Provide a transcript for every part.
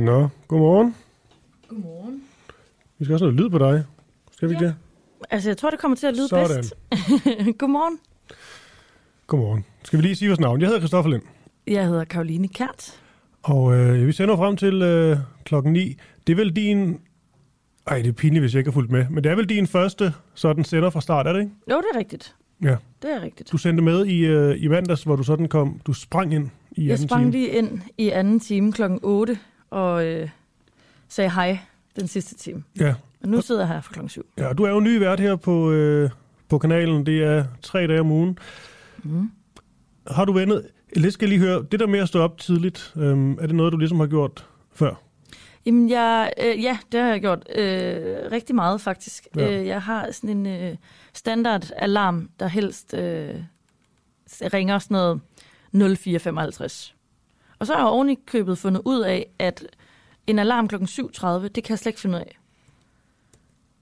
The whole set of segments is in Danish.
Nå, godmorgen. Godmorgen. Vi skal også have noget lyd på dig. Skal vi Ja. det? Altså, jeg tror, det kommer til at lyde Sådan. bedst. Godmorgen. Godmorgen. Skal vi lige sige vores navn? Jeg hedder Christoffer Lind. Jeg hedder Karoline Kært. Og øh, vi sender frem til øh, klokken 9. Det er vel din... Ej, det er pinligt, hvis jeg ikke har fulgt med. Men det er vel din første sådan sender fra start, er det ikke? Jo, det er rigtigt. Ja. Det er rigtigt. Du sendte med i, øh, i mandags, hvor du sådan kom... Du sprang ind i Jeg anden sprang time. lige ind i anden time klokken 8 og øh, sagde hej den sidste time. Ja. Og nu sidder jeg her fra klokken 7. ja, du er jo ny vært her på, øh, på kanalen. Det er tre dage om ugen. Mm. Har du vendet... Lidt skal jeg lige høre. Det der med at stå op tidligt, øh, er det noget, du ligesom har gjort før? Jamen, jeg, øh, ja, det har jeg gjort øh, rigtig meget, faktisk. Ja. Øh, jeg har sådan en øh, standard alarm, der helst øh, ringer sådan noget 0455. Og så har jeg oven i købet fundet ud af, at en alarm klokken 7.30, det kan jeg slet ikke finde ud af.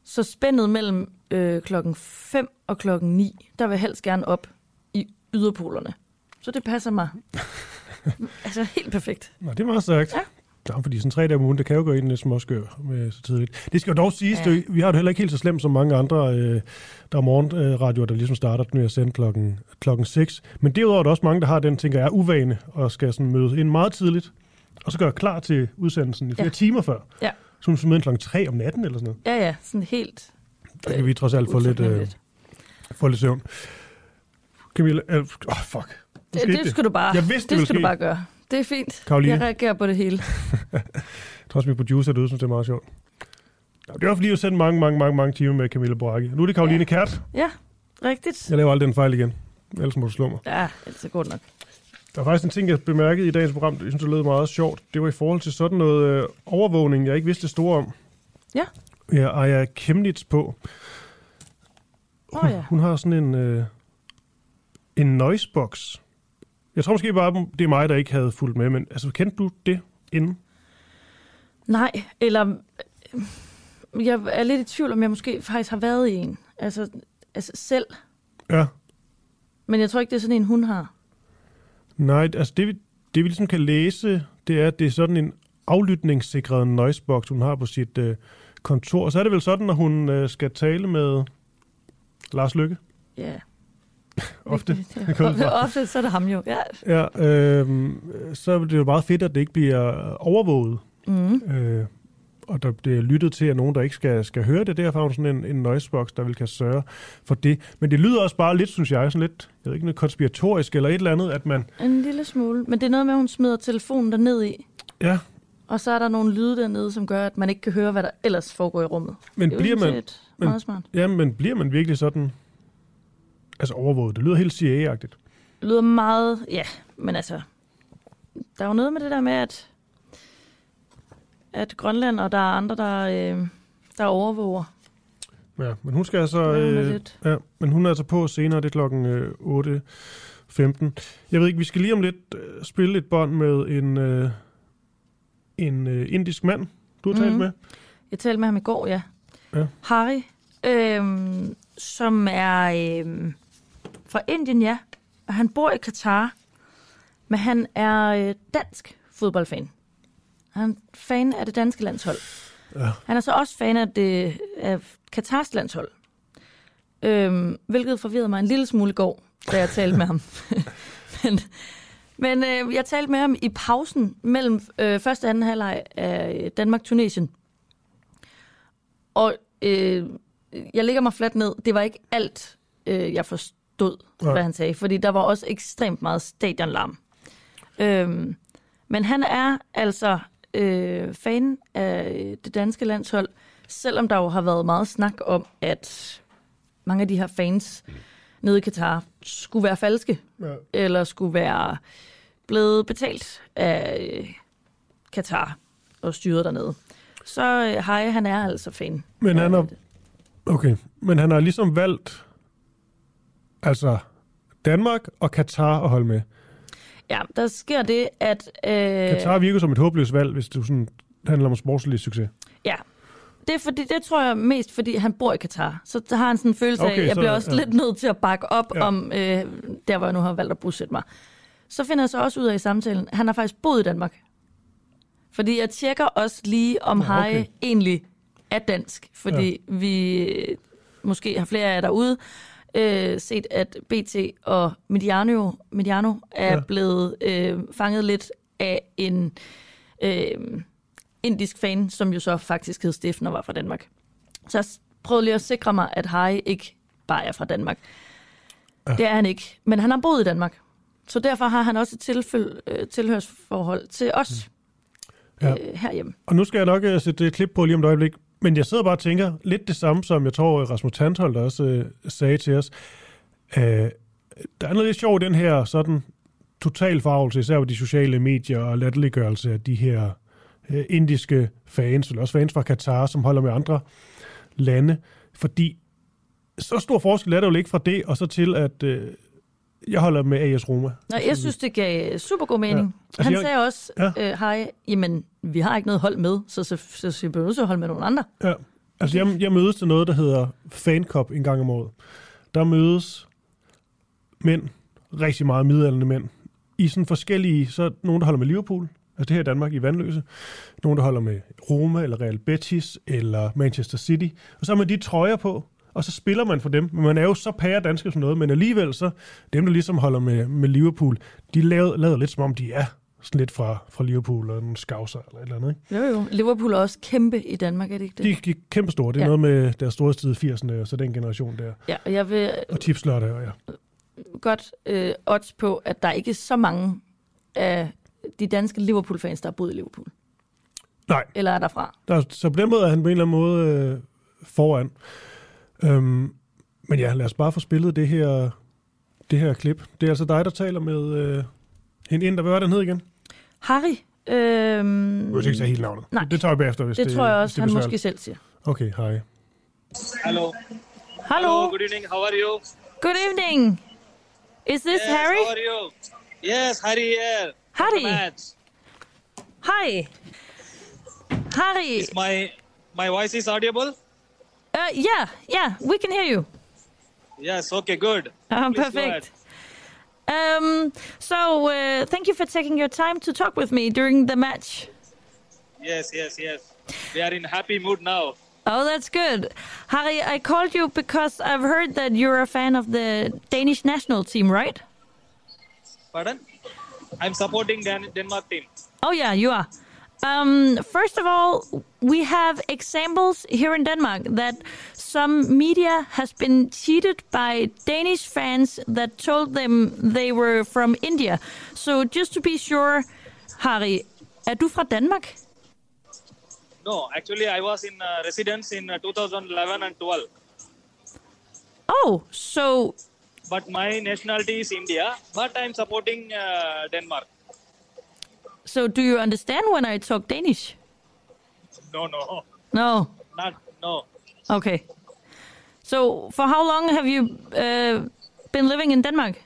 Så spændet mellem øh, klokken 5 og klokken 9, der vil jeg helst gerne op i yderpolerne. Så det passer mig altså helt perfekt. Nå, det er meget stærkt. Ja. Ja, fordi sådan tre dage om ugen, det kan jo gå ind lidt småskør med så tidligt. Det skal jo dog siges, Ja. vi har det heller ikke helt så slemt som mange andre, øh, der er morgenradioer, der ligesom starter med at sende klokken, klokken 6. Men derudover er der også mange, der har den, tænker jeg, er uvane og skal sådan møde ind meget tidligt, og så gøre klar til udsendelsen i flere Ja. timer før. Ja. Så hun møde klokken 3 om natten eller sådan noget. Ja, ja, sådan helt Der kan vi trods alt få lidt, øh, få lidt søvn. Camilla, øh, oh, fuck. Det, skete det skal du bare, Jeg vidste, det det skal du bare gøre. Det er fint. Karoline. Jeg reagerer på det hele. Jeg tror også, min producer derude synes, det er meget sjovt. Det er fordi, jeg sendt mange, mange, mange, mange timer med Camilla Boracchi. Nu er det Karoline Ja. ja. Kært. Ja, rigtigt. Jeg laver aldrig den fejl igen. Ellers må du slå mig. Ja, ellers er godt nok. Der er faktisk en ting, jeg bemærkede i dagens program, jeg synes, det lød meget sjovt. Det var i forhold til sådan noget øh, overvågning, jeg ikke vidste det store om. Ja. Ja, Aya Kemnitz på. Åh oh, ja. Hun har sådan en, øh, en noisebox. Jeg tror måske bare, det er mig, der ikke havde fulgt med, men altså, kendte du det inden? Nej, eller øh, jeg er lidt i tvivl, om jeg måske faktisk har været i en. Altså, altså selv. Ja. Men jeg tror ikke, det er sådan en, hun har. Nej, altså det, vi- det vi ligesom kan læse, det er, at det er sådan en aflytningssikret noisebox, hun har på sit øh, kontor. Så er det vel sådan, når hun øh, skal tale med Lars Lykke. Ja. Ofte. Fra. ofte, så er det ham jo. Ja. Ja, øh, så er det jo meget fedt, at det ikke bliver overvåget. Mm. Øh, og der bliver lyttet til, at nogen, der ikke skal, skal høre det. Derfor har sådan en, en noisebox, der vil kan sørge for det. Men det lyder også bare lidt, synes jeg, sådan lidt, jeg ved ikke, noget konspiratorisk eller et eller andet, at man, En lille smule. Men det er noget med, at hun smider telefonen derned i. ja, Og så er der nogle lyde dernede, som gør, at man ikke kan høre, hvad der ellers foregår i rummet. men det er bliver man, men- meget smart. ja, men bliver man virkelig sådan, altså overvåget? Det lyder helt CIA-agtigt. Det lyder meget, ja, men altså, der er jo noget med det der med, at, at Grønland og der er andre, der, øh, der overvåger. Ja, men hun skal altså, øh, ja, men hun er altså på senere, det er klokken øh, 8.15. Jeg ved ikke, vi skal lige om lidt øh, spille et bånd med en, øh, en øh, indisk mand, du har talt Mhm. med. Jeg talte med ham i går, ja. Ja. Harry, øhm, som er øhm, fra Indien, ja. Og han bor i Katar, men han er øh, dansk fodboldfan. Han er fan af det danske landshold. Ja. Han er så også fan af, det, af Katars landshold. Øhm, hvilket forvirrede mig en lille smule i går, da jeg talte med ham. men men øh, jeg talte med ham i pausen mellem øh, første og anden halvleg af øh, Danmark-Tunesien. Og øh, jeg ligger mig fladt ned. Det var ikke alt, øh, jeg forstod, Nej. hvad han sagde. Fordi der var også ekstremt meget stadionlarm. Øhm, men han er altså øh, fan af det danske landshold, selvom der jo har været meget snak om, at mange af de her fans nede i Katar skulle være falske, Ja. eller skulle være blevet betalt af øh, Katar og styret dernede. Så øh, Hej, han er altså fan. Men han har, okay, men han har ligesom valgt, altså Danmark og Katar at holde med. Ja, der sker det, at... Øh, Katar virker som et håbløst valg, hvis det sådan handler om sportslig succeis. Ja, det, er fordi, det tror jeg mest, fordi han bor i Katar. Så har han sådan en følelse af, Okay, at jeg så- bliver også ja. lidt nødt til at bakke op Ja. om øh, der, hvor jeg nu har valgt at bosætte mig. Så finder jeg så også ud af i samtalen, han har faktisk boet i Danmark. Fordi jeg tjekker også lige, om ja, okay. Harry egentlig er dansk. Fordi ja. vi måske har flere af jer derude øh, set, at BT og Mediano, Mediano er Ja. blevet øh, fanget lidt af en øh, indisk fan, som jo så faktisk hed Steffen og var fra Danmark. Så jeg prøvede lige at sikre mig, at Harry ikke bare er fra Danmark. Ja. Det er han ikke, men han har boet i Danmark. Så derfor har han også et tilføl, øh, tilhørsforhold til os Ja. ja. øh, herhjemme. Og nu skal jeg nok uh, sætte et klip på lige om et øjeblik. Men jeg sidder bare og tænker lidt det samme, som jeg tror Rasmus Tantholdt også øh, sagde til os. Uh, der er noget lidt sjovt i den her sådan total farvelse, især på de sociale medier og latterliggørelse af de her øh, indiske fans, eller også fans fra Katar, som holder med andre lande. Fordi så stor forskel er der jo ikke fra det, og så til, at øh, jeg holder med AS Roma. Nå, jeg synes, det gav super god mening. Ja. Altså, Han jeg- sagde også, Ja. øh, hej, jamen, vi har ikke noget hold med, så, så, så, så vi bliver nødt til at holde med nogle andre. Ja, altså jeg, jeg mødes til noget, der hedder Fancop en gang om året. Der mødes mænd, rigtig meget midaldrende mænd, i sådan forskellige, så nogen, der holder med Liverpool, altså det her i Danmark i Vandløse, nogen, der holder med Roma, eller Real Betis, eller Manchester City, og så har man de trøjer på, og så spiller man for dem, men man er jo så pære danske som noget, men alligevel så, dem, der ligesom holder med, med Liverpool, de lader, lader lidt som om, de er sådan lidt fra, fra Liverpool, og en skavser eller et eller andet, ikke? Jo, jo. Liverpool er også kæmpe i Danmark, er det ikke det? De, de er kæmpe store. Det er ja. Noget med deres storhedstid i 80'erne, så den generation der. Ja, og jeg vil Og tipslotte, og ja. godt øh, odds på, at der ikke er så mange af de danske Liverpool-fans, der har boet i Liverpool. Nej, Eller er derfra. der, så på den måde er han på en eller anden måde øh, foran. Øhm, men ja, lad os bare få spillet det her, det her klip. Det er altså dig, der taler med øh, hende ind, der hvad den hed igen? Harry, øhm, Du kan ikke sige helt navnet. Nej. Det, tager vi bagefter, hvis det, det tror jeg også, det han måske selv siger. Okay, hej. Hello. Hallo, Good evening. How are you? good evening. Is this yes, Harry? How are you? Yes, Harry here. Harry. Hi. Harry. Is my my voice is audible? Uh, yeah, yeah, we can hear you. Yes. Okay. Good. Uh, go perfect. Um, so, uh, thank you for taking your time to talk with me during the match. Yes. Yes. Yes. We are in happy mood now. Oh, that's good. Harry, I called you because I've heard that you're a fan of the Danish national team, right? Pardon? I'm supporting Dan- Denmark team. Oh, yeah, you are. Um, first of all, we have examples here in Denmark that some media has been cheated by Danish fans that told them they were from India. So just to be sure, Harry, er du fra Danmark? No, actually, I was in uh, residence in uh, 2011 and 12. Oh, so But my nationality is India. But I'm supporting uh, Denmark. So do you understand when I talk Danish? No, no, No. not no. Okay. So for how long have you uh, been living in Denmark?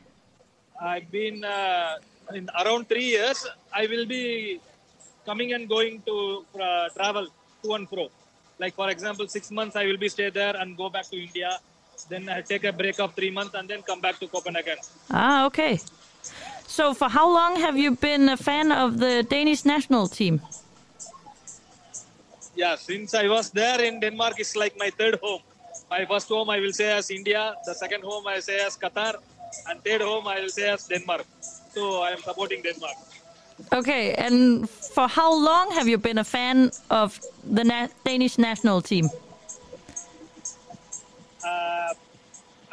I've been uh, in around three years. I will be coming and going to uh, travel to and fro. Like for example, six months I will be stay there and go back to India. Then I take a break of three months and then come back to Copenhagen. Ah, okay. So for how long have you been a fan of the Danish national team? Yeah, since I was there in Denmark, it's like my third home. My first home I will say as India. The second home I say as Qatar, and third home I will say as Denmark. So I am supporting Denmark. Okay, and for how long have you been a fan of the na- Danish national team? uh,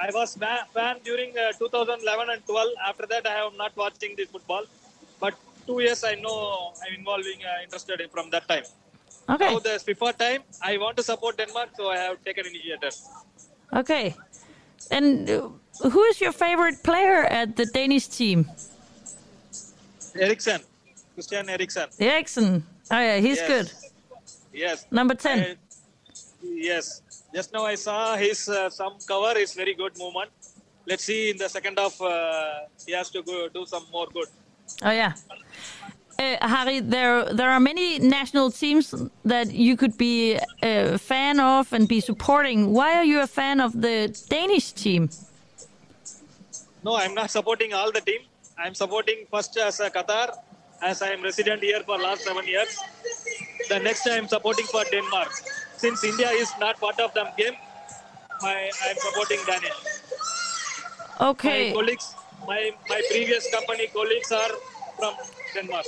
I was fa- fan during uh, 2011 and 12. After that, I am not watching this football. But two years, I know I'm involving, uh, interested in from that time. Okay, Now the FIFA time, I want to support Denmark, so I have taken initiative. okay. And uh, who is your favorite player at the Danish team? Eriksen, Christian Eriksen. Eriksen. Oh yeah, he's Yes. good. Yes. Number 10. I- yes. Just now I saw his uh, some cover. is very good movement. Let's see in the second half. Uh, he has to go do some more good. Oh yeah. Uh, Harry, there there are many national teams that you could be a fan of and be supporting. Why are you a fan of the Danish team? No, I'm not supporting all the team. I'm supporting first as a Qatar, as I am resident here for last seven years. The next I am supporting for Denmark. Since India is not part of the game, I am supporting Danish. Okay. My colleagues, my my previous company colleagues are from Denmark.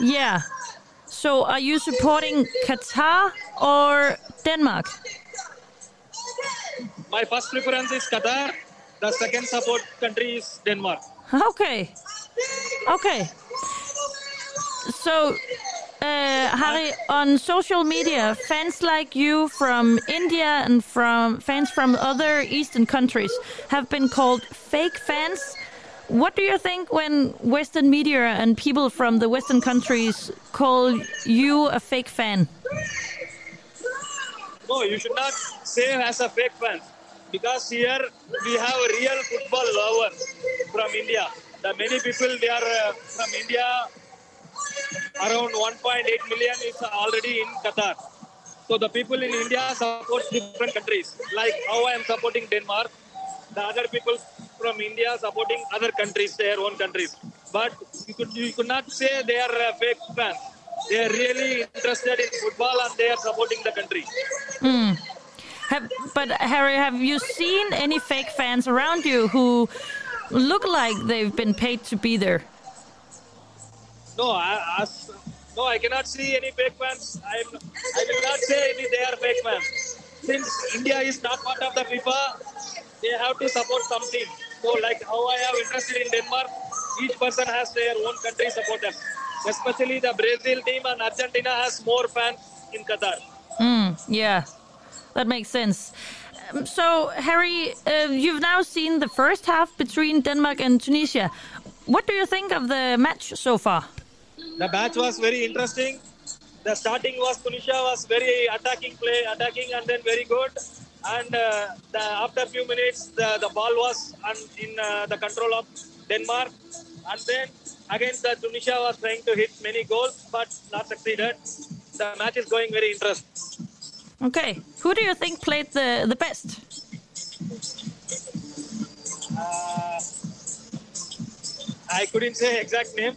Yeah. So are you supporting Qatar or Denmark? My first preference is Qatar. The second support country is Denmark. Okay. Okay. So, uh, Harry, on social media, fans like you from India and from fans from other Eastern countries have been called fake fans. What do you think when Western media and people from the Western countries call you a fake fan? No, you should not say as a fake fan because here we have real football lovers from India. The many people they are uh, from India. Around 1.8 million is already in Qatar. So the people in India support different countries. Like how I am supporting Denmark, the other people from India supporting other countries, their own countries. But you could you could not say they are fake fans. They are really interested in football and they are supporting the country. Hmm. Have, but Harry, have you seen any fake fans around you who look like they've been paid to be there? No, I, as, no, I cannot see any fake fans. I'm, I will not say any they are fake fans. Since India is not part of the FIFA, they have to support something. So, like how I have interested in Denmark, each person has their own country supporters. Especially the Brazil team and Argentina has more fans in Qatar. Mm, yeah, that makes sense. Um, so, Harry, uh, you've now seen the first half between Denmark and Tunisia. What do you think of the match so far? The match was very interesting. The starting was Tunisia was very attacking play, attacking and then very good. And uh, the, after a few minutes, the, the ball was un, in uh, the control of Denmark. And then again, the Tunisia was trying to hit many goals, but not succeeded. The match is going very interesting. Okay, who do you think played the, the best? Uh, I couldn't say exact name,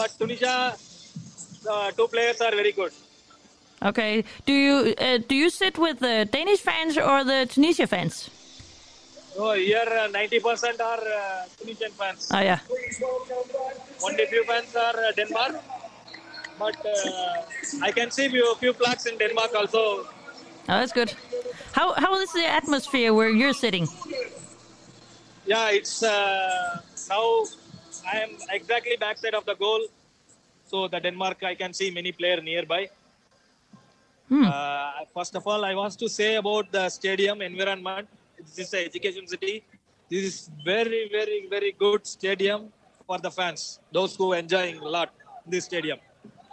but Tunisia, the two players are very good. Okay, do you uh, do you sit with the Danish fans or the Tunisia fans? Oh, here uh, 90% are uh, Tunisian fans. Oh yeah, Only few fans are uh, Denmark. But uh, I can see few, few flags in Denmark also. oh, that's good. How how is the atmosphere where you're sitting? Yeah, it's uh, now I am exactly backside of the goal. So the Denmark, I can see many players nearby. Uh, first of all, I want to say about the stadium environment. This is an education city. This is very, very, very good stadium for the fans. Those who enjoying a lot this stadium.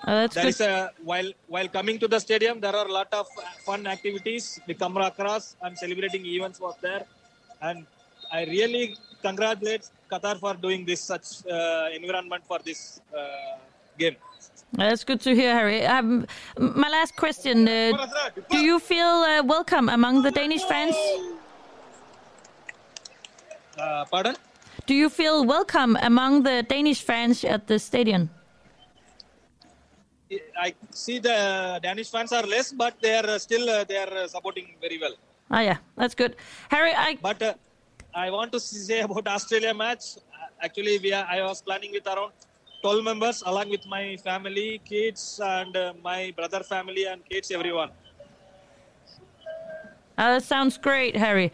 Oh, that's There good. is a while while coming to the stadium, there are a lot of fun activities. The camera cross and celebrating events was there, and I really congratulate Qatar for doing this such uh, environment for this uh, game. That's good to hear, Harry. Um, my last question: uh, Do you feel uh, welcome among the Danish fans? Uh, pardon? Do you feel welcome among the Danish fans at the stadium? I see the Danish fans are less, but they are uh, still uh, they are uh, supporting very well. Oh yeah, that's good. Harry, I But uh, I want to say about Australia match. Uh, Actually, we are, I was planning with around 12 members, along with my family, kids, and uh, my brother family and kids, everyone. Uh, that sounds great, Harry.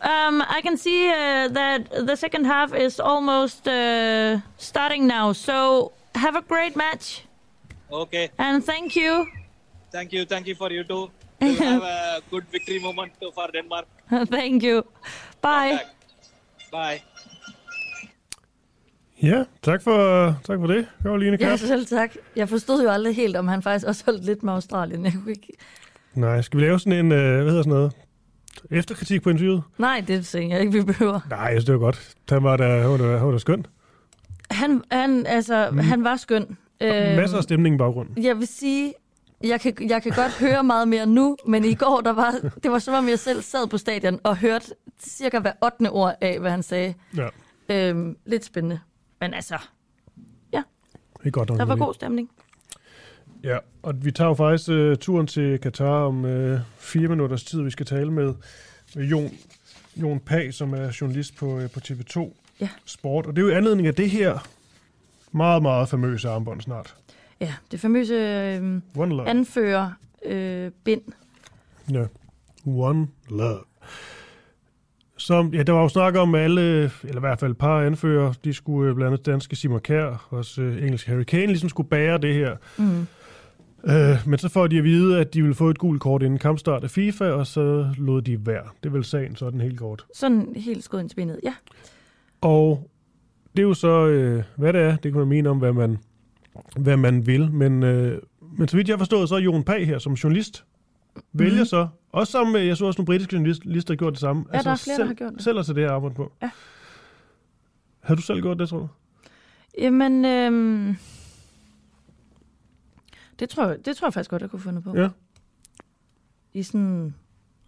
Um, I can see uh, that the second half is almost uh, starting now. So have a great match Okay, and thank you. thank you, thank you for you too. Have a good victory moment for Denmark. thank you. Bye. Bye. Ja, tak for, tak for det, Karoline Ja, Kast. selv tak. Jeg forstod jo aldrig helt, om han faktisk også holdt lidt med Australien. Jeg kunne ikke... Nej, skal vi lave sådan en, øh, hvad hedder sådan noget, efterkritik på interviewet? Nej, det tænker jeg ikke, vi behøver. Nej, jeg synes, det var godt. Han var da, han var da, han var da skønt. Han, han, altså, mm. han var skøn. Øh, Masser af stemning i baggrunden. Jeg vil sige, jeg kan, jeg kan godt høre meget mere nu, men i går, der var, det var som om jeg selv sad på stadion og hørte cirka hver 8. ord af, hvad han sagde. Ja. Øhm, lidt spændende. Men altså, ja. Det er godt nok. Der var god stemning. Ja, og vi tager jo faktisk uh, turen til Katar om uh, fire minutters tid. Vi skal tale med, med Jon, Jon Pag, som er journalist på, uh, på TV2 Ja. Sport. Og det er jo i anledning af det her meget, meget famøse armbånd snart. Ja, det famøse øh, One Love. anfører øh, bind. Ja. One Love. Som, ja, der var jo snak om at alle, eller i hvert fald et par anfører, de skulle øh, blandt andet danske Simon Kjær, også øh, engelske Harry Kane, ligesom skulle bære det her. Mm. Øh, men så får de at vide, at de ville få et gult kort inden kampstart af FIFA, og så lod de være. Det er vel sagen sådan helt kort. Sådan helt skudt ind til benet. Ja, Og det er jo så, øh, hvad det er, det kan man mene om, hvad man, hvad man vil. Men, øh, men så vidt jeg har forstået, så er Jon Pag her som journalist, vælger Mhm. så, også sammen med, jeg så også nogle britiske journalister har gjort det samme. Ja, der er flere, der selv, har gjort det. Selv at det her arbejde på. Ja. Har du selv gjort det, tror du? jamen... Øh, det, tror jeg, det tror jeg faktisk godt, jeg kunne finde på. Ja. I sådan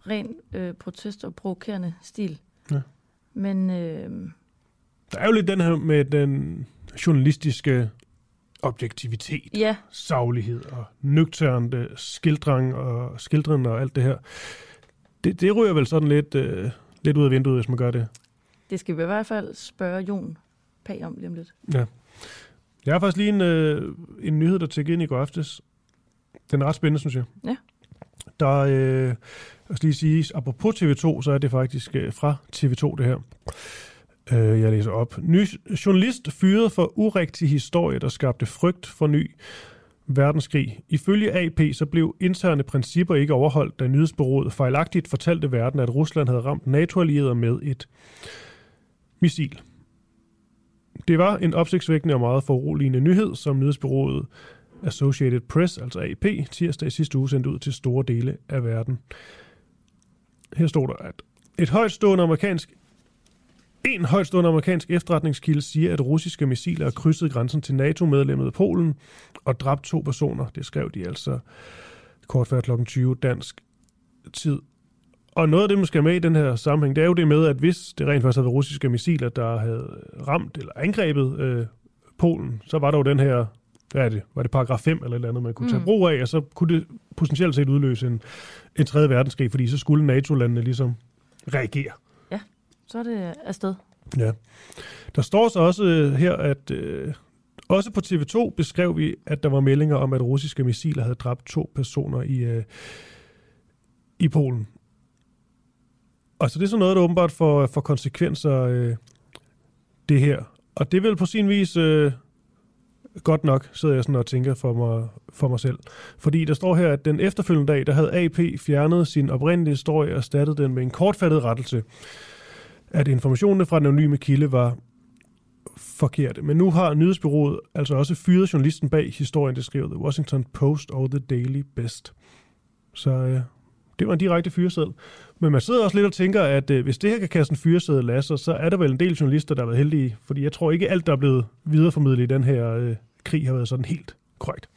ren øh, protest og provokerende stil. Ja. Men øh, Der er jo lidt den her med den journalistiske objektivitet, ja, saglighed og nøgternde skildring og skildring og alt det her. Det, det ryger vel sådan lidt, øh, lidt ud af vinduet, hvis man gør det. det skal vi i hvert fald spørge Jon Pag om lige om lidt. Ja. Jeg har faktisk lige en, øh, en nyhed, der tækker ind i går aftes. Den er ret spændende, synes jeg. Ja. Der, øh, jeg skal lige sige, apropos TV2, så er det faktisk øh, fra TV2, det her. Øh, jeg læser op. Ny journalist fyret for urigtig historie, der skabte frygt for ny verdenskrig. Ifølge AP så blev interne principper ikke overholdt, da nyhedsbyrået fejlagtigt fortalte verden, at Rusland havde ramt NATO-allierede med et missil. Det var en opsigtsvækkende og meget foruroligende nyhed, som nyhedsbyrået Associated Press, altså AP, tirsdag i sidste uge sendte ud til store dele af verden. Her stod der, at et højtstående amerikansk en højtstående amerikansk efterretningskilde siger, at russiske missiler har krydset grænsen til NATO-medlemmet Polen og dræbt to personer. Det skrev de altså kort før kl. 20 dansk tid. Og noget af det, man skal med i den her sammenhæng, det er jo det med, at hvis det rent faktisk havde været russiske missiler, der havde ramt eller angrebet øh, Polen, så var der jo den her, hvad er det, var det paragraf 5 eller et eller andet, man kunne mm. tage brug af, og så kunne det potentielt set udløse en, en tredje verdenskrig, fordi så skulle NATO-landene ligesom reagere. Så er det afsted. Ja. Der står så også øh, her, at øh, også på TV2 beskrev vi, at der var meldinger om, at russiske missiler havde dræbt to personer i, øh, i Polen. Og så det er sådan noget, der åbenbart får, får konsekvenser, øh, det her. Og det er vel på sin vis øh, godt nok, sidder jeg sådan og tænker for mig, for mig selv. Fordi der står her, at den efterfølgende dag, der havde AP fjernet sin oprindelige historie og erstattet den med en kortfattet rettelse at informationerne fra den anonyme kilde var forkerte. Men nu har nyhedsbyrået altså også fyret journalisten bag historien, det skrev The Washington Post og The Daily Best. Så øh, det var en direkte fyreseddel. Men man sidder også lidt og tænker, at øh, hvis det her kan kaste en fyreseddel af sig, så er der vel en del journalister, der har været heldige. Fordi jeg tror ikke alt, der er blevet videreformidlet i den her øh, krig, har været sådan helt korrekt.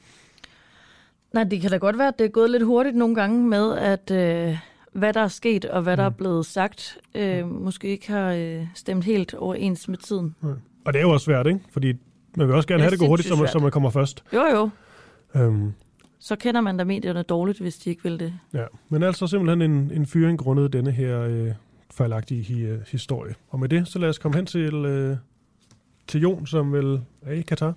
Nej, det kan da godt være, at det er gået lidt hurtigt nogle gange med, at øh, hvad der er sket og hvad der er Mm. blevet sagt, øh, måske ikke har øh, stemt helt overens med tiden. Og det er jo også svært, ikke? Fordi man vil også gerne er have det gå hurtigt, så man, så man kommer først. Jo, jo. Øhm, Så kender man da medierne dårligt, hvis de ikke vil det. Ja, men altså simpelthen en, en fyring grundet denne her øh, fejlagtige hi, øh, historie. Og med det, så lad os komme hen til, øh, til Jon, som vel er i Katar.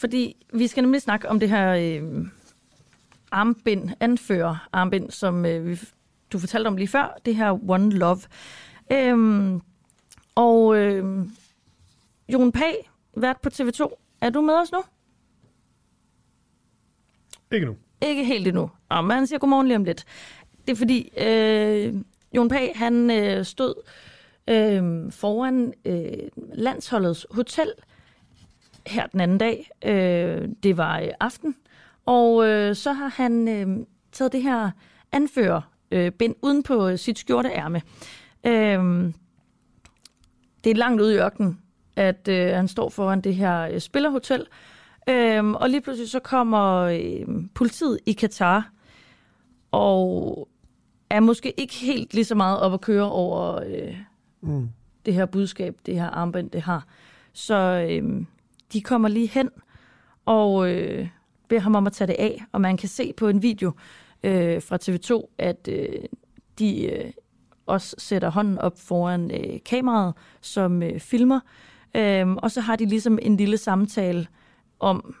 Fordi vi skal nemlig snakke om det her øh, armbind, anfører armbind, som øh, vi, du fortalte om lige før, det her One Love. Øhm, og øh, Jon Pag, vært på TV2, er du med os nu? Ikke nu. Ikke helt endnu. Og man siger godmorgen lige om lidt. Det er fordi, øh, Jon Pag, han øh, stod øh, foran øh, landsholdets hotel her den anden dag. Øh, det var øh, aften. Og øh, så har han øh, taget det her anfører øh, bind uden på sit skjorteærme. Øh, det er langt ude i ørkenen, at øh, han står foran det her øh, spillerhotel. Øhm, og lige pludselig så kommer øh, politiet i Katar, og er måske ikke helt lige så meget op at køre over, øh, Mm. det her budskab, det her armbånd, det har. Så øh, de kommer lige hen og øh, beder ham om at tage det af, og man kan se på en video øh, fra TV2, at øh, de øh, også sætter hånden op foran øh, kameraet, som øh, filmer, øh, og så har de ligesom en lille samtale om,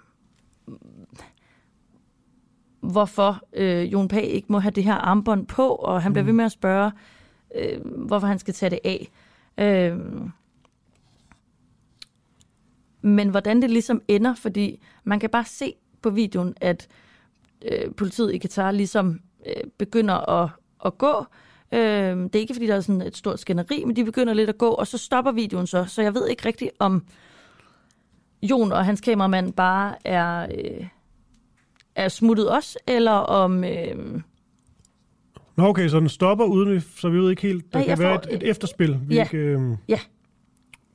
hvorfor øh, Jon Pag ikke må have det her armbånd på, og han bliver ved med at spørge, øh, hvorfor han skal tage det af. Øh, men hvordan det ligesom ender, fordi man kan bare se på videoen, at øh, politiet i Katar ligesom øh, begynder at, at gå. Øh, det er ikke, fordi der er sådan et stort skænderi, men de begynder lidt at gå, og så stopper videoen så. Så jeg ved ikke rigtigt, om Jon og hans kameramand bare er, øh, er smuttet os, eller om... Øh, Nå, okay, så den stopper uden, så vi ved ikke helt, der Nej, kan jeg være får- et, et efterspil. Vi Ja. ikke, øh, ja,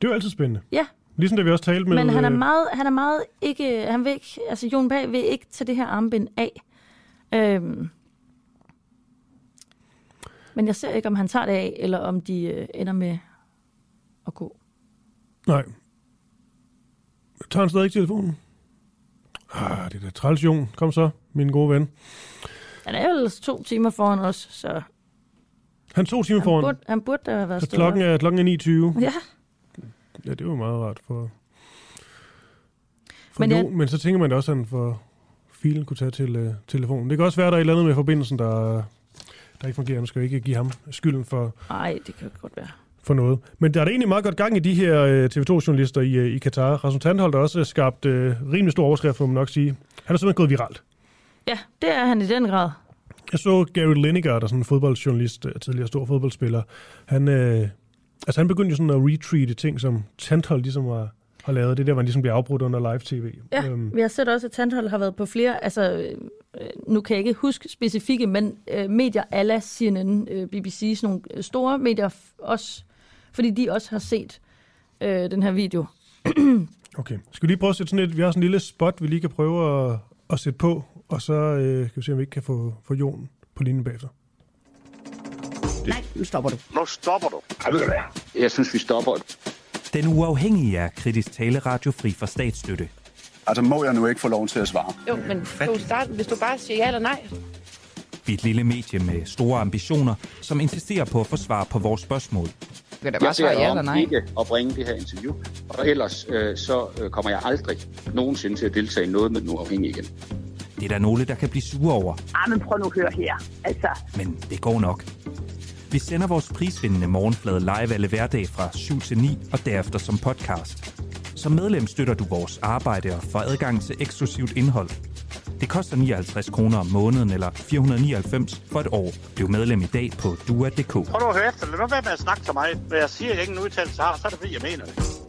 det er jo altid spændende. ja. Ligesom da vi også talte med... Men han er øh, meget, han er meget ikke, han vil ikke, altså Jon Pag vil ikke tage det her armbind af. Øhm. Men jeg ser ikke, om han tager det af, eller om de øh, ender med at gå. Nej. Tager han stadig ikke telefonen? Ah, det er da træls, Jon. Kom så, min gode ven. Han er jo to timer foran os, så Han er to timer han foran, burde, han burde da have været så klokken er, klokken er 9.20. Ja, Ja, det er jo meget rart for... for Men jeg- no, men så tænker man da også, han for filen kunne tage til uh, telefonen. Det kan også være, der er et eller andet med forbindelsen, der, der ikke fungerer. Nu skal jeg ikke give ham skylden for, nej, det kan godt være. for noget. Men der er egentlig meget godt gang i de her øh, TV2-journalister i, øh, i Katar. Rasmus Tandholt har også skabt øh, rimelig stor overskrift, må man nok sige. Han er simpelthen gået viralt. Ja, det er han i den grad. Jeg så Gary Lineker, der er sådan en fodboldjournalist, øh, tidligere stor fodboldspiller. Han, øh, altså han begyndte jo sådan at retweete ting, som Tandholt ligesom har, har lavet. Det der, man ligesom bliver afbrudt under live-tv. Ja, Øhm, vi har set også, at Tandhold har været på flere, altså øh, nu kan jeg ikke huske specifikke, men øh, medier ala CNN, øh, BBC, sådan nogle øh, store medier også, fordi de også har set øh, den her video. Okay. Skal vi lige prøve at sætte sådan et... Vi har sådan en lille spot, vi lige kan prøve at, at sætte på, og så øh, kan vi se, om vi ikke kan få, få Jon på linjen bagefter. Nej, nu stopper du. Nu stopper du. Jeg synes, vi stopper. Den uafhængige er kritisk taleradio fri for statsstøtte. Altså, må jeg nu ikke få lov til at svare? Jo, men du start, hvis du bare siger ja eller nej. Vi er et lille medie med store ambitioner, som insisterer på at få svar på vores spørgsmål. Kan da Jeg bare svare ja eller om nej. ikke at bringe det her interview, og ellers øh, så øh, kommer jeg aldrig nogensinde til at deltage i noget med den uafhængige igen. Det er der nogle, der kan blive sure over, Ah, men prøv nu at høre her. Altså, men det går nok. Vi sender vores prisvindende morgenflade live alle hverdag fra 7 til 9 og derefter som podcast. Som medlem støtter du vores arbejde og får adgang til eksklusivt indhold. Det koster 59 kroner om måneden eller 499 for et år. Bliv medlem i dag på dua.dk. Prøv nu at høre efter. Lad nu være med at snakke til mig. Hvad jeg siger, jeg ingen udtalelse har, så er det fordi, jeg mener det.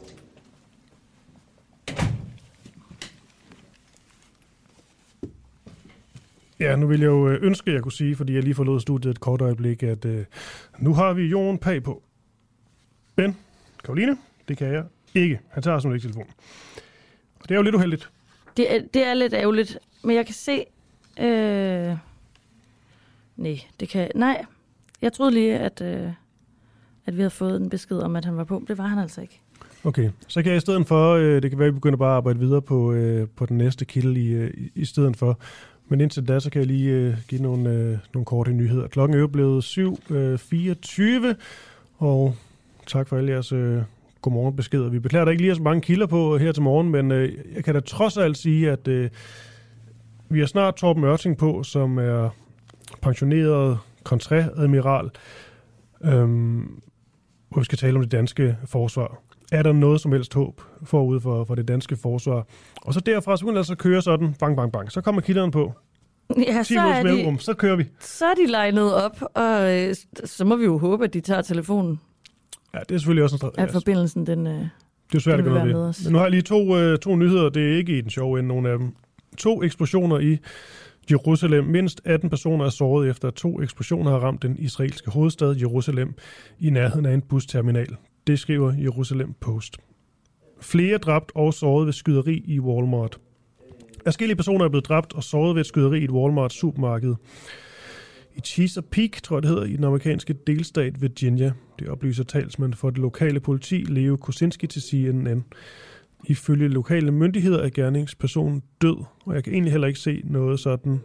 Ja, nu vil jeg jo øh, ønske, at jeg kunne sige, fordi jeg lige forlod studiet et kort øjeblik, at øh, nu har vi Jon Pag på. Men, Karoline, det kan jeg ikke. Han tager sådan ikke telefonen. Og det er jo lidt uheldigt. Det er, det er lidt ærgerligt, men jeg kan se... Øh, nej, det kan... Nej, jeg troede lige, at, øh, at vi havde fået en besked om, at han var på. Det var han altså ikke. Okay, så kan jeg i stedet for, øh, det kan være, at vi begynder bare at arbejde videre på, øh, på den næste kilde i, øh, i- i stedet for. Men indtil da, så kan jeg lige øh, give nogle, øh, nogle korte nyheder. Klokken er jo blevet 7.24, øh, og tak for alle jeres øh, godmorgenbeskeder. Vi beklager, der ikke lige er så mange kilder på øh, her til morgen, men øh, jeg kan da trods alt sige, at øh, vi har snart Torben Ørting på, som er pensioneret kontræadmiral, øhm, hvor vi skal tale om det danske forsvar er der noget som helst håb forud for, for det danske forsvar. Og så derfra, så kunne altså køre sådan, bang, bang, bang. Så kommer kilderne på. Ja, 10 så er, mellemrum, de, så kører vi. så er de legnet op, og øh, så må vi jo håbe, at de tager telefonen, Ja, det er selvfølgelig også en strategi. at forbindelsen den... Øh, Det er svært at gøre noget med ved. Men nu har jeg lige to, øh, to nyheder. Det er ikke i den sjove ende, nogen af dem. To eksplosioner i Jerusalem. Mindst 18 personer er såret efter, at to eksplosioner har ramt den israelske hovedstad Jerusalem i nærheden af en busterminal. Det skriver Jerusalem Post. Flere dræbt og såret ved skyderi i Walmart. Forskellige personer er blevet dræbt og såret ved et skyderi i et Walmart supermarked i Chesapeake, tror jeg det hedder, i den amerikanske delstat Virginia. Det oplyser talsmand for det lokale politi, Leo Kosinski, til CNN. Ifølge lokale myndigheder er gerningspersonen død, og jeg kan egentlig heller ikke se noget sådan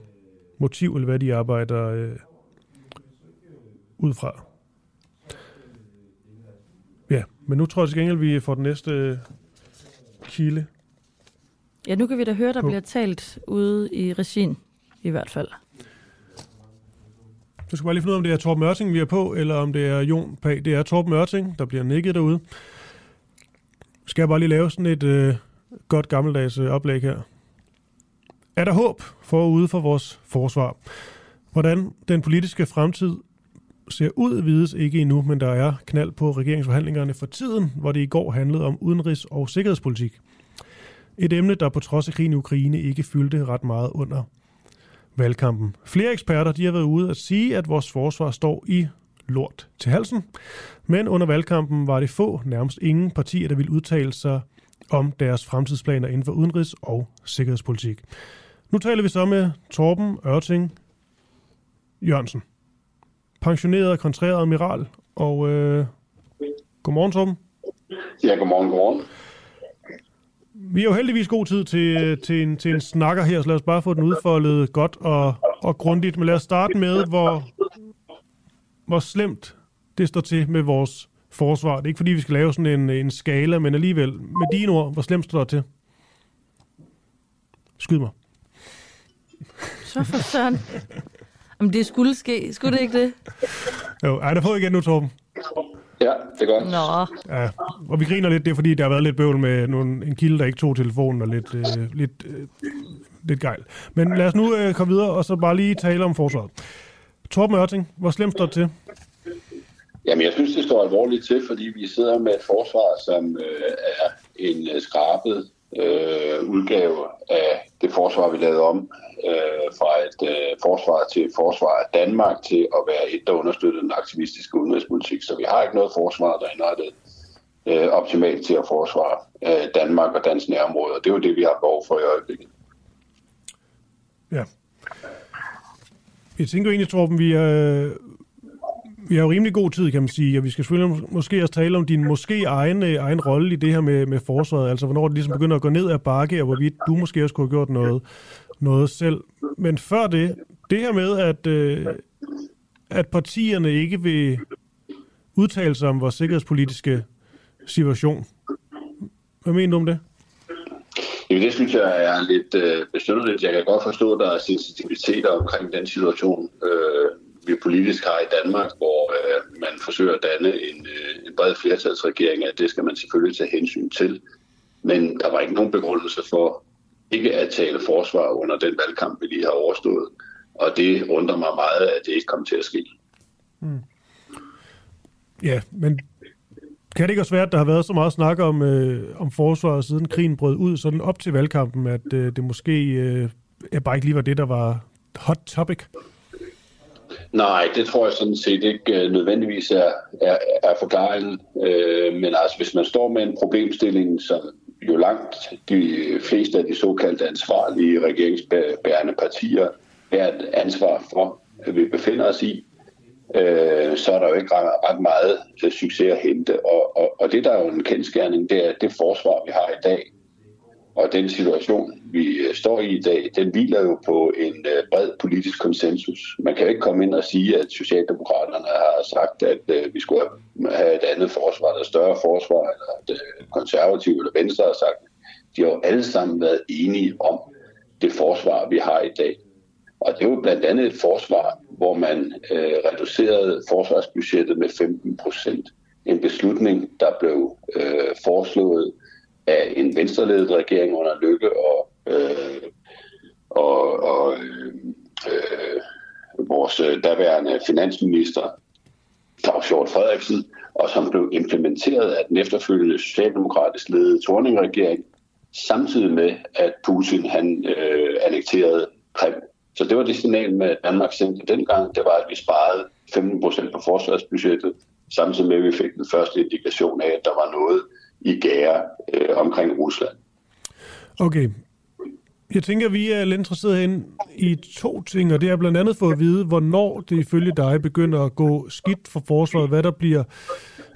motiv, eller hvad de arbejder øh, ud fra. Ja, men nu tror jeg til gengæld, vi får den næste øh, kilde. Ja, nu kan vi da høre, der På. bliver talt ude i regien, i hvert fald. Nu skal bare lige finde ud af, om det er Torben Ørting, vi er på, eller om det er Jon Pag. Det er Torben Ørting, der bliver nikket derude. Skal jeg bare lige lave sådan et øh, godt gammeldags øh, oplæg her. Er der håb forude for vores forsvar? Hvordan den politiske fremtid ser ud, vides ikke endnu, men der er knald på regeringsforhandlingerne for tiden, hvor det i går handlede om udenrigs- og sikkerhedspolitik. Et emne, der på trods af krigen i Ukraine ikke fyldte ret meget under valgkampen. Flere eksperter de har været ude at sige, at vores forsvar står i lort til halsen. Men under valgkampen var det få, nærmest ingen partier, der ville udtale sig om deres fremtidsplaner inden for udenrigs- og sikkerhedspolitik. Nu taler vi så med Torben Ørting Jørgensen. Pensioneret og kontreret admiral. Og øh, godmorgen, Torben. Ja, godmorgen, godmorgen. Vi har jo heldigvis god tid til, til, en, til en snakker her, så lad os bare få den udfoldet godt og, og grundigt. Men lad os starte med, hvor, hvor slemt det står til med vores forsvar. Det er ikke fordi, vi skal lave sådan en, en skala, men alligevel, med dine ord, hvor slemt står det til? Skyd mig. Så for søren. Jamen, det skulle ske. Skulle det ikke det? Jo, ej, der får igen nu, Torben. Ja, det er godt. Nå, Ja, og vi griner lidt, det er fordi, der har været lidt bøvl med nogle, en kilde, der ikke tog telefonen, og lidt, øh, lidt, øh, lidt gejl. Men lad os nu øh, komme videre, og så bare lige tale om forsvaret. Torben Ørting, hvor slemt står det til? Jamen, jeg synes, det står alvorligt til, fordi vi sidder med et forsvar, som øh, er en øh, skrabet øh, udgave af det forsvar, vi lavede om øh, fra et øh, forsvar til et forsvar af Danmark til at være et, der understøtter den aktivistiske udenrigspolitik. Så vi har ikke noget forsvar, der er indrettet øh, optimalt til at forsvare øh, Danmark og dansk nærområde. Og det er jo det, vi har behov for i øjeblikket. Ja. Jeg tænker egentlig, Torben, vi er, vi har jo rimelig god tid, kan man sige, og vi skal selvfølgelig mås- måske også tale om din måske egen, øh, egen rolle i det her med, med forsvaret, altså hvornår det ligesom begynder at gå ned ad bakke, og hvorvidt du måske også kunne have gjort noget, noget selv. Men før det, det her med, at, øh, at partierne ikke vil udtale sig om vores sikkerhedspolitiske situation. Hvad mener du om det? Jamen, det synes jeg er lidt øh, besynderligt. Jeg kan godt forstå, at der er sensitiviteter omkring den situation, øh, vi politisk har i Danmark, hvor øh, man forsøger at danne en, øh, en bred flertalsregering, at det skal man selvfølgelig tage hensyn til. Men der var ikke nogen begrundelse for ikke at tale forsvar under den valgkamp, vi lige har overstået. Og det undrer mig meget, at det ikke kom til at ske. Hmm. Ja, men kan det ikke også være, at der har været så meget snak om, øh, om forsvaret, siden krigen brød ud, sådan op til valgkampen, at øh, det måske øh, bare ikke lige var det, der var hot topic? Nej, det tror jeg sådan set ikke øh, nødvendigvis er, er, er forklaringen. Øh, men altså, hvis man står med en problemstilling, som jo langt de fleste af de såkaldte ansvarlige regeringsbærende partier er et ansvar for, at vi befinder os i, øh, så er der jo ikke ret, ret meget øh, succes at hente. Og, og, og det, der er jo en kendskærning, det er det forsvar, vi har i dag. Og den situation, vi øh, står i i dag, den hviler jo på en øh, bred politisk konsensus. Man kan jo ikke komme ind og sige, at Socialdemokraterne har sagt, at øh, vi skulle have et andet forsvar, eller større forsvar, eller at konservative eller venstre har sagt. De har jo alle sammen været enige om det forsvar, vi har i dag. Og det er jo blandt andet et forsvar, hvor man øh, reducerede forsvarsbudgettet med 15 procent. En beslutning, der blev øh, foreslået af en venstreledet regering under Lykke og, øh, og, og øh, øh, vores daværende finansminister, Claus Hjort Frederiksen, og som blev implementeret af den efterfølgende socialdemokratisk ledede Torning-regering, samtidig med, at Putin han øh, annekterede Krim. Så det var det signal med Danmark sendte dengang, det var, at vi sparede 15 procent på forsvarsbudgettet, samtidig med, at vi fik den første indikation af, at der var noget i gære øh, omkring Rusland. Okay. Jeg tænker, at vi er lidt interesseret hen i to ting, og det er blandt andet for at vide, hvornår det ifølge dig begynder at gå skidt for forsvaret, hvad der bliver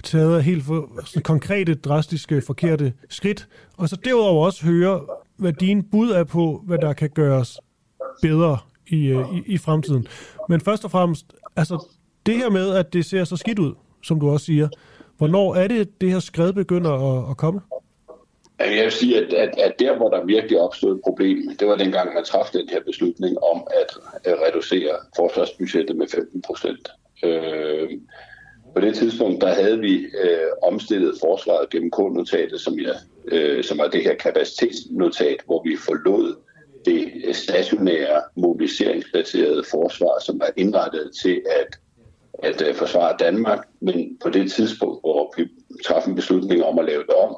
taget af helt for, sådan konkrete, drastiske, forkerte skridt, og så derudover også høre, hvad dine bud er på, hvad der kan gøres bedre i, øh, i, i fremtiden. Men først og fremmest, altså det her med, at det ser så skidt ud, som du også siger, hvornår er det, det her skred begynder at, at komme? Altså, jeg vil sige, at, at, at der, hvor der virkelig opstod et problem, det var dengang, man træffede den her beslutning om at, at reducere forsvarsbudgettet med 15 procent. Øh, på det tidspunkt, der havde vi øh, omstillet forsvaret gennem K-notatet, som, jeg, øh, som er det her kapacitetsnotat, hvor vi forlod det stationære mobiliseringsbaserede forsvar, som er indrettet til at, at øh, forsvare Danmark. Men på det tidspunkt, hvor vi træffede en beslutning om at lave det om,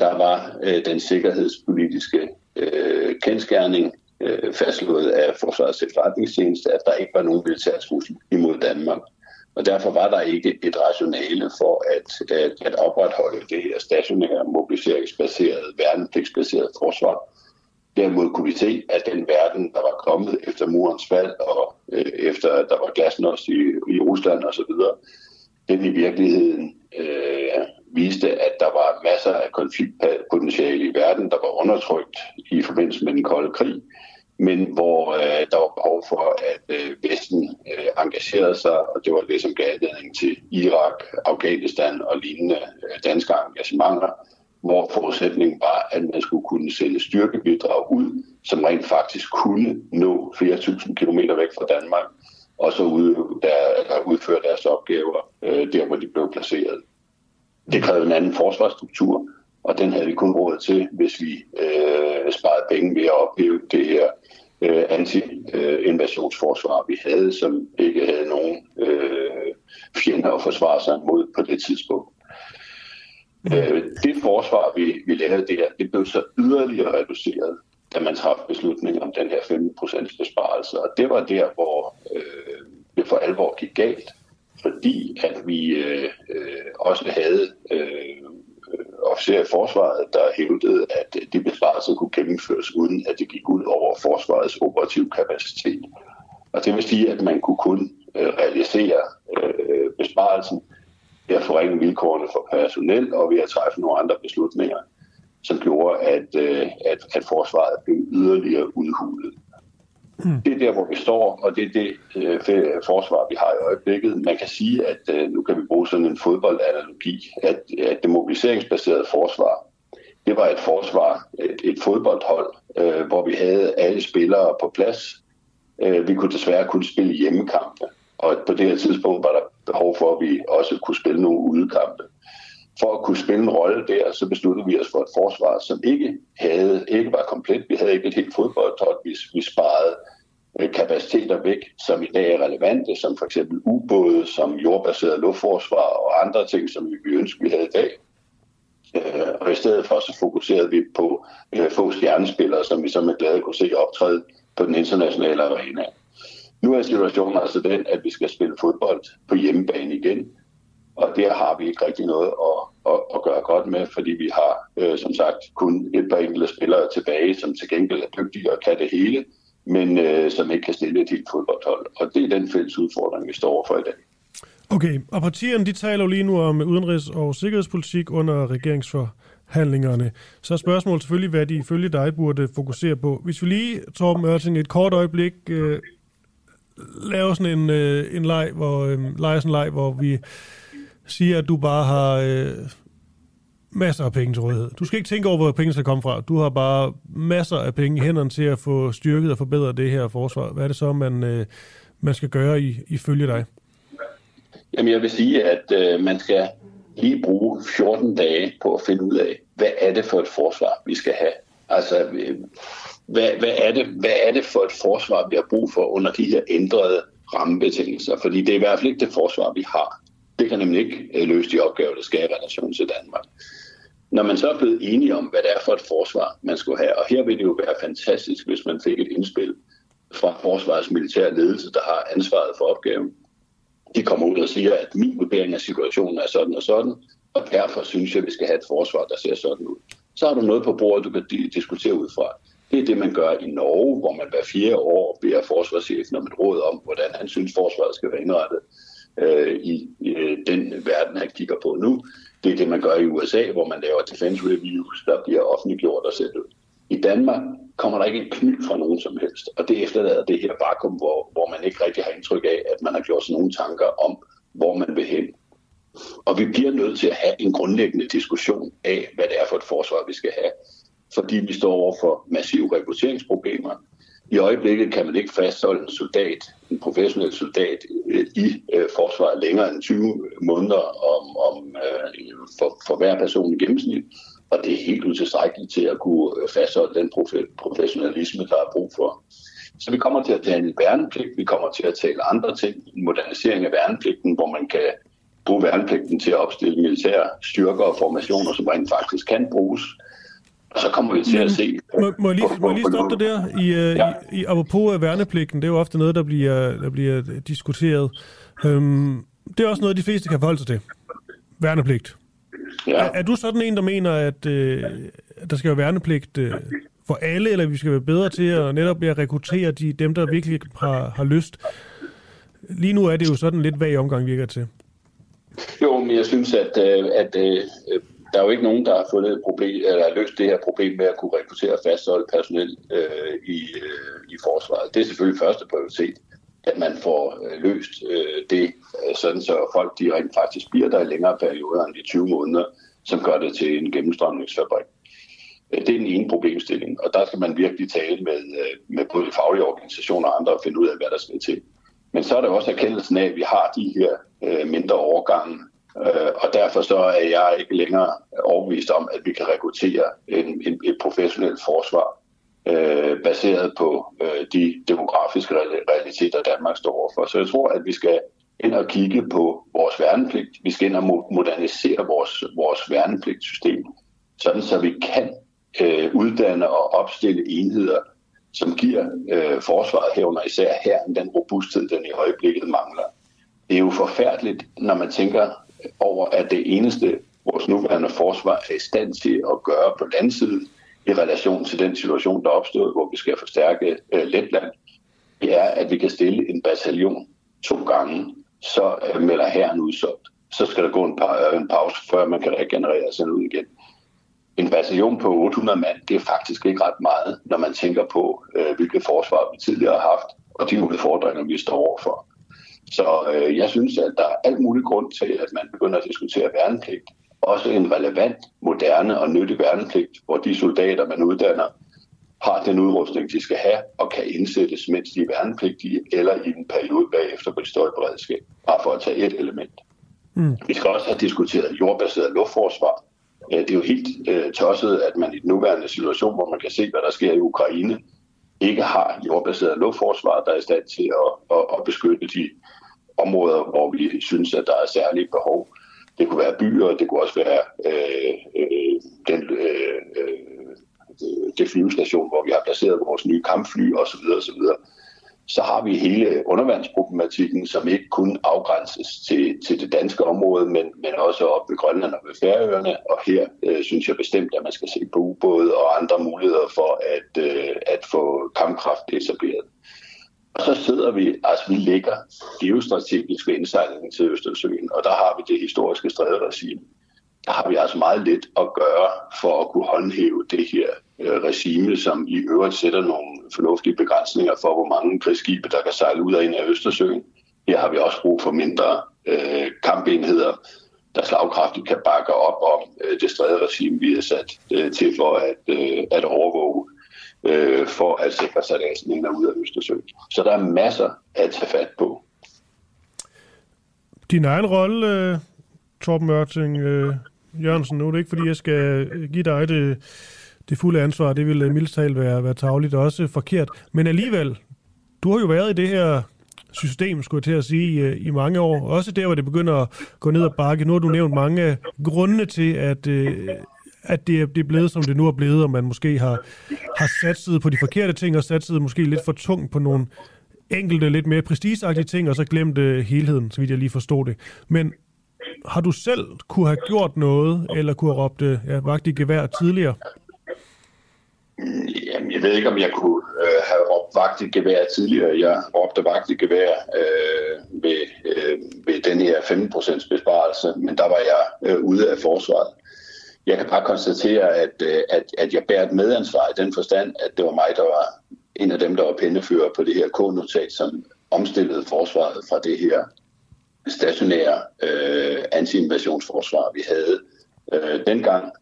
der var øh, den sikkerhedspolitiske øh, kendskærning øh, fastslået af Forsvarets efterretningstjeneste, at der ikke var nogen militær trussel imod Danmark. Og derfor var der ikke et rationale for at, at, at opretholde det her stationære mobiliseringsbaserede, værnepligtsbaserede forsvar. Derimod kunne vi se, at den verden, der var kommet efter murens fald og øh, efter at der var glasnost i, i Rusland osv., den i virkeligheden øh, viste, at der var masser af konfliktpotentiale i verden, der var undertrykt i forbindelse med den kolde krig, men hvor øh, der var behov for, at øh, Vesten øh, engagerede sig, og det var det, som gav anledning til Irak, Afghanistan og lignende øh, danske engagementer, hvor forudsætningen var, at man skulle kunne sende styrkebidrag ud, som rent faktisk kunne nå flere tusind kilometer væk fra Danmark, og så ud, der, der udføre deres opgaver øh, der, hvor de blev placeret. Det krævede en anden forsvarsstruktur, og den havde vi kun råd til, hvis vi øh, sparede penge ved at ophæve det her øh, anti-invasionsforsvar, vi havde, som ikke havde nogen øh, fjender at forsvare sig mod på det tidspunkt. Øh, det forsvar, vi, vi lavede der, det blev så yderligere reduceret, da man træffede beslutningen om den her 15% besparelse. Og det var der, hvor øh, det for alvor gik galt, fordi at vi øh, øh, også havde øh, officerer i forsvaret, der hævdede, at de besparelser kunne gennemføres, uden at det gik ud over forsvarets operativ kapacitet. Og det vil sige, at man kunne kun øh, realisere øh, besparelsen ved at forringe vilkårene for personel og ved at træffe nogle andre beslutninger, som gjorde, at, øh, at, at forsvaret blev yderligere udhulet. Mm. Det er der, hvor vi står, og det er det øh, forsvar, vi har i øjeblikket. Man kan sige, at øh, nu kan vi bruge sådan en fodboldanalogi, at, at det mobiliseringsbaserede forsvar, det var et forsvar, et, et fodboldhold, øh, hvor vi havde alle spillere på plads. Øh, vi kunne desværre kun spille hjemmekampe, og på det her tidspunkt var der behov for, at vi også kunne spille nogle udekampe. For at kunne spille en rolle der, så besluttede vi os for et forsvar, som ikke havde, ikke var komplet. Vi havde ikke et helt fodboldhold. Vi, vi sparede øh, kapaciteter væk, som i dag er relevante, som for eksempel ubåde, som jordbaseret luftforsvar og andre ting, som vi ønsker, vi havde i dag. Øh, og i stedet for så fokuserede vi på øh, få stjernespillere, som vi så med glæde kunne se optræde på den internationale arena. Nu er situationen altså den, at vi skal spille fodbold på hjemmebane igen, og der har vi ikke rigtig noget at, at, at gøre godt med, fordi vi har øh, som sagt kun et par enkelte spillere tilbage, som til gengæld er dygtige og kan det hele, men øh, som ikke kan stille et helt fodboldhold. Og det er den fælles udfordring, vi står overfor i dag. Okay, og partierne de taler jo lige nu om udenrigs- og sikkerhedspolitik under regeringsforhandlingerne. Så er spørgsmålet selvfølgelig, hvad de ifølge dig burde fokusere på. Hvis vi lige, Torben Ørting, et kort øjeblik øh, lave sådan en, øh, en leg, hvor, øh, lege sådan en leg, hvor vi siger, at du bare har øh, masser af penge til rådighed. Du skal ikke tænke over, hvor penge skal komme fra. Du har bare masser af penge i hænderne til at få styrket og forbedret det her forsvar. Hvad er det så, man, øh, man skal gøre i, ifølge dig? Jamen jeg vil sige, at øh, man skal lige bruge 14 dage på at finde ud af, hvad er det for et forsvar, vi skal have. Altså, øh, hvad, hvad, er det, hvad er det for et forsvar, vi har brug for under de her ændrede rammebetingelser? Fordi det er i hvert fald ikke det forsvar, vi har. Det kan nemlig ikke øh, løse de opgaver, der skal i relation til Danmark. Når man så er blevet enige om, hvad det er for et forsvar, man skulle have, og her vil det jo være fantastisk, hvis man fik et indspil fra forsvarets militære ledelse, der har ansvaret for opgaven. De kommer ud og siger, at min vurdering af situationen er sådan og sådan, og derfor synes jeg, at vi skal have et forsvar, der ser sådan ud. Så har du noget på bordet, du kan diskutere ud fra. Det er det, man gør i Norge, hvor man hver fjerde år beder forsvarschefen om et råd om, hvordan han synes, forsvaret skal være indrettet øh, i øh, den verden, han kigger på nu. Det er det, man gør i USA, hvor man laver defense reviews, der bliver offentliggjort og sendt ud. I Danmark kommer der ikke en kny fra nogen som helst, og det efterlader det her vakuum, hvor, hvor man ikke rigtig har indtryk af, at man har gjort sig nogle tanker om, hvor man vil hen. Og vi bliver nødt til at have en grundlæggende diskussion af, hvad det er for et forsvar, vi skal have. Fordi vi står over for massive rekrutteringsproblemer. I øjeblikket kan man ikke fastholde en soldat, en professionel soldat, øh, i øh, forsvaret længere end 20 måneder om, om, øh, for, for hver person i gennemsnit. Og det er helt utilstrækkeligt til at kunne øh, fastholde den profe- professionalisme, der er brug for. Så vi kommer til at tale værnepligt, vi kommer til at tale andre ting, en modernisering af værnepligten, hvor man kan bruge værnepligten til at opstille militære styrker og formationer, som rent faktisk kan bruges. Og så kommer vi til at se... Må, må, jeg lige, må jeg lige stoppe dig der? I, uh, ja. i, i, apropos værnepligten, det er jo ofte noget, der bliver, der bliver diskuteret. Um, det er også noget, de fleste kan forholde sig til. Værnepligt. Ja. Er, er du sådan en, der mener, at, at der skal være værnepligt uh, for alle, eller vi skal være bedre til at netop at rekruttere de, dem, der virkelig har, har lyst? Lige nu er det jo sådan lidt vag omgang, virker til. Jo, men jeg synes, at, at, at der er jo ikke nogen, der har fundet et problem, eller løst det her problem med at kunne rekruttere og fastholde personel øh, i, øh, i forsvaret. Det er selvfølgelig første prioritet, at man får øh, løst øh, det, øh, sådan så folk de rent faktisk bliver der i længere perioder end de 20 måneder, som gør det til en gennemstrømningsfabrik. Øh, det er den ene problemstilling, og der skal man virkelig tale med, øh, med både faglige organisationer og andre og finde ud af, hvad der skal til. Men så er der også erkendelsen af, at vi har de her øh, mindre overgange Øh, og derfor så er jeg ikke længere overbevist om, at vi kan rekruttere en, en, et professionelt forsvar øh, baseret på øh, de demografiske realiteter, Danmark står overfor. Så jeg tror, at vi skal ind og kigge på vores værnepligt. Vi skal ind og modernisere vores, vores værnepligtssystem, sådan så vi kan øh, uddanne og opstille enheder, som giver øh, forsvaret herunder især her den robusthed, den i øjeblikket mangler. Det er jo forfærdeligt, når man tænker over, at det eneste, vores nuværende forsvar er i stand til at gøre på landsiden i relation til den situation, der opstod, hvor vi skal forstærke øh, Letland, det er, at vi kan stille en bataljon to gange, så øh, melder herren udsolgt. Så skal der gå en, pa- øh, en pause, før man kan regenerere sig ud igen. En bataljon på 800 mand, det er faktisk ikke ret meget, når man tænker på, øh, hvilket forsvar vi tidligere har haft, og de udfordringer, vi står overfor. Så øh, jeg synes, at der er alt mulig grund til, at man begynder at diskutere værnepligt. Også en relevant, moderne og nyttig værnepligt, hvor de soldater, man uddanner, har den udrustning, de skal have, og kan indsættes, mens de er værnepligtige, eller i en periode bagefter, hvor de står i beredskab. Bare for at tage et element. Mm. Vi skal også have diskuteret jordbaseret luftforsvar. Det er jo helt øh, tosset, at man i den nuværende situation, hvor man kan se, hvad der sker i Ukraine, ikke har jordbaseret luftforsvar, der er i stand til at, at, at beskytte de områder, hvor vi synes, at der er særlige behov. Det kunne være byer, det kunne også være øh, øh, den, øh, øh, det flyvestation, hvor vi har placeret vores nye kampfly osv. osv. Så har vi hele undervandsproblematikken, som ikke kun afgrænses til, til det danske område, men, men også op ved Grønland og ved Færøerne. Og her øh, synes jeg bestemt, at man skal se på ubåde og andre muligheder for at, øh, at få kampkraft etableret. Og så sidder vi, altså vi ligger geostrategisk ved indsejlingen til Østersøen, og der har vi det historiske stræderegime. Der har vi altså meget lidt at gøre for at kunne håndhæve det her øh, regime, som i øvrigt sætter nogle fornuftige begrænsninger for, hvor mange krigsskibe, der kan sejle ud og ind af Østersøen. Her har vi også brug for mindre øh, kampenheder, der slagkraftigt kan bakke op om øh, det stræderegime, vi er sat øh, til for at, øh, at overvåge øh, for at sikre sig ind og ud af Østersøen. Så der er masser at tage fat på. Din egen rolle, øh, Torben Mørting øh, Jørgensen, nu er det ikke, fordi jeg skal give dig det, det fulde ansvar. Det ville øh, mildt talt være, være tagligt og også forkert. Men alligevel, du har jo været i det her system, skulle jeg til at sige, øh, i mange år. Også der, hvor det begynder at gå ned og bakke. Nu har du nævnt mange grunde til, at, øh, at det er, det er blevet, som det nu er blevet, og man måske har, har satset på de forkerte ting, og satset måske lidt for tungt på nogle enkelte, lidt mere prestigeagtige ting, og så glemt øh, helheden, så vidt jeg lige forstod det. Men har du selv kunne have gjort noget, eller kunne have råbt øh, ja, vagt i gevær tidligere? Jamen, jeg Jeg ved ikke, om jeg kunne øh, have råbt vagt i gevær tidligere. Jeg råbte vagt i gevær øh, ved, øh, ved den her 15% besparelse, men der var jeg øh, ude af forsvaret. Jeg kan bare konstatere, at, øh, at, at jeg bærer et medansvar i den forstand, at det var mig, der var en af dem, der var pindefører på det her K-notat, som omstillede forsvaret fra det her stationære øh, anti-invasionsforsvar, vi havde øh, dengang,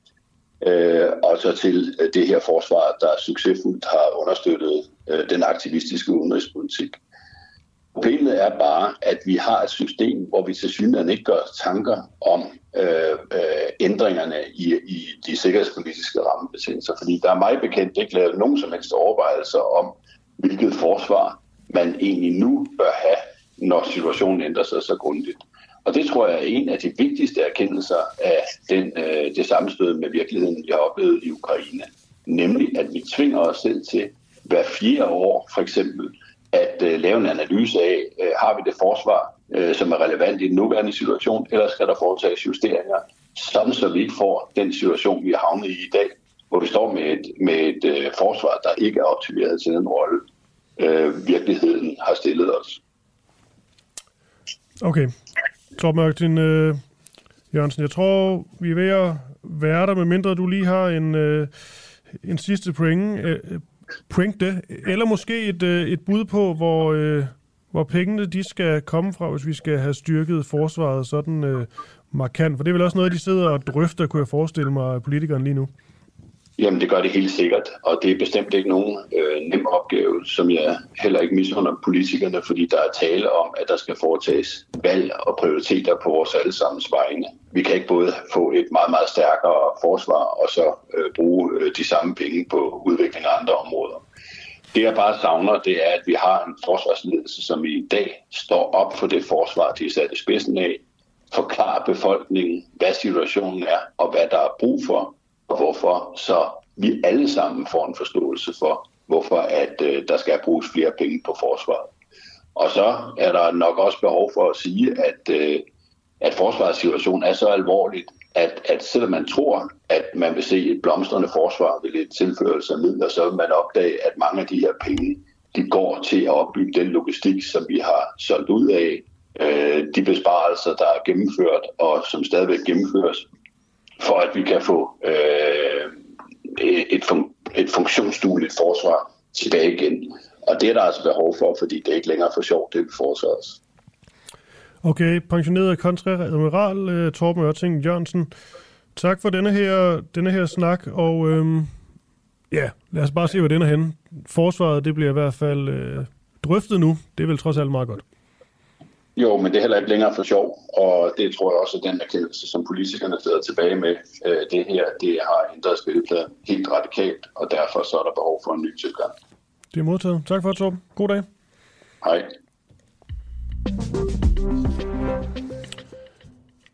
øh, og så til øh, det her forsvar, der succesfuldt har understøttet øh, den aktivistiske udenrigspolitik. Problemet er bare, at vi har et system, hvor vi til synligheden ikke gør tanker om øh, øh, ændringerne i, i de sikkerhedspolitiske rammebetingelser. Fordi der er meget bekendt ikke lavet nogen som helst overvejelser om, hvilket forsvar man egentlig nu bør have, når situationen ændrer sig så grundigt. Og det tror jeg er en af de vigtigste erkendelser af den, øh, det sammenstød med virkeligheden, vi har oplevet i Ukraine. Nemlig, at vi tvinger os selv til hver fire år for eksempel at øh, lave en analyse af, øh, har vi det forsvar, øh, som er relevant i den nuværende situation, eller skal der foretages justeringer, sådan så vi ikke får den situation, vi er havnet i i dag, hvor vi står med et, med et øh, forsvar, der ikke er optimeret til den rolle, øh, virkeligheden har stillet os. Okay. Torben Martin øh, Jørgensen, jeg tror, vi er ved at være der, medmindre du lige har en, øh, en sidste pointe, øh, pointe, eller måske et, øh, et bud på, hvor, øh, hvor pengene de skal komme fra, hvis vi skal have styrket forsvaret sådan øh, markant. For det er vel også noget, de sidder og drøfter, kunne jeg forestille mig, politikeren lige nu. Jamen, det gør det helt sikkert, og det er bestemt ikke nogen øh, nem opgave, som jeg heller ikke misunder politikerne, fordi der er tale om, at der skal foretages valg og prioriteter på vores allesammens vegne. Vi kan ikke både få et meget, meget stærkere forsvar og så øh, bruge øh, de samme penge på udvikling af andre områder. Det jeg bare savner, det er, at vi har en forsvarsledelse, som i dag står op for det forsvar, de er sat i spidsen af, forklarer befolkningen, hvad situationen er og hvad der er brug for, og hvorfor, så vi alle sammen får en forståelse for, hvorfor at øh, der skal bruges flere penge på forsvaret. Og så er der nok også behov for at sige, at, øh, at forsvarets situation er så alvorligt, at, at selvom man tror, at man vil se et blomstrende forsvar ved lidt tilførelse af midler, så vil man opdage, at mange af de her penge, de går til at opbygge den logistik, som vi har solgt ud af, øh, de besparelser, der er gennemført og som stadigvæk gennemføres, for at vi kan få øh, et, fun- et funktionsdueligt forsvar tilbage igen. Og det er der altså behov for, fordi det er ikke længere for sjovt, det vi foretager os. Okay, pensioneret kontreadmiral øh, Torben Ørting Jørgensen. Tak for denne her, denne her snak, og øhm, ja, lad os bare se, hvor den er henne. Forsvaret, det bliver i hvert fald øh, drøftet nu. Det er vel trods alt meget godt. Jo, men det er heller ikke længere for sjov, og det tror jeg også er den erkendelse, som politikerne sidder tilbage med. Øh, det her, det har ændret spillepladen helt radikalt, og derfor så er der behov for en ny tilgang. Det er modtaget. Tak for det, Torben. God dag. Hej.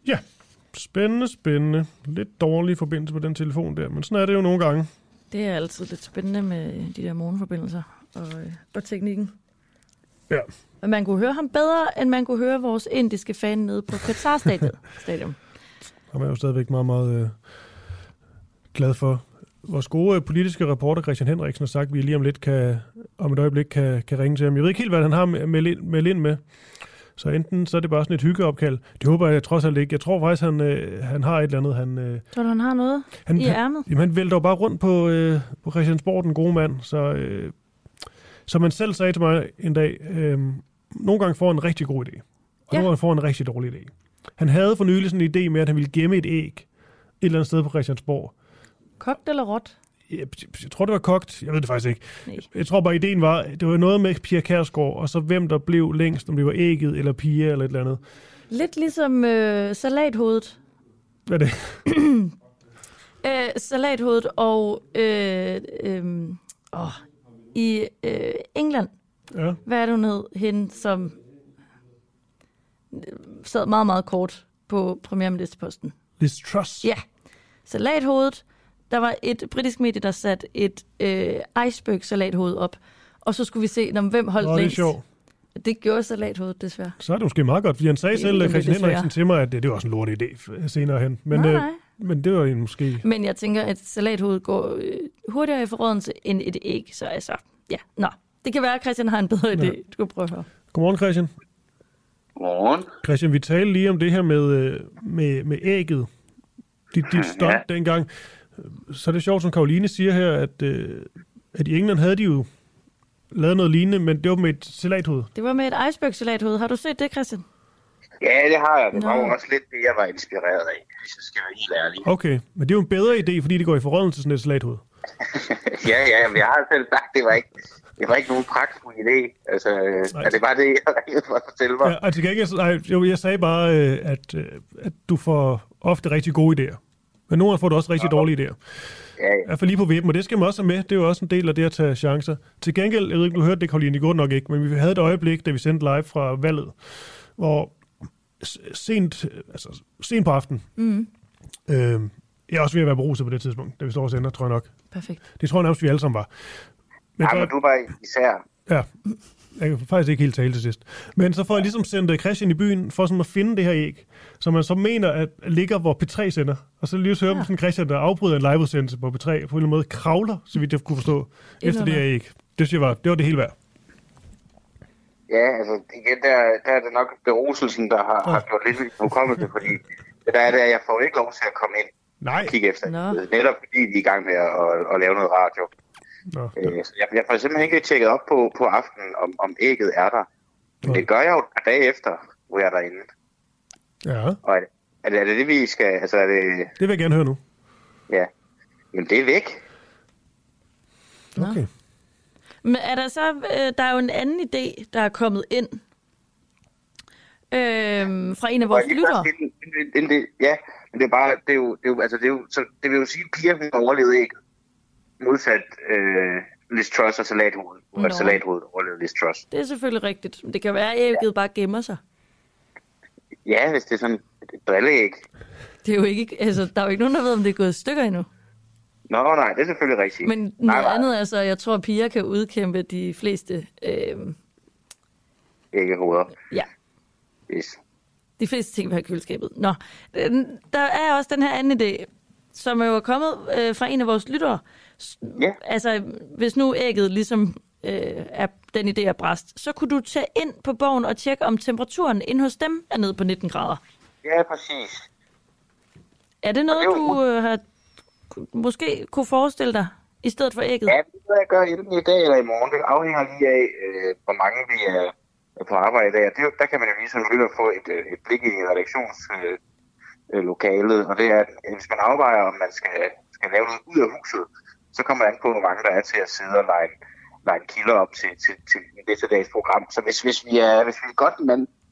Ja, spændende, spændende. Lidt dårlig forbindelse på den telefon der, men sådan er det jo nogle gange. Det er altid lidt spændende med de der morgenforbindelser og, øh, og teknikken. Ja. Men man kunne høre ham bedre, end man kunne høre vores indiske fan nede på Qatar Stadium. Ham er jo stadigvæk meget, meget øh, glad for. Vores gode øh, politiske reporter Christian Henriksen har sagt, at vi lige om lidt kan, om et øjeblik kan, kan ringe til ham. Jeg ved ikke helt, hvad han har med, med, med ind med. Så enten så er det bare sådan et hyggeopkald. Det håber jeg trods alt ikke. Jeg tror faktisk, han, øh, han har et eller andet. Han, øh, Tror du, han har noget han, i ærmet? Han, jamen, han vælter jo bare rundt på, øh, på Christiansborg, den gode mand. Så, øh, som han selv sagde til mig en dag, øh, nogle gange får en rigtig god idé. Og ja. nogle gange får en rigtig dårlig idé. Han havde for nylig sådan en idé med, at han ville gemme et æg et eller andet sted på Christiansborg. Kogt eller råt? Jeg, jeg tror, det var kogt. Jeg ved det faktisk ikke. Nej. Jeg tror bare, ideen var, det var noget med Pia Kærsgaard, og så hvem der blev længst, om det var ægget eller Pia eller et eller andet. Lidt ligesom øh, salathovedet. Hvad er det? øh, salathovedet og øh, øh, åh, i øh, England. Ja. Hvad er det, hun hed? Hende, som sad meget, meget kort på premierministerposten. Liz Truss. Ja. Salathovedet. Der var et britisk medie, der satte et øh, iceberg-salathoved op. Og så skulle vi se, om hvem holdt Nå, det længst. sjovt. Det gjorde salathovedet, desværre. Så er det måske meget godt, fordi han sagde Det selv, Christian. Henriksen, til mig, at det, det var også en lort idé senere hen. Men, nej, øh, nej. Men det var jo måske... Men jeg tænker, at salathovedet går øh, hurtigere i forrådelse end et æg. Så altså, ja, nå. Det kan være, at Christian har en bedre idé. Du kan prøve at høre. Godmorgen, Christian. Godmorgen. Christian, vi talte lige om det her med, øh, med, med ægget. Dit, dit stunt ja. dengang. Så er det sjovt, som Karoline siger her, at, øh, at i England havde de jo lavet noget lignende, men det var med et salathoved. Det var med et iceberg-salathoved. Har du set det, Christian? Ja, det har jeg. Det var Nå. også lidt det, jeg var inspireret af, hvis jeg skal være helt ærlig. Okay, men det er jo en bedre idé, fordi det går i forrådelse til sådan et salathoved. ja, ja, men jeg har selv sagt, det var ikke, det var ikke nogen pragtfuld idé. Altså, er det bare det, jeg ringede for at fortælle mig? Ja, og til gengæld, nej, jo, jeg sagde bare, øh, at, øh, at du får ofte rigtig gode idéer. Men nogle gange får du også rigtig dårlige idéer. Ja, ja. I hvert fald lige på vippen, og det skal man også have med. Det er jo også en del af det at tage chancer. Til gengæld, jeg ved ikke, du hørte det, Karoline, i går nok ikke, men vi havde et øjeblik, da vi sendte live fra valget, hvor sent, altså sent på aftenen, Mm. øh, jeg er også ved at være beruset på det tidspunkt, da vi står og sender, tror jeg nok. Perfekt. Det tror jeg nærmest, vi alle sammen var. Men Ja, men du var især. Ja, jeg kan faktisk ikke helt tale til sidst. Men så får jeg ligesom sendt øh, Christian i byen for sådan at finde det her æg, som man så mener, at ligger, hvor P3 sender. Og så lige så høre, ja. sådan Christian, der afbryder en liveudsendelse på P3, på en eller anden måde kravler, så vidt jeg kunne forstå, efter det her æg. Det synes jeg var, det var det hele værd. Ja, altså igen, der, der er det nok beruselsen, der har, har gjort lidt hukommelse, fordi det der er det, at jeg får ikke lov til at komme ind Nej. og kigge efter. Nå. det. Netop fordi vi er i gang med at, at, at lave noget radio. Nå, Øh, så jeg, jeg får simpelthen ikke tjekket op på, på aftenen, om, om ægget er der. Men det gør jeg jo et par dage efter, hvor jeg er derinde. Ja, Og er det, er det, er det det, vi skal... Altså, er det... det vil jeg gerne høre nu. Ja. Men det er væk. Nå. Okay. Men er der så, øh, der er jo en anden idé, der er kommet ind øh, fra en af vores lyttere. ja, men det er bare, det er jo, det er jo, altså det er jo, så det vil jo sige, at piger hun overlevede ikke. Modsat øh, Liz Truss og salathovedet. Nå. Og salathovedet overlevede Liz Truss. Det er selvfølgelig rigtigt. Det kan være, at ægget bare gemmer sig. Ja, hvis det er sådan et drilleæg. Det er jo ikke, altså, der er jo ikke nogen, der ved, om det er gået i stykker endnu. Nå, nej, det er selvfølgelig rigtigt. Men nej, noget nej, andet er så, jeg tror, at piger kan udkæmpe de fleste, øh, ikke hoveder. ja, Yes. de fleste ting, vi har i køleskabet. Nå, øh, der er også den her anden idé, som er jo kommet øh, fra en af vores lyttere. Ja. Altså, hvis nu ægget ligesom øh, er den idé er bræst, så kunne du tage ind på bogen og tjekke, om temperaturen inde hos dem er nede på 19 grader. Ja, præcis. Er det noget, Og det er jo- du øh, har, måske kunne forestille dig, i stedet for ægget? Ja, det vil jeg gøre enten i dag eller i morgen. Det afhænger lige af, øh, hvor mange vi er på arbejde i dag. Og det, der kan man jo lige som lytter få et, øh, et blik i redaktionslokalet. Øh, øh og det er, at øh, hvis man afvejer, om man skal, skal lave noget ud af huset, så kommer det an på, hvor mange der er til at sidde og lege, lege kilder op til, til, til det til dags program. Så hvis, hvis, vi er, hvis vi er godt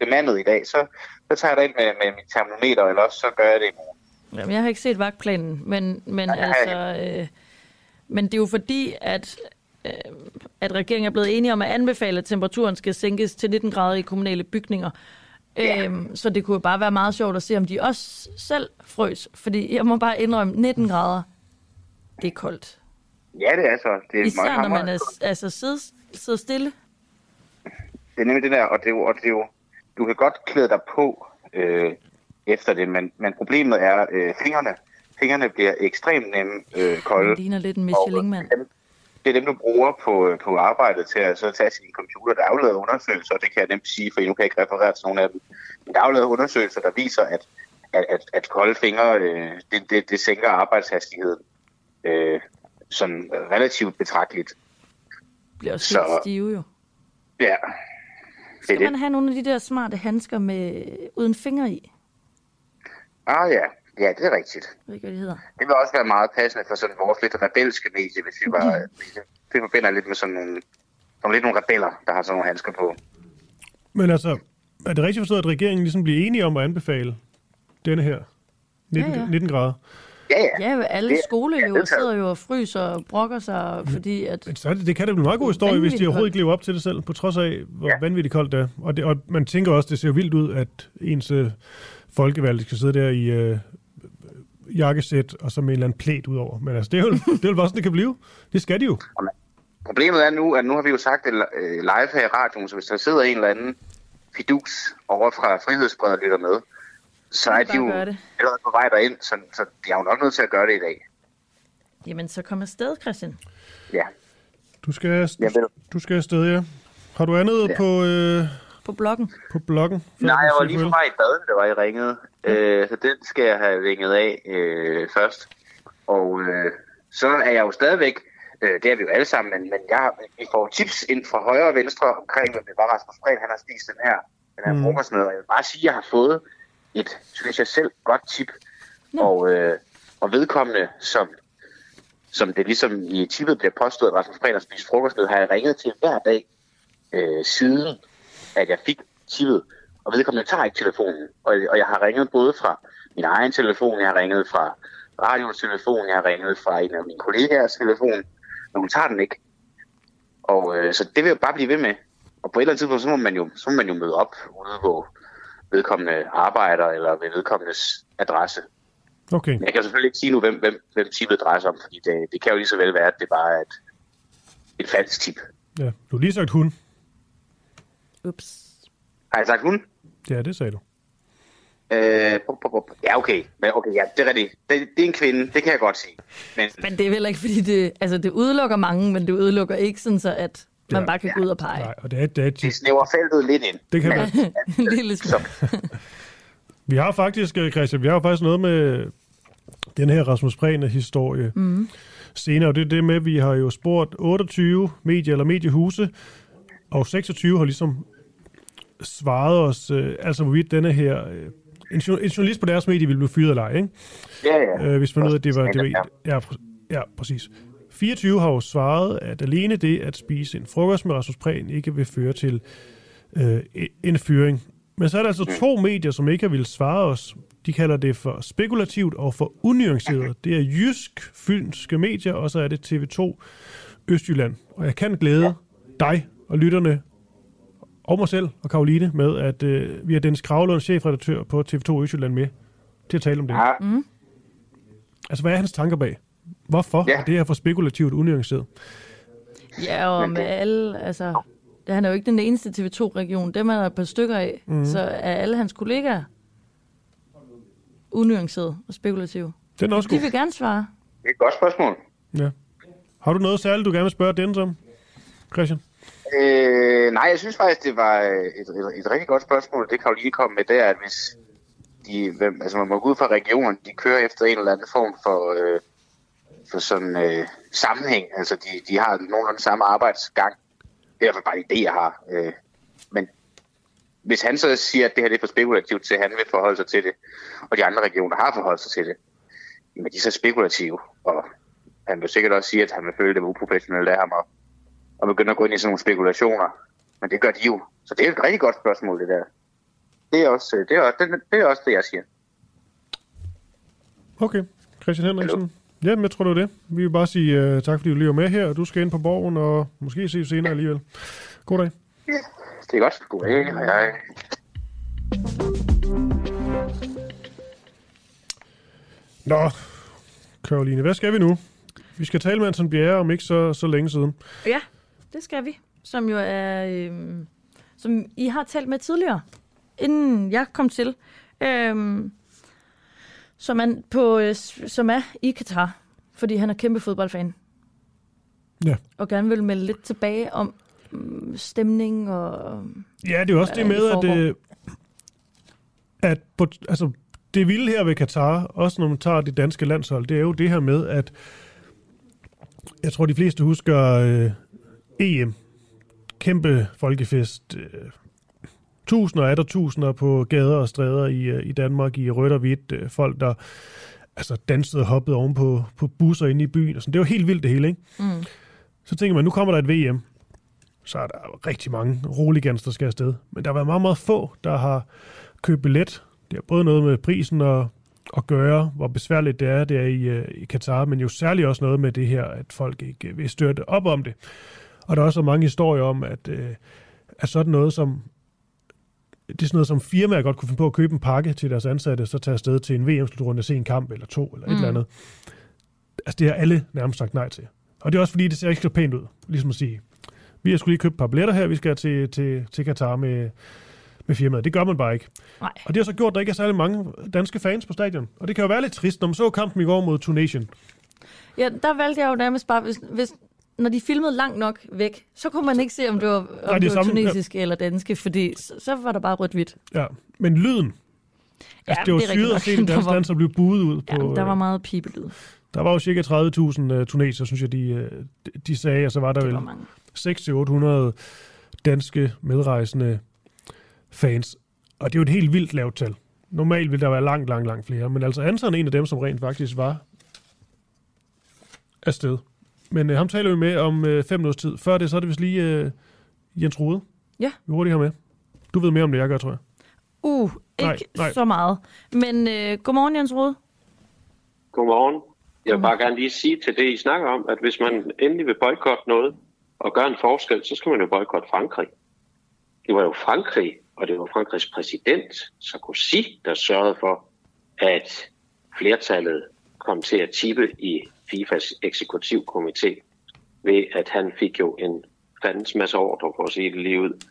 bemandet i dag, så, så tager jeg det ind med, med mit termometer, eller også så gør jeg det i morgen. Jamen, jeg har ikke set vagtplanen, men, men Nej, altså... Øh, men det er jo fordi, at, øh, at regeringen er blevet enige om at anbefale, at temperaturen skal sænkes til 19 grader i kommunale bygninger. Ja. Øhm, så det kunne jo bare være meget sjovt at se, om de også selv frøs. Fordi jeg må bare indrømme, 19 grader, det er koldt. Ja, det er så. Det er Især når man er altså, sidder, sidder stille. Det er nemlig det der, og det er jo, og det er jo du kan godt klæde dig på øh, efter det, men, men problemet er øh, fingrene. Fingrene bliver ekstremt nemme øh, kolde. Det ligner lidt en Michelin-mand. dem- Det er dem, du bruger på, øh, på arbejdet til at så tage sin computer. Der er afladet undersøgelser, og det kan jeg nemt sige, for nu kan jeg ikke referere til nogle af dem. Men der er afladet undersøgelser, der viser, at, at, at, at kolde fingre, øh, det, det, det sænker arbejdshastigheden øh, sådan relativt betragteligt. Bliver også Så- helt stive jo. Ja, det Skal det. man have nogle af de der smarte handsker med uden fingre i? Ah ja, ja, det er rigtigt. Jeg ved ikke, hvad de hedder. Det vil også være meget passende for sådan vores lidt rebelske medie, hvis vi var... Det forbinder lidt med sådan nogle, nogle lidt nogle rebeller, der har sådan nogle handsker på. Men altså, er det rigtigt forstået, at regeringen ligesom bliver enige om at anbefale denne her 19, Ja, ja. 19 grader? Ja, ja. Ja, alle Det- skoleelever ja, det sidder jo og fryser og brokker sig, fordi at... Men så er det, det kan da blive en meget god historie, hvis de overhovedet ikke lever op til det selv, på trods af, hvor ja. Vanvittigt koldt det er. Og, det. og man tænker også, det ser jo vildt ud, at ens øh, folkevalgte skal sidde der i øh, jakkesæt, og så med en eller anden plæt ud over. Men altså, det er jo, det er jo bare sådan, det kan blive. Det skal de jo. Problemet er nu, at nu har vi jo sagt det øh, live her i radioen, så hvis der sidder en eller anden fidus over fra Frihedsbredet lytter med, så er de jo allerede på vej derind, så, så de er jo nok nødt til at gøre det i dag. Jamen, så kom afsted, Christian. Ja. Du skal, vil. du skal afsted, ja. Har du andet Ja. på, øh, På bloggen. på bloggen? Nej, jeg var lige på vej i bad, da var I ringede. Øh, så den skal jeg have ringet af øh, først. Og øh, så er jeg jo stadigvæk, øh, det er vi jo alle sammen, men, men jeg, vi får tips ind fra højre og venstre omkring, hvem det var Rasmus Prehn, han har spist den her, den her Mm. frokostmad. Og jeg vil bare sige, at jeg har fået et, synes jeg selv, godt tip. Og, øh, og vedkommende, som, som det ligesom i tippet bliver påstået, at Rasmus Prehn har spist frokostmad, har jeg ringet til hver dag øh, siden, at jeg fik tippet. Og vedkommende tager ikke telefonen. Og, og jeg har ringet både fra min egen telefon, jeg har ringet fra radios telefon, jeg har ringet fra en af mine kollegaers telefon, men hun tager den ikke. Og øh, så det vil jeg bare blive ved med. Og på et eller andet tidspunkt, så må man jo, så må man jo møde op ude, hvor vedkommende arbejder, eller ved vedkommendes adresse. Okay. Men jeg kan selvfølgelig ikke sige nu, hvem, hvem, hvem tippet drejer sig om, fordi det, det kan jo lige så vel være, at det bare er et, et falsk tip. Ja, du har lige sagt hun. Ups. Har jeg sagt hun? Ja, det sagde du. Øh, bup, bup, bup. Ja, okay. Okay, ja, det er rigtigt. Det, det er en kvinde, det kan jeg godt sige. Men, Men det er vel ikke, fordi det... Altså, det udelukker mange, men det udelukker ikke sådan så, at man Ja. bare kan gå ud og pege. Nej, og det er, det er et tip. det snæver feltet lidt ind. Det kan Men- være. en lille. Vi har faktisk, øh, Christian, vi har faktisk noget med den her Rasmus Prehn-historie Mm. senere. Det er det med, at vi har jo spurgt 28 medier eller mediehuse, og 26 har ligesom svaret os, øh, altså hvorvidt denne her, øh, en, jo- en journalist på deres medie ville blive fyret eller ej, ikke? Ja, ja. Øh, hvis man ved, at det var... Det Ja. var ja, ja, præcis. 24 har jo svaret, at alene det at spise en frokost med Rasmus Prehn ikke vil føre til øh, en fyring. Men så er der altså to medier, som ikke har ville svare os. De kalder det for spekulativt og for unuanceret. Det er Jysk Fynske Medier, og så er det TV2 Østjylland. Og jeg kan glæde dig og lytterne og mig selv og Karoline med, at øh, vi har Dennis Kravlund, chefredaktør på TV2 Østjylland, med til at tale om det. Ja, Mm. Altså, hvad er hans tanker bag? Hvorfor ja. Er det her for spekulativt unuanceret? Ja, og med alle, altså, han er jo ikke den eneste TV2-region. Dem er der et par stykker af. Mm. Så er alle hans kollegaer unuanceret og spekulative. Den er også De god. vil gerne svare. det er et godt spørgsmål. Ja. Har du noget særligt, du gerne vil spørge Dennis om, Christian? Øh, nej, jeg synes faktisk, det var øh, et, et, et rigtig godt spørgsmål, det Karoline kom med der, at hvis de, hvem, altså man må gå ud fra regionen, de kører efter en eller anden form for, øh, for sådan øh, sammenhæng, altså de, de har nogenlunde samme arbejdsgang. Det er i hvert fald bare en idé, jeg har. Øh, men hvis han så siger, at det her det er for spekulativt til, at han vil forholde sig til det, og de andre regioner har forholdt sig til det, men de er så spekulative, og han vil sikkert også sige, at han vil føle det var uprofessionelt af ham, at og begynder at gå ind i sådan nogle spekulationer. Men det gør de jo. Så det er et rigtig godt spørgsmål, det der. Det er også det, er, også- det, det, er også det jeg siger. Okay, Christian Henriksen. Jamen, jeg tror, det var det. Vi vil bare sige uh, tak, fordi du lige var med her, og du skal ind på borgen, og måske ses senere alligevel. God dag. Det er godt. God dag. Hej, hej. Nå, Karoline, hvad skal vi nu? Vi skal tale med Anton Bjerre om ikke så, så længe siden. Ja, det skal vi. Som jo er... Øhm, som I har talt med tidligere, inden jeg kom til. Øhm, som, er på, øh, som er i Katar, fordi han er kæmpe fodboldfan. Ja. Og gerne vil melde lidt tilbage om mm, stemning og... Ja, det er jo også det med, at, øh, at på, altså, det vilde her ved Katar, også når man tager det danske landshold, det er jo det her med, at jeg tror, de fleste husker øh, EM. Kæmpe folkefest. Øh, tusinder og der tusinder på gader og stræder i, øh, i Danmark i rødt og hvidt. Øh, folk, der altså, dansede og hoppede oven på, på busser inde i byen. Og sådan. Det var helt vildt det hele, ikke? Mm. Så tænker man, nu kommer der et VM. Så er der rigtig mange roligans, der skal afsted. Men der har været meget, meget få, der har købt billet. Det har både noget med prisen og, at gøre, hvor besværligt det er, det er i, i Katar, men jo særligt også noget med det her, at folk ikke vil støtte op om det. Og der er også mange historier om, at, øh, at sådan noget som det er sådan noget, som firmaer godt kunne finde på at købe en pakke til deres ansatte, så tage afsted til en VM-slutrunde og se en kamp eller to eller et Mm. eller andet. Altså det har alle nærmest sagt nej til. Og det er også fordi, det ser ikke så pænt ud. Ligesom at sige, vi har skulle lige købt et par billetter her, vi skal til, til, til Katar med, med firmaet. Det gør man bare ikke. Nej. Og det har så gjort, at der ikke er særlig mange danske fans på stadion. Og det kan jo være lidt trist, når man så kampen i går mod Tunesien. Ja, der valgte jeg jo nærmest bare, hvis, hvis, når de filmede langt nok væk, så kunne man ikke se, om det var, om Nej, det det var samme- tunesiske eller danske, fordi så, så var der bare rødt-hvidt. Ja, men lyden. Altså, Ja, det var det syret at se det Der danske var- som blev buet ud Ja, på... der var øh, meget pibelyd. Der var jo cirka 30.000 uh, tuneser, synes jeg, de, øh, de sagde, og så var der vel 600-800 danske medrejsende fans. Og det er jo et helt vildt lavt tal. Normalt ville der være langt, langt, langt flere. Men altså Anton er en af dem, som rent faktisk var afsted. Men uh, ham taler vi med om uh, fem minutters tid. Før det, så er det vist lige uh, Jens Rode. Ja. Vi hurtigt her med. Du ved mere om det, jeg gør, tror jeg. Uh, ikke Nej, nej. så meget. Men øh, godmorgen, Jens Rode. Godmorgen. Jeg vil bare gerne lige sige til det, I snakker om, at hvis man endelig vil boykotte noget og gøre en forskel, så skal man jo boykotte Frankrig. Det var jo Frankrig, og det var Frankrigs præsident, Sarkozy, der sørgede for, at flertallet kom til at tippe i FIFAs eksekutivkomité, ved at han fik jo en fandens masse ordre, for at sige det lige ud,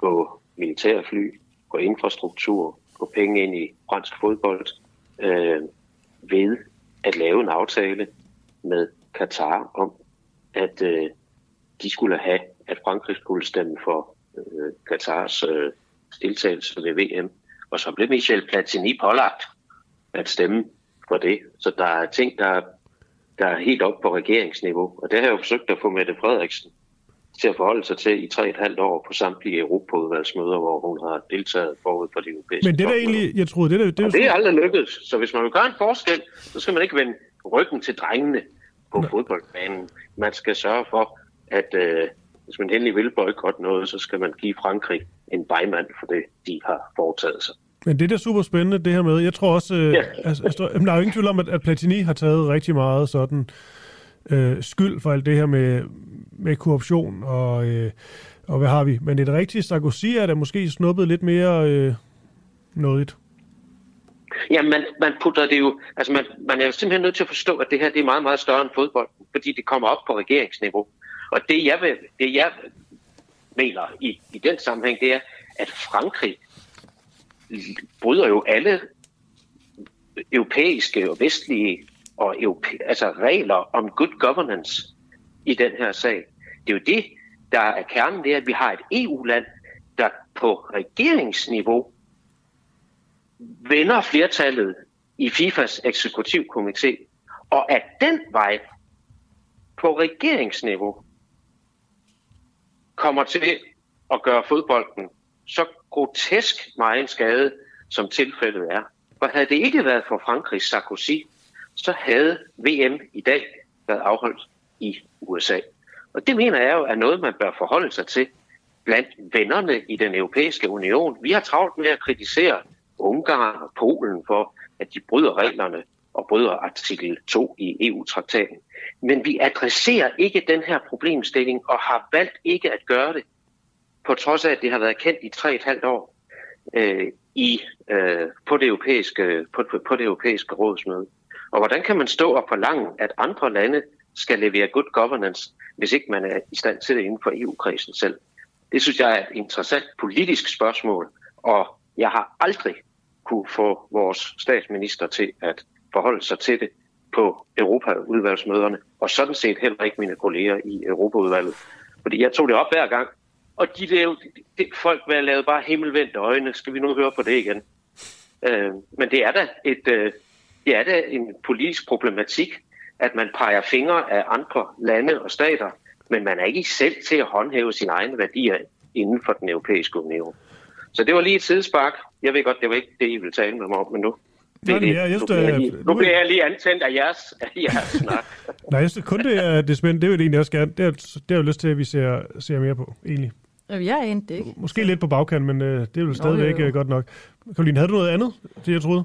på militærfly, på infrastruktur, på penge ind i fransk fodbold, øh, ved at lave en aftale med Katar om, at øh, de skulle have, at Frankrig skulle stemme for øh, Katars øh, deltagelse ved VM. Og så blev Michel Platini pålagt at stemme for det. Så der er ting, der, der er helt op på regeringsniveau. Og det har jeg jo forsøgt at få Mette Frederiksen til at forholde sig til i tre et halvt år på samtlige Europaudvalgsmøder, hvor hun har deltaget forud for de europæiske Men det der egentlig, jeg troede, det der... Det, og det er aldrig lykkedes. Så hvis man vil gøre en forskel, så skal man ikke vende ryggen til drengene på Nej. fodboldbanen. Man skal sørge for, at øh, hvis man endelig vil boykotte noget, så skal man give Frankrig en bejmand for det, de har foretaget sig. Men det er da super spændende, det her med. Jeg tror også, øh, Ja. altså, altså, jamen, der er jo ingen tvivl om, at, at Platini har taget rigtig meget sådan øh, skyld for alt det her med, med korruption og, øh, og hvad har vi. Men det er rigtigt, Sarkozy er da måske snuppet lidt mere øh, nådigt. Ja, man, man putter det jo... Altså, man, man er jo simpelthen nødt til at forstå, at det her det er meget, meget større end fodbold, fordi det kommer op på regeringsniveau. Og det, jeg, vil, det, jeg mener i, i den sammenhæng, det er, at Frankrig bryder jo alle europæiske og vestlige og europæ- altså regler om good governance i den her sag. Det er jo det, der er kernen, det er, at vi har et EU-land, der på regeringsniveau vender flertallet i FIFAs eksekutivkomité, og at den vej på regeringsniveau kommer til at gøre fodbolden så grotesk meget skade, som tilfældet er. For havde det ikke været for Frankrigs Sarkozy, så havde VM i dag været afholdt i USA. Og det mener jeg jo er noget, man bør forholde sig til blandt vennerne i den europæiske union. Vi har travlt med at kritisere Ungarn og Polen for, at de bryder reglerne og bryder artikel 2 i EU-traktaten. Men vi adresserer ikke den her problemstilling og har valgt ikke at gøre det, på trods af, at det har været kendt i tre et halvt år øh, i, øh, på, det europæiske, på, på, det europæiske rådsmøde. Og hvordan kan man stå og forlange, at andre lande skal levere good governance, hvis ikke man er i stand til det inden for EU-kredsen selv? Det synes jeg er et interessant politisk spørgsmål, og jeg har aldrig kunne få vores statsminister til at forholde sig til det på Europaudvalgsmøderne, og sådan set heller ikke mine kolleger i Europaudvalget. Fordi jeg tog det op hver gang, og de der, de, folk var lavet bare himmelvendte øjne. Skal vi nu høre på det igen? Øh, men det er da et, øh, det er da en politisk problematik, at man peger fingre af andre lande og stater, men man er ikke selv til at håndhæve sine egne værdier inden for den europæiske union. Så det var lige et sidespark. Jeg ved godt, det var ikke det, I ville tale med mig om, men nu, det, Nej, det, jeg- jeg nu, synes, bliver jeg at- lige, nu er- bliver jeg lige antændt af jeres, af jeres snak. Nej, jeg synes kun det er, det er spændende. Det jo det egentlig også gerne. Det er, det er jo lyst til, at vi ser, ser mere på, egentlig. Jeg det ikke. Måske lidt på bagkant, men øh, det er jo stadigvæk jo, jo. øh, godt nok. Karoline, havde du noget andet, det jeg troede?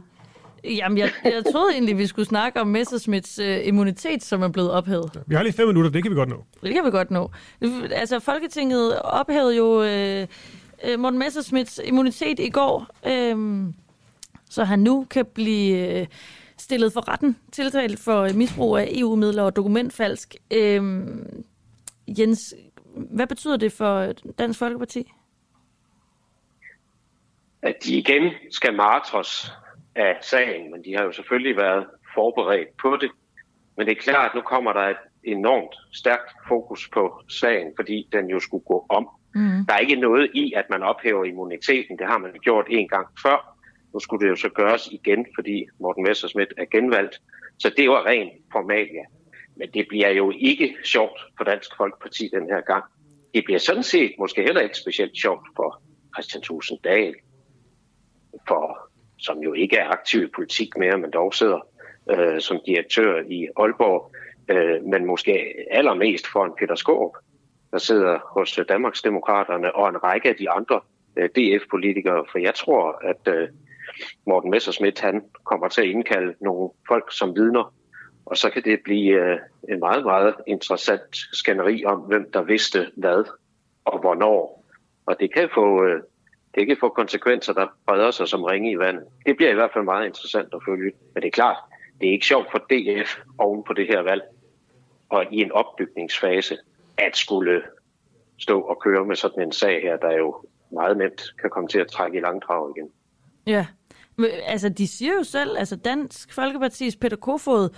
Jamen, jeg, jeg troede egentlig, vi skulle snakke om Messersmiths øh, immunitet, som er blevet ophævet. Vi har lige fem minutter, det kan vi godt nå. Det kan vi godt nå. Altså, Folketinget ophævede jo øh, øh, Morten Messersmiths immunitet i går, øh, så han nu kan blive øh, stillet for retten, tiltalt for misbrug af EU-midler og dokumentfalsk. Øh, Jens, hvad betyder det for Dansk Folkeparti? de igen skal martres af sagen, men de har jo selvfølgelig været forberedt på det. Men det er klart, at nu kommer der et enormt stærkt fokus på sagen, fordi den jo skulle gå om. Mm. Der er ikke noget i, at man ophæver immuniteten. Det har man gjort en gang før. Nu skulle det jo så gøres igen, fordi Morten Messersmith er genvalgt. Så det var ren formalia. Men det bliver jo ikke sjovt for Dansk Folkeparti den her gang. Det bliver sådan set måske heller ikke specielt sjovt for Christian Tusinddal, for, som jo ikke er aktiv i politik mere, men dog sidder øh, som direktør i Aalborg, øh, men måske allermest for en Peter Skåb, der sidder hos øh, Danmarksdemokraterne og en række af de andre øh, DF-politikere, for jeg tror, at øh, Morten Messersmith han kommer til at indkalde nogle folk som vidner, og så kan det blive øh, en meget, meget interessant skænderi om, hvem der vidste hvad og hvornår. Og det kan få, øh, det kan få konsekvenser, der breder sig som ringe i vandet. Det bliver i hvert fald meget interessant at følge. Men det er klart, det er ikke sjovt for DF oven på det her valg, og i en opbygningsfase, at skulle stå og køre med sådan en sag her, der jo meget nemt kan komme til at trække i langdrag igen. Ja, altså de siger jo selv, altså Dansk Folkepartis Peter Kofod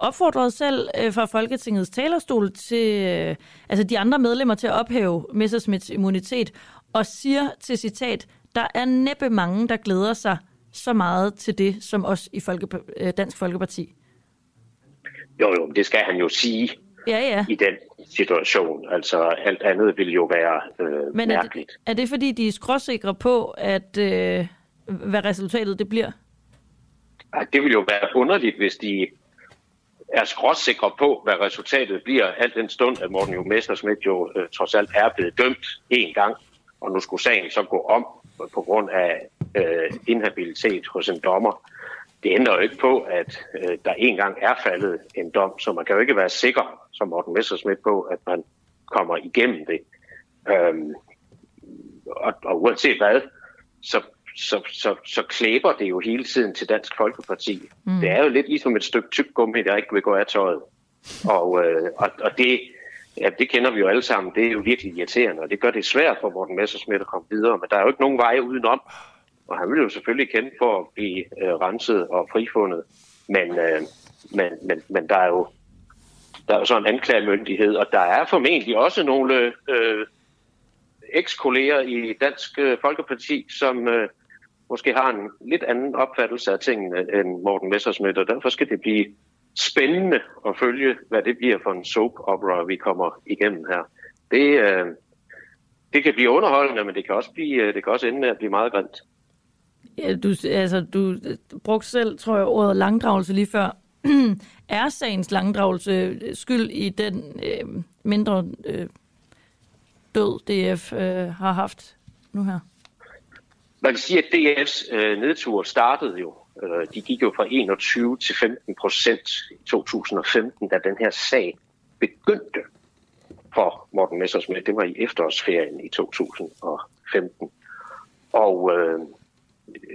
opfordrede selv øh, fra Folketingets talerstol til øh, altså de andre medlemmer til at ophæve Messersmiths immunitet, og siger til citat, der er næppe mange, der glæder sig så meget til det, som os i Folke, øh, Dansk Folkeparti. Jo, jo, det skal han jo sige ja, ja. i den situation. Altså alt andet vil jo være øh, Men er mærkeligt. Det, er det fordi, de er skråsikre på, at øh, hvad resultatet det bliver? Ej, det vil jo være underligt, hvis de er skråsikre på, hvad resultatet bliver, alt den stund, at Morten jo Messersmith jo øh, trods alt er blevet dømt en gang, og nu skulle sagen så gå om på grund af øh, inhabilitet hos en dommer. Det ændrer jo ikke på, at øh, der engang er faldet en dom, så man kan jo ikke være sikker, som Morten Messersmith, på, at man kommer igennem det. Øhm, og, og uanset hvad, så, så, så, så klæber det jo hele tiden til Dansk Folkeparti. Mm. Det er jo lidt ligesom et stykke tyggegummi, der ikke vil gå af tøjet. Og, øh, og, og det, ja, det kender vi jo alle sammen. Det er jo virkelig irriterende, og det gør det svært for Morten Messersmith at komme videre. Men der er jo ikke nogen veje udenom. Og han vil jo selvfølgelig kende for at blive øh, renset og frifundet. Men, øh, men, men, men der er jo der er jo så en anklagemyndighed, og der er formentlig også nogle øh, eks-kolleger i Dansk øh, Folkeparti, som øh, måske har en lidt anden opfattelse af tingene end Morten Messersmith, og derfor skal det blive spændende at følge, hvad det bliver for en soap opera, vi kommer igennem her. Det, øh, det kan blive underholdende, men det kan også, blive, øh, det kan også ende med at blive meget grimt. Ja, du, altså, du øh, brugte selv, tror jeg, ordet langdragelse lige før. er sagens langdragelse øh, skyld i den øh, mindre øh, død, DF øh, har haft nu her? Man kan sige, at DF's øh, nedtur startede jo. Øh, de gik jo fra 21 til 15 procent i 2015, da den her sag begyndte for Morten Messersmith. Det var i efterårsferien i 2015. Og øh,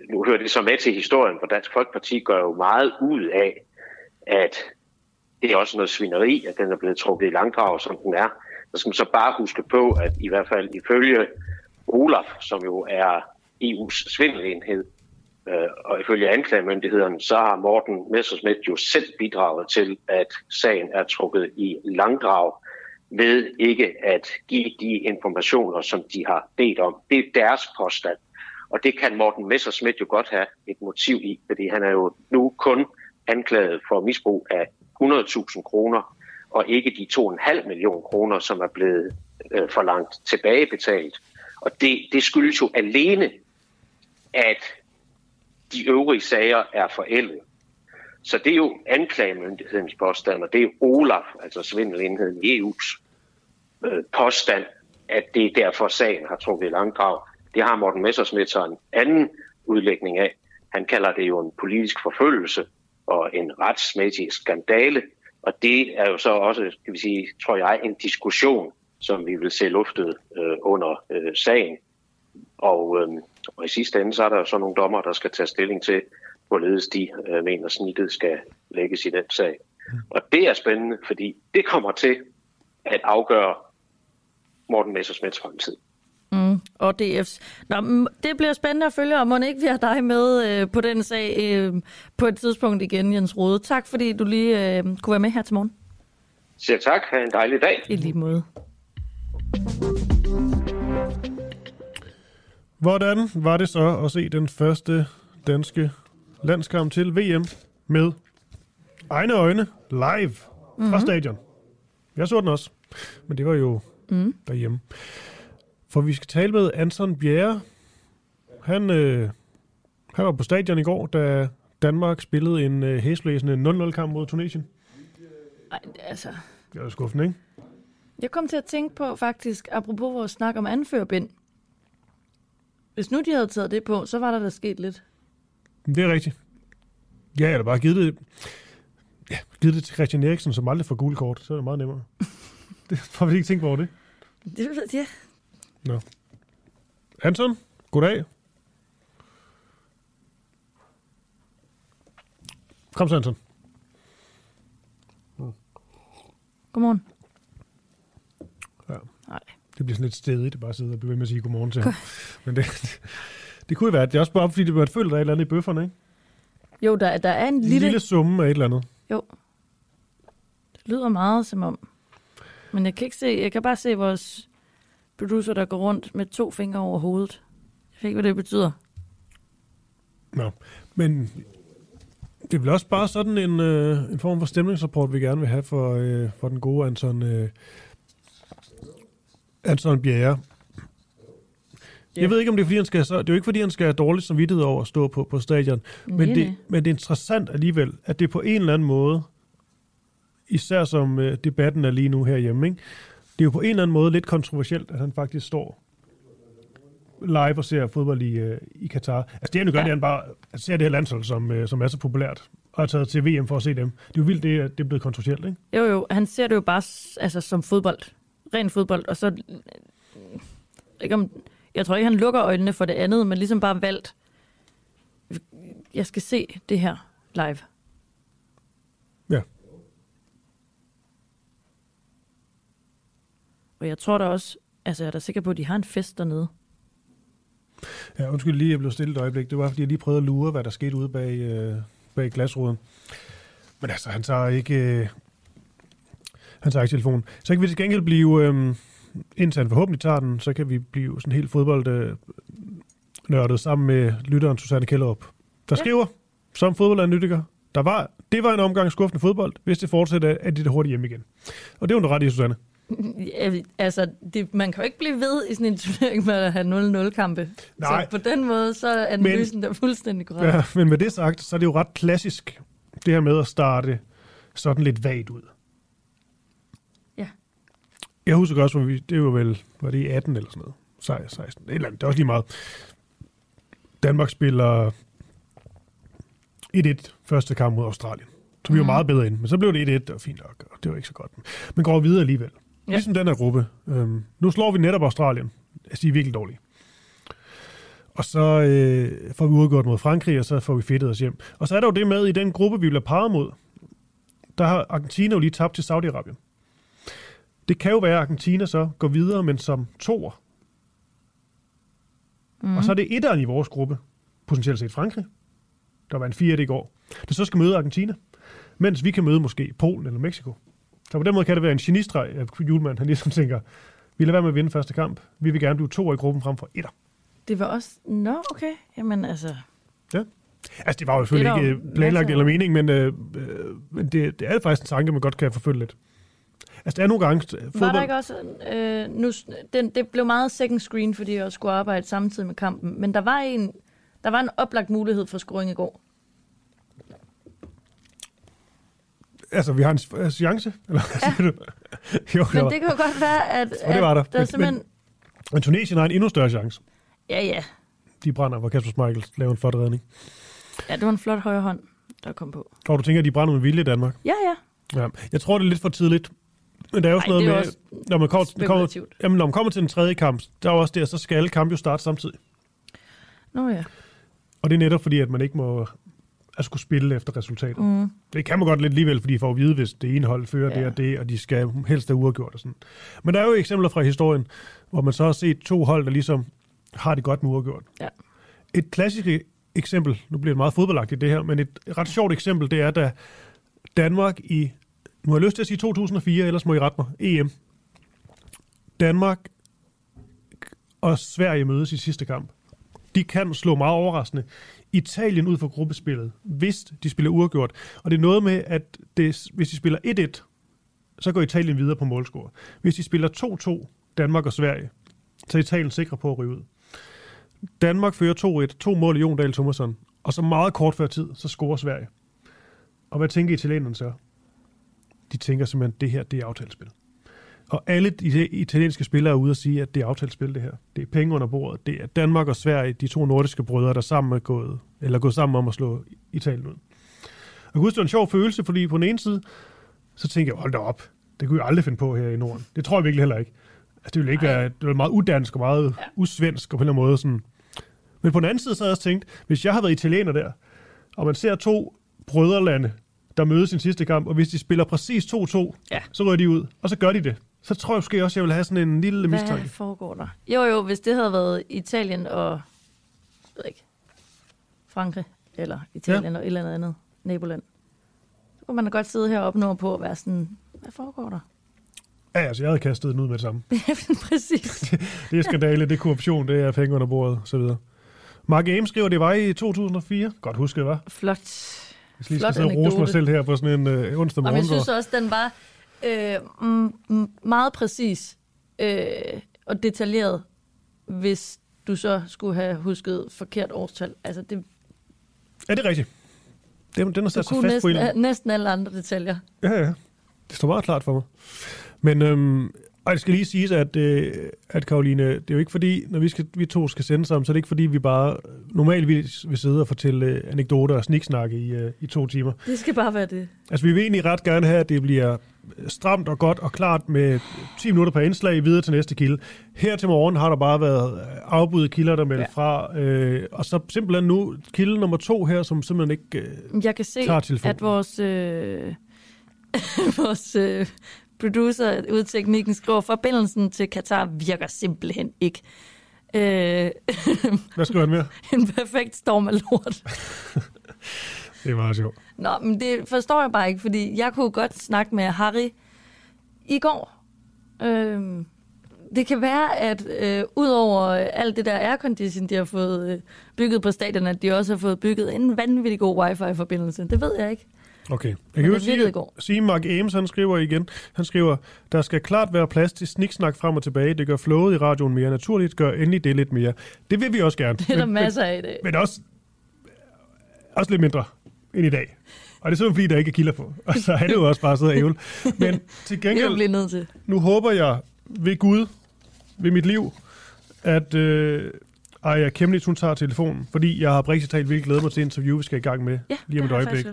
nu hører det så med til historien, for Dansk Folkeparti gør jo meget ud af, at det er også noget svineri, at den er blevet trukket i langdrag, som den er. Så skal man så bare huske på, at i hvert fald ifølge Olaf, som jo er EU's svindelenhed, øh, og ifølge anklagemyndigheden, så har Morten Messersmith jo selv bidraget til, at sagen er trukket i langdrag ved ikke at give de informationer, som de har bedt om. Det er deres påstand. Og det kan Morten Messersmith jo godt have et motiv i, fordi han er jo nu kun anklaget for misbrug af 100.000 kroner, og ikke de 2,5 millioner kroner, som er blevet øh, forlangt tilbagebetalt. Og det, det skyldes jo alene, at de øvrige sager er forældet. Så det er jo anklagemyndighedens påstand, og det er Olaf, altså svindelenheden i EU's øh, påstand, at det er derfor sagen har trukket i langdrag. Det har Morten Messersmith så en anden udlægning af. Han kalder det jo en politisk forfølgelse og en retsmæssig skandale. Og det er jo så også, skal vi sige, tror jeg, en diskussion, som vi vil se luftet øh, under øh, sagen. Og, øh, og i sidste ende, så er der jo så nogle dommer, der skal tage stilling til, hvorledes de øh, mener, snittet skal lægges i den sag. Og det er spændende, fordi det kommer til at afgøre Morten Messersmiths fremtid. Mm. og DF's. Nå, mm, det bliver spændende at følge, og må ikke vi har dig med øh, på den sag øh, på et tidspunkt igen, Jens Rode. Tak fordi du lige øh, kunne være med her til morgen. Siger tak. Ha' en dejlig dag. I lige måde. Hvordan var det så at se den første danske landskamp til VM med egne øjne live mm-hmm. fra stadion? Jeg så den også, men det var jo mm. derhjemme. For vi skal tale med Anton Bjerre. Han, øh, han var på stadion i går, da Danmark spillede en øh, hæsblæsende 0-0-kamp mod Tunesien. Ej, altså... Det var skuffende, ikke? Jeg kom til at tænke på faktisk, apropos vores snak om anførbind. Hvis nu de havde taget det på, så var der da sket lidt. Det er rigtigt. Ja, eller bare givet det, ja, givet det til Christian Eriksen, som aldrig får gule kort, så er det meget nemmere. det får vi ikke tænkt over det. Det ja. Nå. Anton, goddag. Kom så, Anton. Godmorgen. Det bliver sådan lidt stedigt, at bare sidde og blive ved med at sige godmorgen til ham. Men det, det, det kunne jo være, det er også bare fordi, det var følt, der er et eller andet i bøfferne, ikke? Jo, der, der er en En lille... lille summe af et eller andet. Jo. Det lyder meget som om... Men jeg kan ikke se... Jeg kan bare se vores producer, der går rundt med to fingre over hovedet. Jeg ved ikke, hvad det betyder. Nå, men det er vel også bare sådan en, øh, en form for stemningsrapport, vi gerne vil have for, øh, for den gode Anton, øh, Anton Bjerre. Jeg ved ikke, om det er, fordi han skal, så, det er jo ikke, fordi han skal have dårligt samvittighed over at stå på, på stadion. Men det, men det er interessant alligevel, at det på en eller anden måde, især som øh, debatten er lige nu herhjemme, ikke? det er jo på en eller anden måde lidt kontroversielt, at han faktisk står live og ser fodbold i, øh, i Katar. Altså det han jo gør, ja. det er, han bare at ser det her landshold, som, øh, som er så populært, og er taget til VM for at se dem. Det er jo vildt, det, er- det er blevet kontroversielt, ikke? Jo, jo. Han ser det jo bare altså, som fodbold. Ren fodbold. Og så... øh, Ikke om, jeg tror ikke, han lukker øjnene for det andet, men ligesom bare valgt... Jeg skal se det her live. Ja. Og jeg tror da også... Altså, jeg er da sikker på, at de har en fest dernede. Ja, undskyld lige, jeg blev stille et øjeblik. Det var, fordi jeg lige prøvede at lure, hvad der skete ude bag, øh, bag glasruden. Men altså, han tager ikke... Øh, han tager ikke telefonen. Så kan vi til gengæld blive... Øh, indtil han forhåbentlig tager den, så kan vi blive sådan helt fodbold øh, nørdet sammen med lytteren Susanne Kellerup, der ja. skriver, som fodboldanalytiker, der var, det var en omgang skuffende fodbold. Hvis det fortsætter, er de det hurtigt hjem igen. Og det er hun ret i, Susanne. Altså, det, man kan jo ikke blive ved i sådan en turnering med at have 0-0-kampe. Nej. Så på den måde, så er analysen der fuldstændig korrekt. Ja, men med det sagt, så er det jo ret klassisk, det her med at starte sådan lidt vagt ud. Jeg husker også, hvor vi, det var vel, var det i 18 eller sådan noget? 16, 16 et eller andet, det er også lige meget. Danmark spiller 1-1 første kamp mod Australien. Så vi var Mhm. meget bedre ind, men så blev det 1-1, og fint nok, og det var ikke så godt. Men går videre alligevel. Ja. Ligesom den her gruppe. Øhm, nu slår vi netop Australien. Altså, de er virkelig dårlige. Og så øh, får vi udgået mod Frankrig, og så får vi fedtet os hjem. Og så er der jo det med, i den gruppe, vi bliver parret mod, der har Argentina jo lige tabt til Saudi-Arabien. Det kan jo være, at Argentina så går videre, men som toer. Mm. Og så er det etteren i vores gruppe, potentielt set Frankrig. Der var en 4 i går. Der så skal møde Argentina, mens vi kan møde måske Polen eller Mexico. Så på den måde kan det være en genistreg af Julemand, han ligesom tænker, vi lader være med at vinde første kamp. Vi vil gerne blive to i gruppen frem for etter. Det var også... Nå, okay. Jamen altså... Ja. Altså, det var jo selvfølgelig Det ikke øh, planlagt eller mening, men, øh, øh, men det, det er faktisk en tanke, man godt kan forfølge lidt. Altså, der er nogle gange... øh, Var der ikke også... Øh, nu, den, det blev meget second screen, fordi jeg også skulle arbejde samtidig med kampen. Men der var en, der var en oplagt mulighed for scoring i går. Altså, vi har en s- øh, chance? Eller, ja. jo, der Men det kan jo godt være, at, Og det var der. at der Men- simpelthen... Men Tunesien har en endnu større chance. Ja, ja. De brænder, hvor Kasper Schmeichel laver en flot redning. Ja, det var en flot højre hånd, der kom på. Og du tænker, at de brænder med vilje i Danmark? Ja, ja. Ja. Jeg tror, det er lidt for tidligt. Men der er jo Ej, sådan noget det er med, også når man, kommer, kommer, jamen, når man kommer til den tredje kamp, der er også der, så skal alle kampe jo starte samtidig. Nå ja. Og det er netop fordi, at man ikke må at skulle spille efter resultatet. Mm. Det kan man godt lidt alligevel, fordi de får at vide, hvis det ene hold fører ja. det og det, og de skal helst have uafgjort og sådan. Men der er jo eksempler fra historien, hvor man så har set to hold, der ligesom har det godt med uafgjort. Ja. Et klassisk eksempel, nu bliver det meget fodboldagtigt det her, men et ret sjovt eksempel, det er, da Danmark i, nu har jeg lyst til at sige 2004, ellers må I rette mig, EM. Danmark og Sverige mødes i sidste kamp. De kan slå meget overraskende Italien ud for gruppespillet, hvis de spiller uafgjort. Og det er noget med, at det, hvis de spiller 1-1, så går Italien videre på målscore. Hvis de spiller 2-2, Danmark og Sverige, så er Italien sikre på at ryge ud. Danmark fører 2-1, to mål i Jon Dahl Thomasson, og så meget kort før tid, så scorer Sverige. Og hvad tænker italienerne så? De tænker simpelthen, at det her, det er aftalespil. Og alle de italienske spillere er ude og sige, at det er aftalespil, det her. Det er penge under bordet. Det er Danmark og Sverige, de to nordiske brødre, der sammen er gået, eller gået sammen om at slå Italien ud. Og jeg huske, det var en sjov følelse, fordi på den ene side, så tænker jeg, hold da op, det kunne jeg aldrig finde på her i Norden. Det tror jeg virkelig heller ikke. Altså, det ville ikke være, det ville meget udansk og meget ja. usvensk og på en eller anden måde sådan. Men på den anden side, så havde jeg også tænkt, hvis jeg havde været italiener der, og man ser to brødrelande, der mødes i sin sidste kamp, og hvis de spiller præcis 2-2, ja. så rører de ud, og så gør de det. Så tror jeg måske også, at jeg vil have sådan en lille Hvad mistanke. foregår der? Jo, jo, hvis det havde været Italien og jeg ved ikke, Frankrig, eller Italien ja. og et eller andet andet naboland, så kunne man da godt sidde heroppe nu på og være sådan, hvad foregår der? Ja, altså, jeg havde kastet den ud med det samme. Præcis. det er skandale, det er korruption, det er penge under bordet, og så videre. Mark Ames skriver, det var i 2004. Godt husket, var. Flot. Jeg skal lige skal sidde og rose mig selv her på sådan en øh, onsdag Og morgen. jeg synes også, den var øh, meget præcis øh, og detaljeret, hvis du så skulle have husket forkert årstal. Altså, det, Ja, det er rigtigt. Den, den er sat kunne fast på næsten, en. næsten alle andre detaljer. Ja, ja. Det står meget klart for mig. Men øhm, og det skal lige siges, at, øh, at Karoline, det er jo ikke fordi, når vi, skal, vi to skal sende sammen, så er det ikke fordi, vi bare normalvis vil sidde og fortælle øh, anekdoter og sniksnakke i, øh, i to timer. Det skal bare være det. Altså, vi vil egentlig ret gerne have, at det bliver stramt og godt og klart med 10 minutter per indslag videre til næste kilde. Her til morgen har der bare været afbuddet kilder, der melder ja. fra. Øh, og så simpelthen nu kilde nummer to her, som simpelthen ikke øh, Jeg kan se, at vores, øh, vores øh, producer ude i teknikken skriver, forbindelsen til Katar virker simpelthen ikke. Øh, Hvad skriver han mere? en perfekt storm af lort. Det er meget sjovt. Nå, men det forstår jeg bare ikke, fordi jeg kunne godt snakke med Harry i går. Øhm, det kan være, at øh, udover alt det der aircondition, de har fået øh, bygget på stadion, at de også har fået bygget en vanvittig god wifi-forbindelse. Det ved jeg ikke. Okay. Jeg Men kan jo sige, sige Mark Ames, han skriver igen. Han skriver, der skal klart være plads til sniksnak frem og tilbage. Det gør flowet i radioen mere naturligt. Gør endelig det lidt mere. Det vil vi også gerne. Det er der masser af i dag. Men, men også, også lidt mindre end i dag. Og det er simpelthen fordi, der ikke er kilder på. Og så er det jo også bare sidde og ævle. Men til gengæld, blive nødt til. nu håber jeg ved Gud, ved mit liv, at øh, Aya Kemnitz, hun tager telefonen. Fordi jeg har rigtig talt virkelig glædet mig til interview, vi skal i gang med Ja, lige om et jeg øjeblik.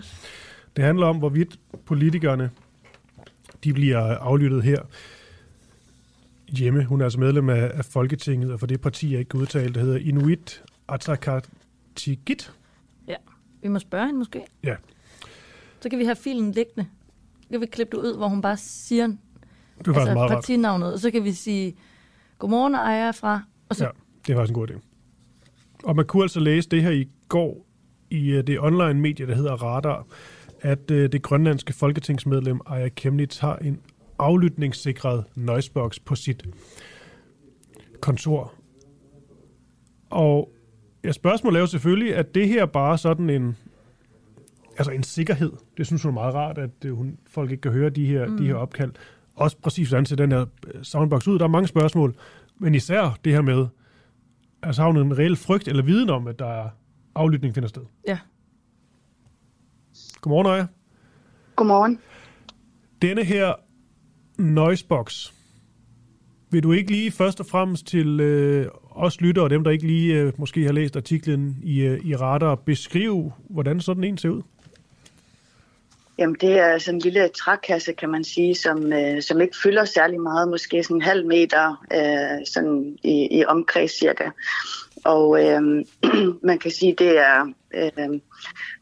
Det handler om, hvorvidt politikerne de bliver aflyttet her hjemme. Hun er altså medlem af, af Folketinget, og for det parti, jeg ikke kan udtale, det hedder Inuit Ataqatigiit. Ja, vi må spørge hende måske. Ja, Så kan vi have filen liggende. Så kan vi klippe det ud, hvor hun bare siger det faktisk altså, meget partinavnet, og så kan vi sige, godmorgen, Aya fra, og så Ja, det er faktisk en god idé. Og man kunne altså læse det her i går i øh, det online medie, der hedder Radar, at øh, det grønlandske folketingsmedlem Aya Kemnitz har en aflytningssikret noisebox på sit kontor. Og ja, spørgsmålet er jo selvfølgelig, at det her bare sådan en, altså en sikkerhed. Det synes hun er meget rart, at øh, hun, folk ikke kan høre de her, mm. de her opkald. Også præcis hvordan ser den her øh, soundbox ud. Der er mange spørgsmål, men især det her med, altså har hun en reel frygt eller viden om, at der er aflytning finder sted. Ja. Godmorgen, Aya. Godmorgen. Denne her noisebox, vil du ikke lige først og fremmest til øh, os lyttere og dem, der ikke lige øh, måske har læst artiklen i, øh, i Radar, beskrive, hvordan sådan en ser ud? Jamen, det er sådan en lille trækasse, kan man sige, som, øh, som ikke fylder særlig meget, måske sådan en halv meter øh, sådan i, i omkreds cirka. Og øh, man kan sige, det er, øh,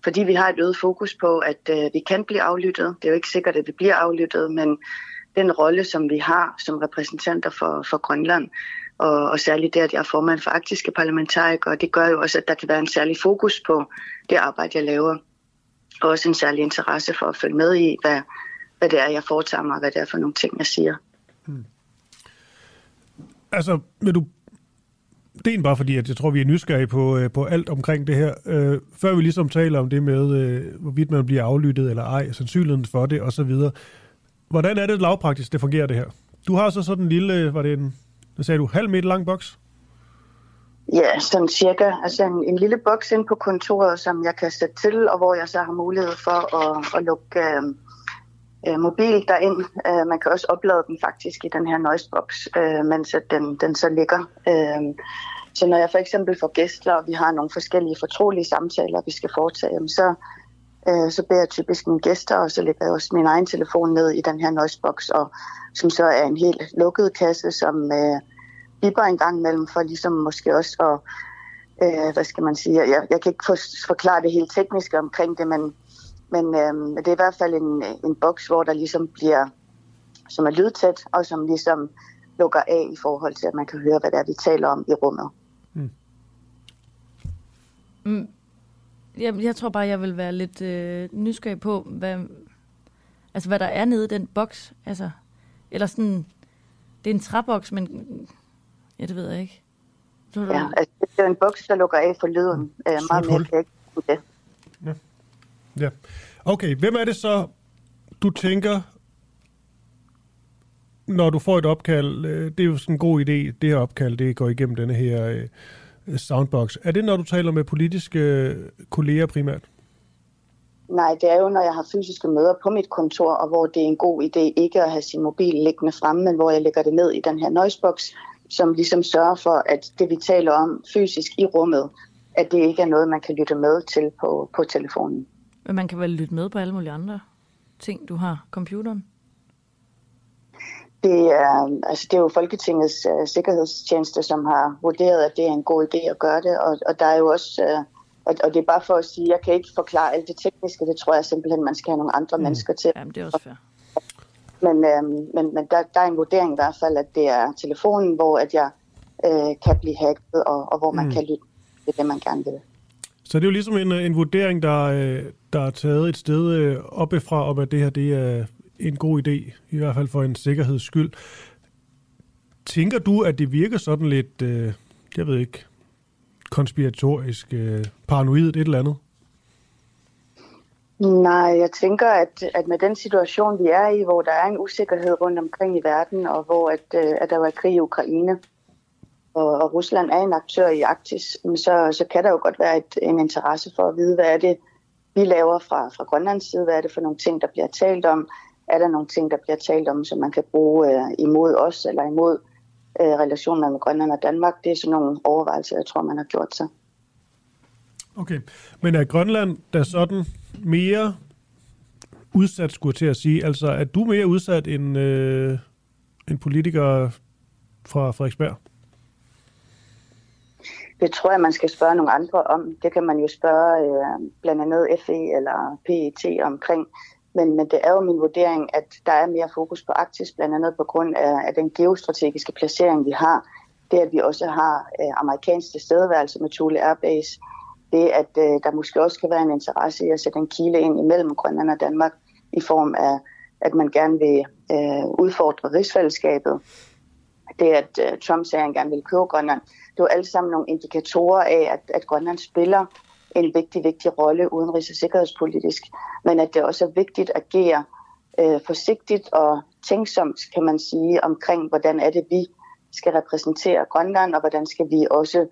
fordi vi har et øget fokus på, at øh, vi kan blive aflyttet. Det er jo ikke sikkert, at vi bliver aflyttet, men den rolle, som vi har som repræsentanter for, for Grønland, Og, og særligt det, at jeg er formand for arktiske parlamentarikere, det gør jo også, at der kan være en særlig fokus på det arbejde, jeg laver. Og også en særlig interesse for at følge med i, hvad, hvad det er, jeg foretager mig, og hvad det er for nogle ting, jeg siger. Hmm. Altså, vil du... Det er bare fordi, at jeg tror, vi er nysgerrige på, øh, på alt omkring det her. Øh, før vi ligesom taler om det med, øh, hvorvidt man bliver aflyttet eller ej, sandsynligheden for det osv. Hvordan er det lavpraktisk, det fungerer det her? Du har så sådan en lille, var det en, hvad sagde du, halv meter lang boks? Ja, sådan cirka. Altså en, en lille boks ind på kontoret, som jeg kan sætte til, og hvor jeg så har mulighed for at, at lukke øh, øh, mobil derind. Øh, man kan også oplade den faktisk i den her noisebox, øh, mens at den, den så ligger. Øh, så når jeg for eksempel får gæster, og vi har nogle forskellige fortrolige samtaler, vi skal foretage, så, øh, så beder jeg typisk mine gæster, og så lægger jeg også min egen telefon ned i den her noisebox, og som så er en helt lukket kasse, som øh, bipper en gang imellem, for ligesom måske også at, øh, hvad skal man sige, jeg, jeg kan ikke forklare det helt tekniske omkring det, men, men øh, det er i hvert fald en, en boks, hvor der ligesom bliver, som er lydtæt, og som ligesom lukker af i forhold til, at man kan høre, hvad det er, vi taler om i rummet. Mm. Jeg, jeg tror bare, jeg vil være lidt øh, nysgerrig på, hvad, altså, hvad der er nede i den boks. Altså, eller sådan, det er en træboks, men ja, det ved jeg ikke. Så, Ja, altså, det er en boks, der lukker af for lyden. Øh, meget mere kan jeg ikke det. Ja. Ja. Okay, hvem er det så, du tænker, når du får et opkald, øh, det er jo sådan en god idé, det her opkald, det går igennem denne her øh, soundbox. Er det, når du taler med politiske øh, kolleger primært? Nej, det er jo, når jeg har fysiske møder på mit kontor, og hvor det er en god idé ikke at have sin mobil liggende fremme, men hvor jeg lægger det ned i den her noisebox, som ligesom sørger for, at det vi taler om fysisk i rummet, at det ikke er noget, man kan lytte med til på, på telefonen. Men man kan vel lytte med på alle mulige andre ting, du har. Computeren. Det er, altså det er jo Folketingets uh, sikkerhedstjeneste, som har vurderet, at det er en god idé at gøre det, og, og der er jo også, uh, og, og det er bare for at sige, jeg kan ikke forklare alt det tekniske, det tror jeg simpelthen, man skal have nogle andre mm. mennesker til. Jamen, det er også fair. Men, øh, men, men der, der er en vurdering i hvert fald, at det er telefonen, hvor at jeg øh, kan blive hacket, og, og hvor man Mm. kan lytte til det, man gerne vil. Så det er jo ligesom en, øh, en vurdering, der, øh, der er taget et sted øh, oppefra, om at det her det er en god idé, i hvert fald for en sikkerheds skyld. Tænker du, at det virker sådan lidt, øh, jeg ved ikke, konspiratorisk, øh, paranoid, et eller andet? Nej, jeg tænker, at, at med den situation, vi er i, hvor der er en usikkerhed rundt omkring i verden, og hvor at, at der var krig i Ukraine, og, og Rusland er en aktør i Arktis, så, så kan der jo godt være et, en interesse for at vide, hvad er det, vi laver fra, fra Grønlands side, hvad er det for nogle ting, der bliver talt om, er der nogle ting, der bliver talt om, som man kan bruge øh, imod os, eller imod øh, relationerne med Grønland og Danmark. Det er sådan nogle overvejelser, jeg tror, man har gjort sig. Okay, men er Grønland der sådan mere udsat, skulle jeg til at sige? Altså, er du mere udsat end øh, en politiker fra Frederiksberg? Det tror jeg, man skal spørge nogle andre om. Det kan man jo spørge øh, blandt andet FE eller PET omkring. Men, men det er jo min vurdering, at der er mere fokus på Arktis, blandt andet på grund af, af den geostrategiske placering, vi har. Det, at vi også har øh, amerikansk tilstedeværelse med Thule Airbase. Det, at øh, der måske også kan være en interesse i at sætte en kile ind imellem Grønland og Danmark i form af, at man gerne vil øh, udfordre rigsfællesskabet. Det, at øh, Trump sagde, at han gerne vil købe Grønland. Det var alt sammen nogle indikatorer af, at, at Grønland spiller en vigtig, vigtig rolle udenrigs- og sikkerhedspolitisk, men at det også er vigtigt at agere øh, forsigtigt og tænksomt, kan man sige, omkring, hvordan er det, vi skal repræsentere Grønland, og hvordan skal vi også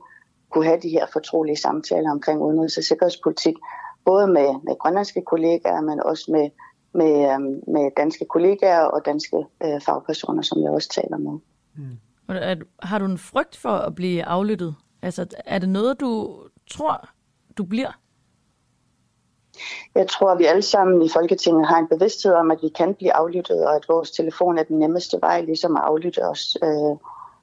kunne have de her fortrolige samtaler omkring udenrigs- og sikkerhedspolitik, både med, med grønlandske kollegaer, men også med, med, øh, med danske kollegaer og danske øh, fagpersoner, som jeg også taler med. Mm. er, har du en frygt for at blive aflyttet? Altså, er det noget, du tror, du bliver? Jeg tror, at vi alle sammen i Folketinget har en bevidsthed om, at vi kan blive aflyttet, og at vores telefon er den nemmeste vej ligesom at aflytte os. Øh,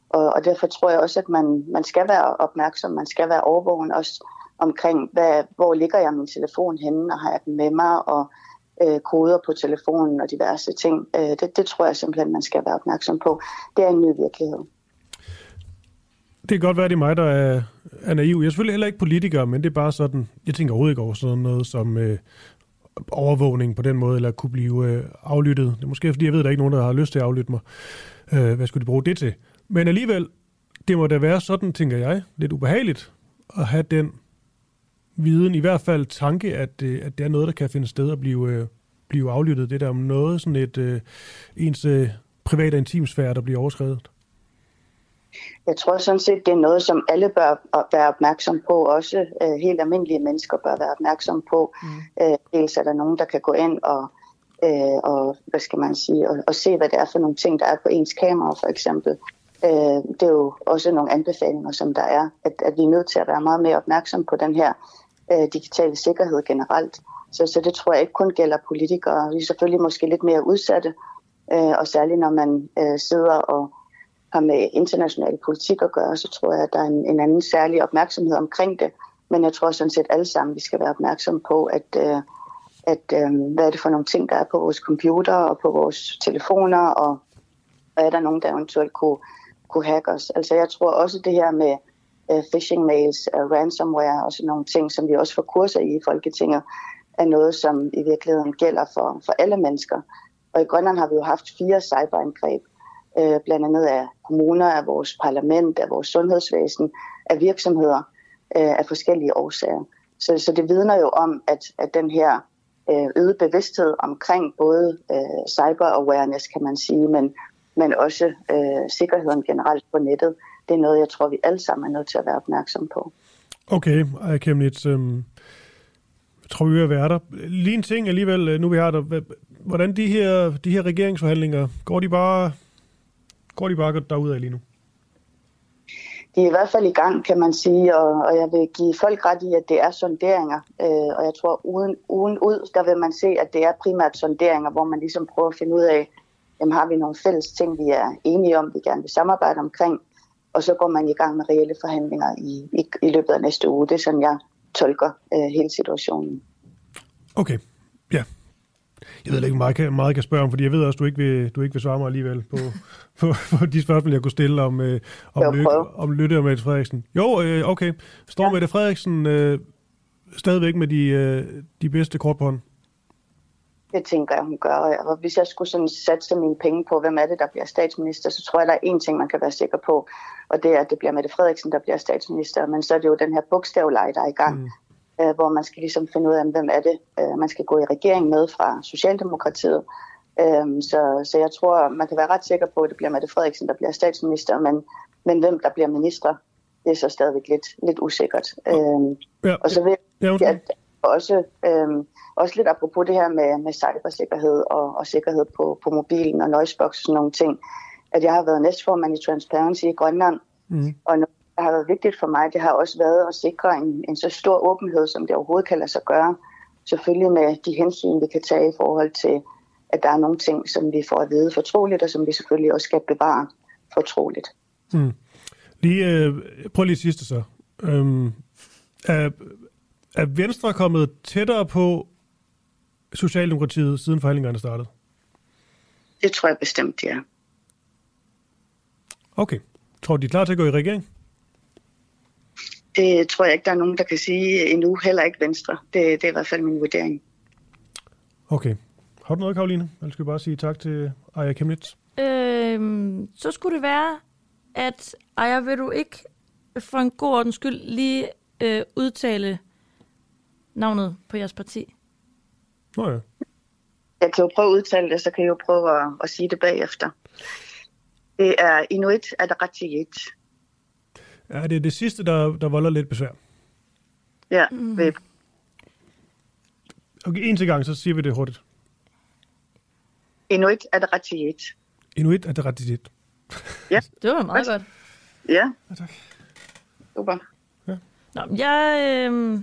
og, og derfor tror jeg også, at man, man skal være opmærksom, man skal være overvågen også omkring, hvad, hvor ligger jeg min telefon henne, og har jeg den med mig, og øh, koder på telefonen og diverse ting. Øh, det, det tror jeg simpelthen, man skal være opmærksom på. Det er en ny virkelighed. Det kan godt være, det er mig, der er, er naiv. Jeg er selvfølgelig heller ikke politiker, men det er bare sådan, jeg tænker overhovedet ikke over sådan noget som øh, overvågning på den måde, eller kunne blive øh, aflyttet. Det er måske fordi, jeg ved, at der er ikke nogen, der har lyst til at aflytte mig. Øh, hvad skulle de bruge det til? Men alligevel, det må da være sådan, tænker jeg, lidt ubehageligt at have den viden, i hvert fald tanke, at, øh, at det er noget, der kan finde sted at blive, øh, blive aflyttet. Det der om noget, sådan et øh, ens øh, privat og intimsfære, der bliver overskrevet. Jeg tror sådan set, det er noget, som alle bør være opmærksom på. Også øh, helt almindelige mennesker bør være opmærksom på. Mm. Øh, dels er der nogen, der kan gå ind og, øh, og hvad skal man sige, og, og se, hvad det er for nogle ting, der er på ens kamera, for eksempel. Øh, det er jo også nogle anbefalinger, som der er, at, at vi er nødt til at være meget mere opmærksom på den her øh, digitale sikkerhed generelt. Så, så det tror jeg ikke kun gælder politikere. Vi er selvfølgelig måske lidt mere udsatte, øh, og særligt når man øh, sidder og har med international politik at gøre, så tror jeg, at der er en, en anden særlig opmærksomhed omkring det. Men jeg tror sådan set alle sammen, vi skal være opmærksom på, at, øh, at øh, hvad er det for nogle ting, der er på vores computer og på vores telefoner, og, og er der nogen, der eventuelt kunne, kunne hacke os. Altså jeg tror også det her med øh, phishing mails, øh, ransomware og sådan nogle ting, som vi også får kurser i i Folketinget, er noget, som i virkeligheden gælder for, for alle mennesker. Og i Grønland har vi jo haft fire cyberangreb, øh, blandt andet af kommuner, af vores parlament, af vores sundhedsvæsen, af virksomheder øh, af forskellige årsager. Så, så det vidner jo om, at, at den her øh, øget bevidsthed omkring både øh, cyber-awareness, kan man sige, men, men også øh, sikkerheden generelt på nettet, det er noget, jeg tror, vi alle sammen er nødt til at være opmærksom på. Okay, Aya Kemnitz, øhm, jeg tror, vi er være der. Lige en ting alligevel, øh, nu vi har der. Hvordan de her, de her regeringsforhandlinger, går de bare, går de bare derud af lige nu? De er i hvert fald i gang, kan man sige, og, og jeg vil give folk ret i, at det er sonderinger. Øh, og jeg tror, uden, uden ud, der vil man se, at det er primært sonderinger, hvor man ligesom prøver at finde ud af, jamen har vi nogle fælles ting, vi er enige om, vi gerne vil samarbejde omkring, og så går man i gang med reelle forhandlinger i, i, i løbet af næste uge. Det er sådan, jeg tolker øh, hele situationen. Okay, ja. Jeg ved ikke, meget, meget kan spørge om, fordi jeg ved også, du ikke vil, du ikke vil svare mig alligevel på, på, på de spørgsmål, jeg kunne stille om, øh, om, Lykke, om Lytte og Mette Frederiksen. Jo, øh, okay. Står ja. Mette Frederiksen øh, stadigvæk med de, øh, de bedste kort på hånden? Det tænker jeg, hun gør. Og hvis jeg skulle sådan satse mine penge på, hvem er det, der bliver statsminister, så tror jeg, der er én ting, man kan være sikker på, og det er, at det bliver Mette Frederiksen, der bliver statsminister. Men så er det jo den her bogstavleje, der er i gang, mm. øh, hvor man skal ligesom finde ud af, hvem er det, øh, man skal gå i regering med fra Socialdemokratiet. Øh, så, så jeg tror, man kan være ret sikker på, at det bliver Mette Frederiksen, der bliver statsminister, men, men hvem der bliver minister, det er så stadigvæk lidt, lidt usikkert. Øh, ja, og så vil jeg, ja, at også... Øh, også lidt apropos det her med, med cybersikkerhed og, og sikkerhed på, på mobilen og noisebox og sådan nogle ting, at jeg har været næstformand i Transparency i Grønland, mm. og noget, der har været vigtigt for mig, det har også været at sikre en, en så stor åbenhed, som det overhovedet kan lade sig gøre. Selvfølgelig med de hensyn, vi kan tage i forhold til, at der er nogle ting, som vi får at vide fortroligt, og som vi selvfølgelig også skal bevare fortroligt. Mm. Lige, øh, prøv lige sidste så. Øhm, er, er Venstre kommet tættere på Socialdemokratiet, siden forhandlingerne startede? Det tror jeg bestemt, ja. Okay. Tror du, de er klar til at gå i regering? Det tror jeg ikke, der er nogen, der kan sige endnu. Heller ikke Venstre. Det, det er i hvert fald min vurdering. Okay. Har du noget, Karoline? Eller skal vi bare sige tak til Aya Kemnitz? Øhm, så skulle det være, at Aya, vil du ikke for en god ordens skyld lige øh, udtale navnet på jeres parti? Nå ja. Jeg kan jo prøve at udtale det, så kan jeg jo prøve at, at sige det bagefter. Det er Inuit Ataqatigiit. Ja, det er det sidste, der, der volder lidt besvær. Ja, mm. Okay, en til gang, så siger vi det hurtigt. Inuit Ataqatigiit. Inuit Ataqatigiit. Ja. Det var meget godt. Ja. ja tak. Super. Ja. Nå, jeg, øh,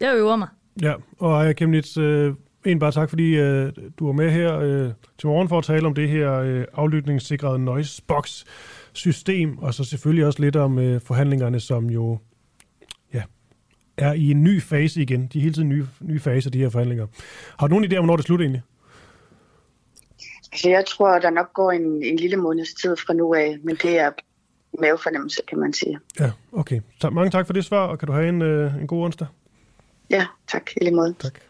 jeg øver mig. Ja, og Aya Kemnitz, øh, en bare tak, fordi øh, du var med her øh, til morgen for at tale om det her øh, aflytningssikrede noisebox system, og så selvfølgelig også lidt om øh, forhandlingerne, som jo ja, er i en ny fase igen. De er hele tiden nye, nye fase, de her forhandlinger. Har du nogen idé om, hvornår det slutter egentlig? Altså, jeg tror, der nok går en, en lille måneds tid fra nu af, men det er mavefornemmelse, kan man sige. Ja, okay. Så mange tak for det svar, og kan du have en, øh, en god onsdag? Ja, tak. I lige måde. Tak.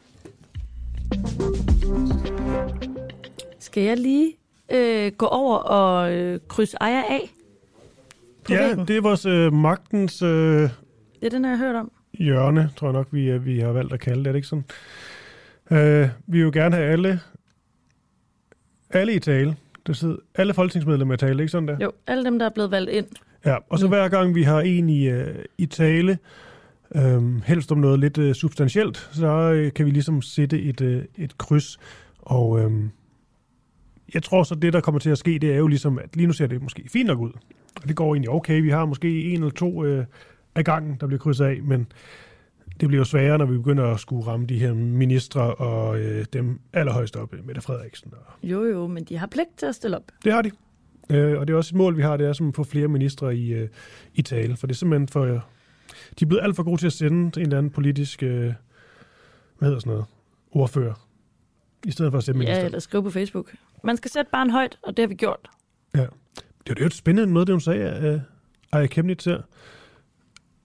Skal jeg lige øh, gå over og øh, krydse ejer af? På Ja, væggen? det er vores øh, magtens øh, Ja, den har jeg hørt om. hjørne, tror jeg nok, vi, øh, vi har valgt at kalde det. Er det ikke sådan? Øh, vi vil jo gerne have alle, alle i tale. Det sidder, alle folketingsmedlemmer i tale, ikke sådan der? Jo, alle dem, der er blevet valgt ind. Ja, og så Mm. hver gang vi har en i, øh, i tale, øh, helst om noget lidt øh, substantielt, så øh, kan vi ligesom sætte et, øh, et kryds. Og øh, jeg tror så, det der kommer til at ske, det er jo ligesom, at lige nu ser det måske fint nok ud. Og det går egentlig okay. Vi har måske en eller to øh, af gangen, der bliver krydset af, men det bliver jo sværere, når vi begynder at skulle ramme de her ministre og øh, dem allerhøjst oppe, Mette Frederiksen. Og Jo, jo, men de har pligt til at stille op. det har de. Øh, og det er også et mål, vi har, det er som at få flere ministre i, øh, i tale. For det er simpelthen for... Øh, de er blevet alt for gode til at sende en eller anden politisk... Øh, hvad hedder sådan noget? Ordfører. I stedet for at sende minister. Ja, eller skrive på Facebook. Man skal sætte barn højt, og det har vi gjort. Ja. Det er jo et spændende noget, det hun sagde af Aya Kemnitz her.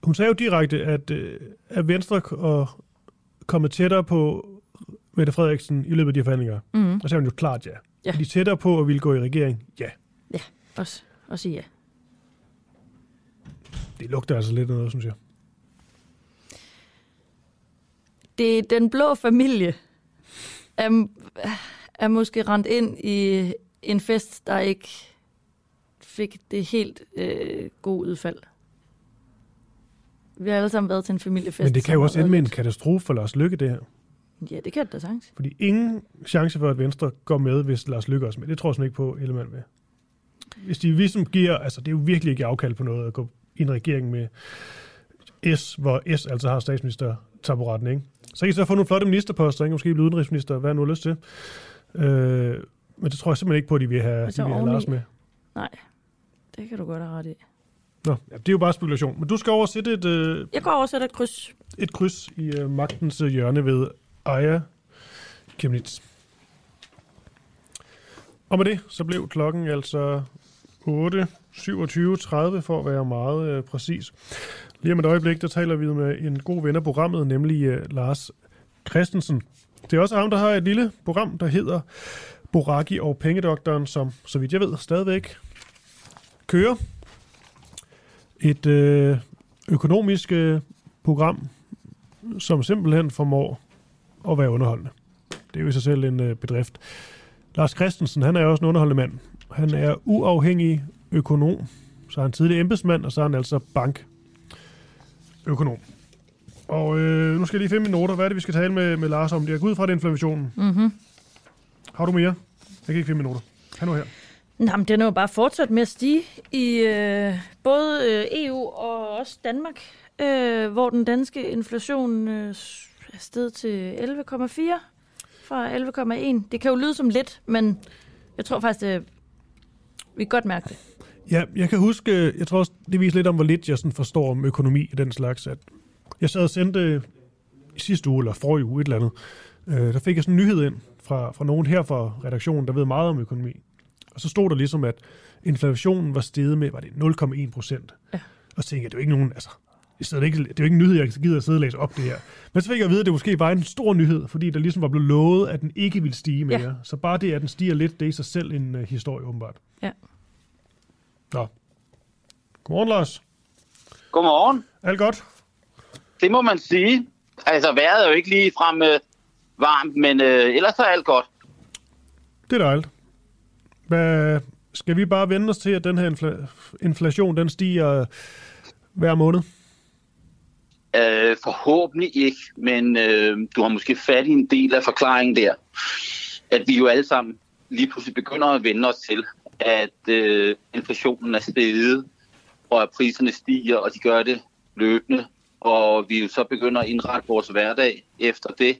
Hun sagde jo direkte, at, øh, at Venstre og kommet tættere på Mette Frederiksen i løbet af de her forhandlinger. Mhm. Og så sagde hun jo klart ja. Ja. Er de tættere på at ville gå i regering? Ja. Ja, også, også ja. Det lugter altså lidt af noget, synes jeg. Det er den blå familie er, er måske rendt ind i en fest, der ikke fik det helt øh, gode udfald. Vi har alle sammen været til en familiefest. Men det kan jo også ende med en katastrofe for Lars Lykke, det her. Ja, det kan det da sagtens. Fordi ingen chance for, at Venstre går med, hvis Lars Lykke også med. Det tror jeg sådan ikke på, Ellemann vil. Hvis de ligesom giver, altså det er jo virkelig ikke afkald på noget at gå i en regering med S, hvor S altså har statsminister taburetten, ikke? Så kan I så få nogle flotte ministerposter, ikke? Måske blive udenrigsminister, hvad nu har lyst til. Øh, men det tror jeg simpelthen ikke på, at de vil have, Altså de vil have Lars med. Nej, det kan du godt have ret i. Nå, ja, det er jo bare spekulation. Men du skal over og sætte et, øh, Jeg går over og sætter et kryds. et kryds i øh, magtens øh, hjørne ved Aya Kemnitz. Og med det, så blev klokken altså 8.27.30 for at være meget øh, præcis. Lige om et øjeblik, der taler vi med en god ven af programmet, nemlig uh, Lars Christensen. Det er også ham, der har et lille program, der hedder Boraki og Pengedoktoren, som, så vidt jeg ved, stadigvæk kører. Et øh, økonomisk øh, program, som simpelthen formår at være underholdende. Det er jo i sig selv en øh, bedrift. Lars Christensen, han er også en underholdende mand. Han er uafhængig økonom, så er han tidligere embedsmand, og så er han altså bankøkonom. Og øh, nu skal jeg lige finde mine noter. Hvad er det, vi skal tale med, med Lars om? Jeg går ud fra, det inflationen. Mm-hmm. Har du mere? Jeg kan ikke finde mine noter. Han nu her. Nå, men den er jo bare fortsat med at stige i øh, både øh, EU og også Danmark, øh, hvor den danske inflation øh, er steget til 11,4 fra 11,1. Det kan jo lyde som lidt, men jeg tror faktisk, det, vi kan godt mærke det. Ja, jeg kan huske, jeg tror også, det viser lidt om, hvor lidt jeg sådan forstår om økonomi i den slags. At jeg sad og sendte i sidste uge, eller forrige uge, et eller andet, øh, der fik jeg sådan en nyhed ind fra, fra nogen her fra redaktionen, der ved meget om økonomi. Og så stod der ligesom, at inflationen var steget med, var det 0,1 procent. Ja. Og så tænkte jeg, det er jo ikke nogen, altså, det er, ikke, det er jo ikke en nyhed, jeg gider at sidde og læse op det her. Men så fik jeg at vide, at det måske var en stor nyhed, fordi der ligesom var blevet lovet, at den ikke ville stige mere. Ja. Så bare det, at den stiger lidt, det er i sig selv en uh, historie, åbenbart. Ja. Nå. Godmorgen, Lars. Godmorgen. Alt godt? Det må man sige. Altså, vejret er jo ikke lige frem øh, varmt, men øh, ellers er alt godt. Det er dejligt. Hvad, skal vi bare vende os til, at den her infla- inflation, den stiger hver måned? Øh, forhåbentlig ikke, men øh, du har måske fat i en del af forklaringen der. At vi jo alle sammen lige pludselig begynder at vende os til, at øh, inflationen er steget, og at priserne stiger, og de gør det løbende. Og vi jo så begynder at indrette vores hverdag efter det.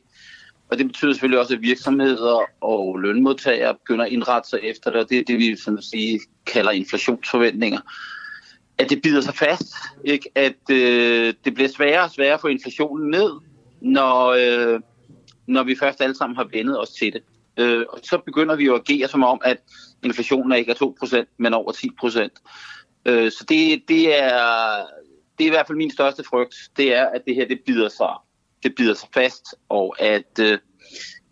Og det betyder selvfølgelig også, at virksomheder og lønmodtagere begynder at indrette sig efter det, og det er det, vi sådan at sige, kalder inflationsforventninger. At det bider sig fast, ikke? at øh, det bliver sværere og sværere at få inflationen ned, når, øh, når vi først alle sammen har vendet os til det. Øh, og så begynder vi jo at agere som om, at inflationen er ikke er 2%, men over 10%. Øh, så det, det, er, det er i hvert fald min største frygt, det er, at det her det bider sig, det bider sig fast, og at, øh,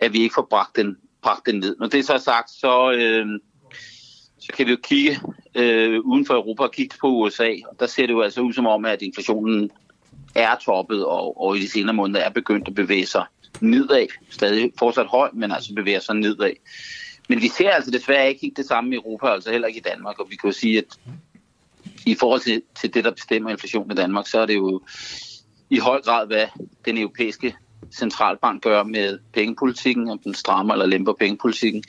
at vi ikke får bragt den, bragt den ned. Når det så er sagt, så, øh, så kan vi jo kigge øh, uden for Europa og kigge på USA, og der ser det jo altså ud som om, at inflationen er toppet, og, og i de senere måneder er begyndt at bevæge sig nedad. Stadig fortsat høj, men altså bevæger sig nedad. Men vi ser altså desværre ikke helt det samme i Europa, altså heller ikke i Danmark, og vi kan jo sige, at i forhold til, til det, der bestemmer inflationen i Danmark, så er det jo i høj grad, hvad den europæiske centralbank gør med pengepolitikken, om den strammer eller lemper pengepolitikken.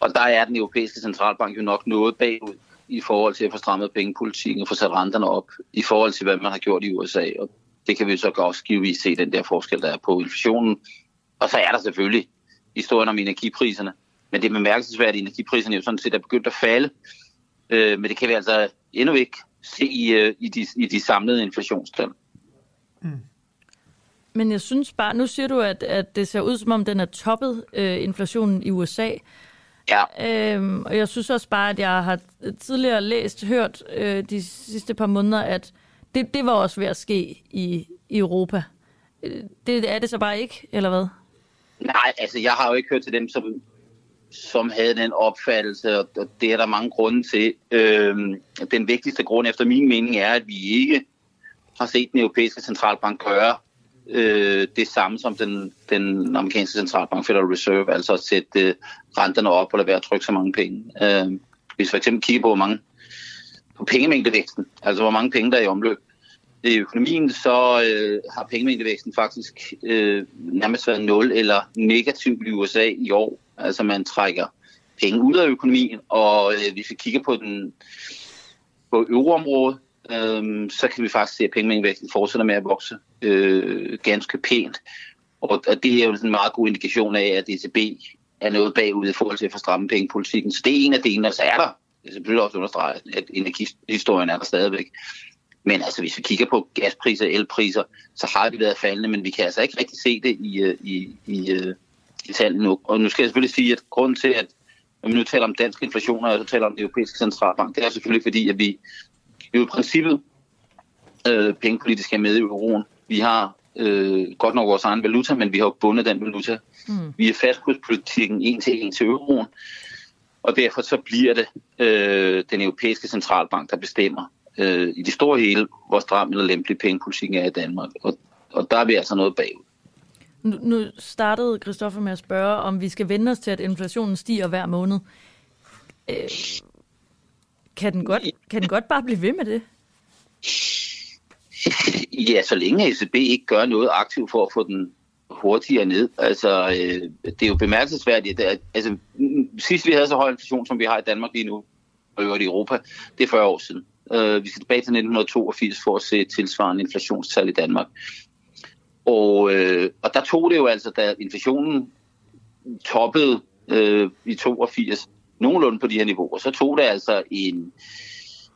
Og der er den europæiske centralbank jo nok noget bagud i forhold til at få strammet pengepolitikken og få sat renterne op i forhold til, hvad man har gjort i USA. Og det kan vi så også givetvis se, den der forskel, der er på inflationen. Og så er der selvfølgelig historien om energipriserne. Men det er bemærkelsesværdigt, at energipriserne jo sådan set er begyndt at falde. Øh, men det kan vi altså endnu ikke se i, øh, i, de, i de samlede inflationstal. Mm. Men jeg synes bare, nu siger du, at, at det ser ud som om, den er toppet øh, inflationen i USA. Ja. Øhm, og jeg synes også bare, at jeg har tidligere læst, hørt øh, de sidste par måneder, at det, det var også ved at ske i, i Europa. Øh, det er det så bare ikke, eller hvad? Nej, altså jeg har jo ikke hørt til dem, som, som havde den opfattelse, og det er der mange grunde til. Øh, den vigtigste grund efter min mening er, at vi ikke har set den europæiske centralbank gøre øh, det samme som den, den amerikanske centralbank Federal Reserve, altså at sætte øh, renterne op og lade være at trykke så mange penge. Øh, hvis vi for eksempel kigger på, hvor mange på pengemængdevæksten, altså hvor mange penge der er i omløb i økonomien, så øh, har pengemængdevæksten faktisk øh, nærmest været 0 eller negativ i USA i år. Altså man trækker penge ud af økonomien, og øh, hvis vi kigger på den på euroområdet, øh, så kan vi faktisk se, at pengemængdevæksten fortsætter med at vokse øh, ganske pænt. Og, og det er jo en meget god indikation af, at ECB er noget bagud i forhold til at få stramme pengepolitikken. Så det er en af delene, og så er der, det er selvfølgelig også understreget, at energihistorien er der stadigvæk. Men altså, hvis vi kigger på gaspriser og elpriser, så har det været faldende, men vi kan altså ikke rigtig se det i, øh, i, i, øh, i tallene nu. Og nu skal jeg selvfølgelig sige, at grunden til, at når vi nu taler om dansk inflation, og jeg taler om den europæiske centralbank, det er selvfølgelig fordi, at vi jo i princippet øh, pengepolitisk er med i euroen. Vi har øh, godt nok vores egen valuta, men vi har jo bundet den valuta. Mm. Vi er fastkurspolitikken en til en til euroen, og derfor så bliver det øh, den europæiske centralbank, der bestemmer øh, i det store hele, hvor stram eller lempelig pengepolitikken er i Danmark. Og, og der er vi altså noget bagud. Nu, nu startede Christoffer med at spørge, om vi skal vende os til, at inflationen stiger hver måned. Øh, kan, den godt, kan den godt bare blive ved med det? Ja, så længe ECB ikke gør noget aktivt for at få den hurtigere ned. Altså, øh, det er jo bemærkelsesværdigt. At, altså, sidst vi havde så høj inflation, som vi har i Danmark lige nu, og i Europa, det er 40 år siden. Øh, vi skal tilbage til 1982 for at se tilsvarende inflationstal i Danmark. Og, øh, og der tog det jo altså, da inflationen toppede øh, i 82, nogenlunde på de her niveauer, så tog det altså en,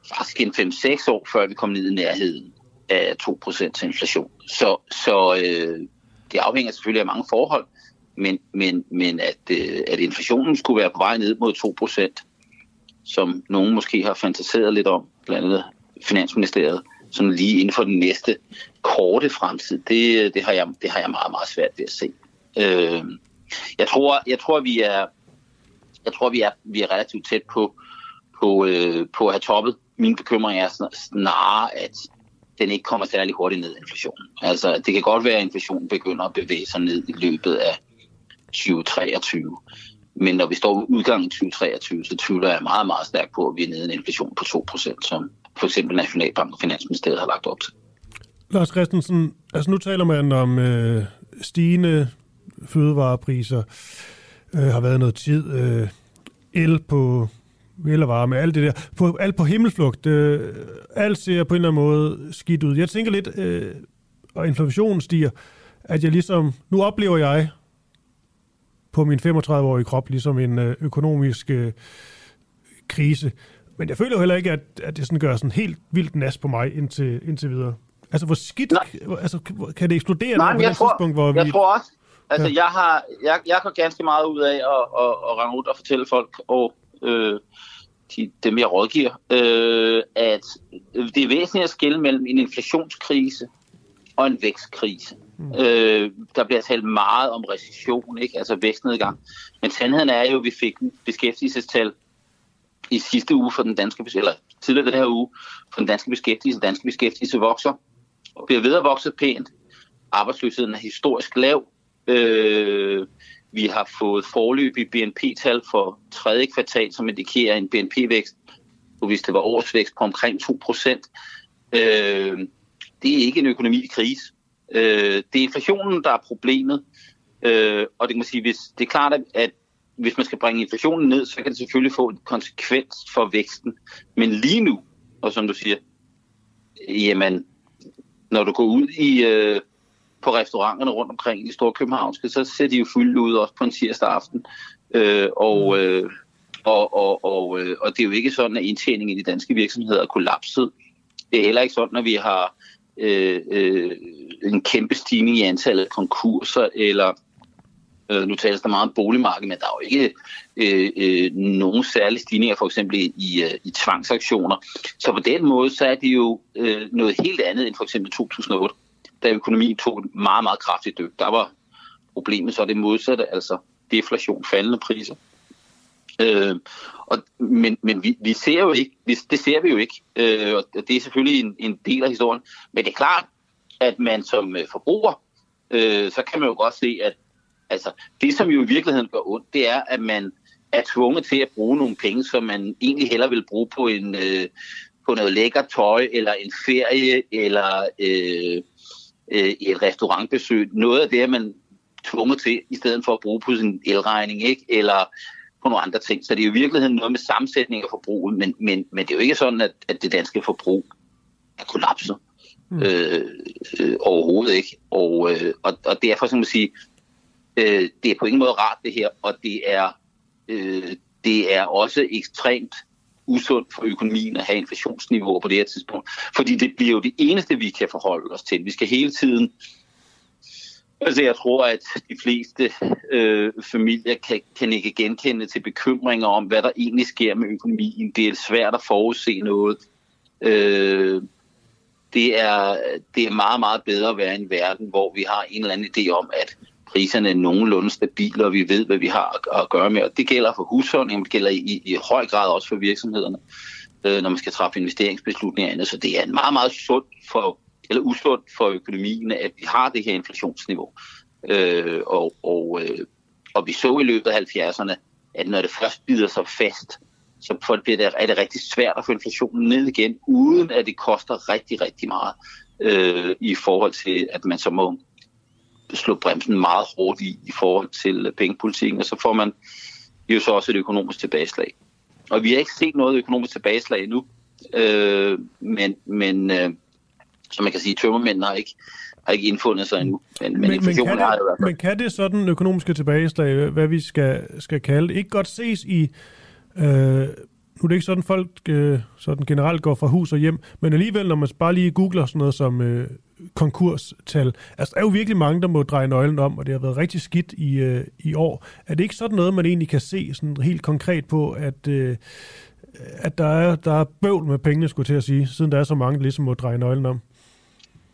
faktisk en 5-6 år, før vi kom ned i nærheden af 2% inflation. Så, så øh, det afhænger selvfølgelig af mange forhold, men, men, men at, øh, at inflationen skulle være på vej ned mod 2%, som nogen måske har fantaseret lidt om, blandt andet Finansministeriet, sådan lige inden for den næste korte fremtid, det, det, har, jeg, det har jeg meget, meget svært ved at se. Øh, jeg tror, jeg tror, vi er, jeg tror, vi er, vi er relativt tæt på, på, øh, på at have toppet. Min bekymring er snarere, at den ikke kommer særlig hurtigt ned inflationen. Altså, det kan godt være, at inflationen begynder at bevæge sig ned i løbet af 2023. Men når vi står ved udgangen i 2023, så tvivler jeg meget, meget stærkt på, at vi er nede i en inflation på 2%, som for eksempel Nationalbank og Finansministeriet har lagt op til. Lars Christensen, altså nu taler man om øh, stigende fødevarepriser, øh, har været noget tid, øh, el på el og varme, alt det der, på, alt på himmelflugt, øh, alt ser på en eller anden måde skidt ud. Jeg tænker lidt, øh, og inflationen stiger, at jeg ligesom, nu oplever jeg på min 35-årige krop ligesom en øh, økonomisk øh, krise. Men jeg føler jo heller ikke, at, at det sådan gør sådan helt vildt nas på mig indtil, indtil videre. Altså, hvor skidt, Nej. altså, kan det eksplodere Nej, på jeg det tror, tidspunkt, hvor jeg vi... tror også, altså, Ja. ja. jeg, har, jeg, jeg går ganske meget ud af at, at, at rende ud og fortælle folk, og øh, de, dem jeg rådgiver, øh, at det er væsentligt at skille mellem en inflationskrise og en vækstkrise. Mm. Øh, der bliver talt meget om recession, ikke? altså vækstnedgang. Men sandheden er jo, at vi fik beskæftigelsestal i sidste uge for den danske, eller tidligere den her uge, for den danske beskæftigelse. Den danske beskæftigelse vokser og bliver ved at vokse pænt. Arbejdsløsheden er historisk lav. Øh, vi har fået forløbig BNP-tal for tredje kvartal, som indikerer en BNP-vækst, hvis det var årsvækst på omkring 2 procent. Øh, det er ikke en økonomi i krise. Øh, det er inflationen, der er problemet. Øh, og det kan man sige, hvis, det er klart, at hvis man skal bringe inflationen ned, så kan det selvfølgelig få en konsekvens for væksten. Men lige nu, og som du siger, jamen, når du går ud i, øh, på restauranterne rundt omkring i Storkøbenhavnske, så ser de jo fuldt ud også på en tirsdag aften. Øh, og, øh, og, og, og, øh, og det er jo ikke sådan, at indtjeningen i de danske virksomheder er kollapset. Det er heller ikke sådan, at vi har øh, øh, en kæmpe stigning i antallet af konkurser, eller øh, nu tales der meget om boligmarkedet, men der er jo ikke øh, øh, nogen særlige stigninger, for eksempel i, i, øh, i tvangsaktioner. Så på den måde, så er det jo øh, noget helt andet end for eksempel 2008 da økonomien tog et meget, meget kraftigt dyk. Der var problemet så det modsatte, altså deflation, faldende priser. Øh, og, men men vi, vi ser jo ikke, vi, det ser vi jo ikke, øh, og det er selvfølgelig en, en del af historien. Men det er klart, at man som øh, forbruger, øh, så kan man jo godt se, at altså, det, som jo i virkeligheden gør ondt, det er, at man er tvunget til at bruge nogle penge, som man egentlig hellere vil bruge på en øh, på noget lækker tøj, eller en ferie, eller øh, øh, et restaurantbesøg. Noget af det er man tvunget til, i stedet for at bruge på sin elregning, ikke? eller på nogle andre ting. Så det er jo i virkeligheden noget med sammensætning af forbruget, men, men, men det er jo ikke sådan, at, at det danske forbrug er kollapset. Mm. Øh, øh, overhovedet ikke. Og, øh, og, og derfor skal man sige, øh, det er på ingen måde rart det her, og det er, øh, det er også ekstremt usundt for økonomien at have inflationsniveau på det her tidspunkt. Fordi det bliver jo det eneste, vi kan forholde os til. Vi skal hele tiden... Altså jeg tror, at de fleste øh, familier kan, kan ikke genkende til bekymringer om, hvad der egentlig sker med økonomien. Det er svært at forudse noget. Øh, det, er, det er meget, meget bedre at være i en verden, hvor vi har en eller anden idé om, at priserne er nogenlunde stabile, og vi ved, hvad vi har at, gøre med. Og det gælder for husholdningen, det gælder i, i høj grad også for virksomhederne, øh, når man skal træffe investeringsbeslutninger. Så det er en meget, meget sund for, eller usund for økonomien, at vi har det her inflationsniveau. Øh, og, og, øh, og vi så i løbet af 70'erne, at når det først bider sig fast, så bliver det, er det rigtig svært at få inflationen ned igen, uden at det koster rigtig, rigtig meget øh, i forhold til, at man så må slå bremsen meget hårdt i i forhold til pengepolitikken, og så får man jo så også et økonomisk tilbageslag. Og vi har ikke set noget økonomisk tilbageslag endnu, øh, men, men øh, som man kan sige, tømmermændene har ikke, har ikke indfundet sig endnu. Men, men, men, men, kan, det, men kan det sådan økonomiske tilbageslag, hvad vi skal, skal kalde det, ikke godt ses i... Øh, nu er det ikke sådan, folk øh, sådan generelt går fra hus og hjem, men alligevel, når man bare lige googler sådan noget som øh, konkurstal. Altså, der er jo virkelig mange, der må dreje nøglen om, og det har været rigtig skidt i, øh, i år. Er det ikke sådan noget, man egentlig kan se sådan helt konkret på, at, øh, at der, er, der er bøvl med pengene, skulle til at sige, siden der er så mange, der ligesom må dreje nøglen om?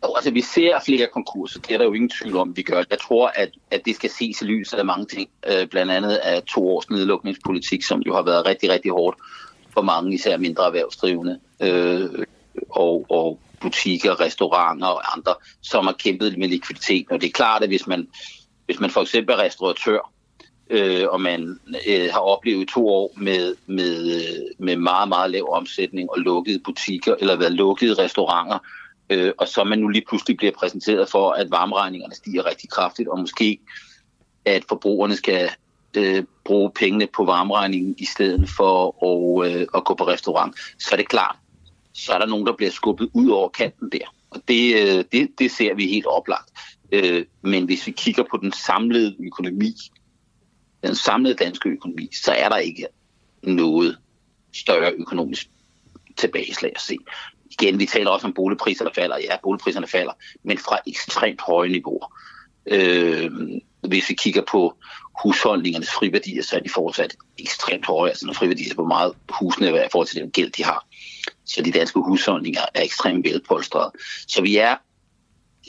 Jo, altså vi ser flere konkurser, det er der jo ingen tvivl om, vi gør. Jeg tror, at, at det skal ses i lyset af mange ting, øh, blandt andet af to års nedlukningspolitik, som jo har været rigtig, rigtig hårdt for mange, især mindre erhvervsdrivende. Øh, og, og butikker, restauranter og andre, som har kæmpet med likviditet. Og det er klart, at hvis man, hvis man for eksempel er restauratør, øh, og man øh, har oplevet to år med, med, øh, med meget, meget lav omsætning og lukkede butikker, eller været lukkede restauranter, øh, og så man nu lige pludselig bliver præsenteret for, at varmeregningerne stiger rigtig kraftigt, og måske at forbrugerne skal øh, bruge pengene på varmeregningen i stedet for at, øh, at gå på restaurant, så er det klart, så er der nogen, der bliver skubbet ud over kanten der. Og det, øh, det, det ser vi helt oplagt. Øh, men hvis vi kigger på den samlede økonomi, den samlede danske økonomi, så er der ikke noget større økonomisk tilbageslag at se. Igen, vi taler også om boligpriser, der falder. Ja, boligpriserne falder, men fra ekstremt høje niveauer. Øh, hvis vi kigger på husholdningernes friværdier, så er de fortsat ekstremt høje. Altså når friværdier på meget husene er i forhold til den gæld, de har. Så de danske husholdninger er ekstremt velpolstrede. Så vi er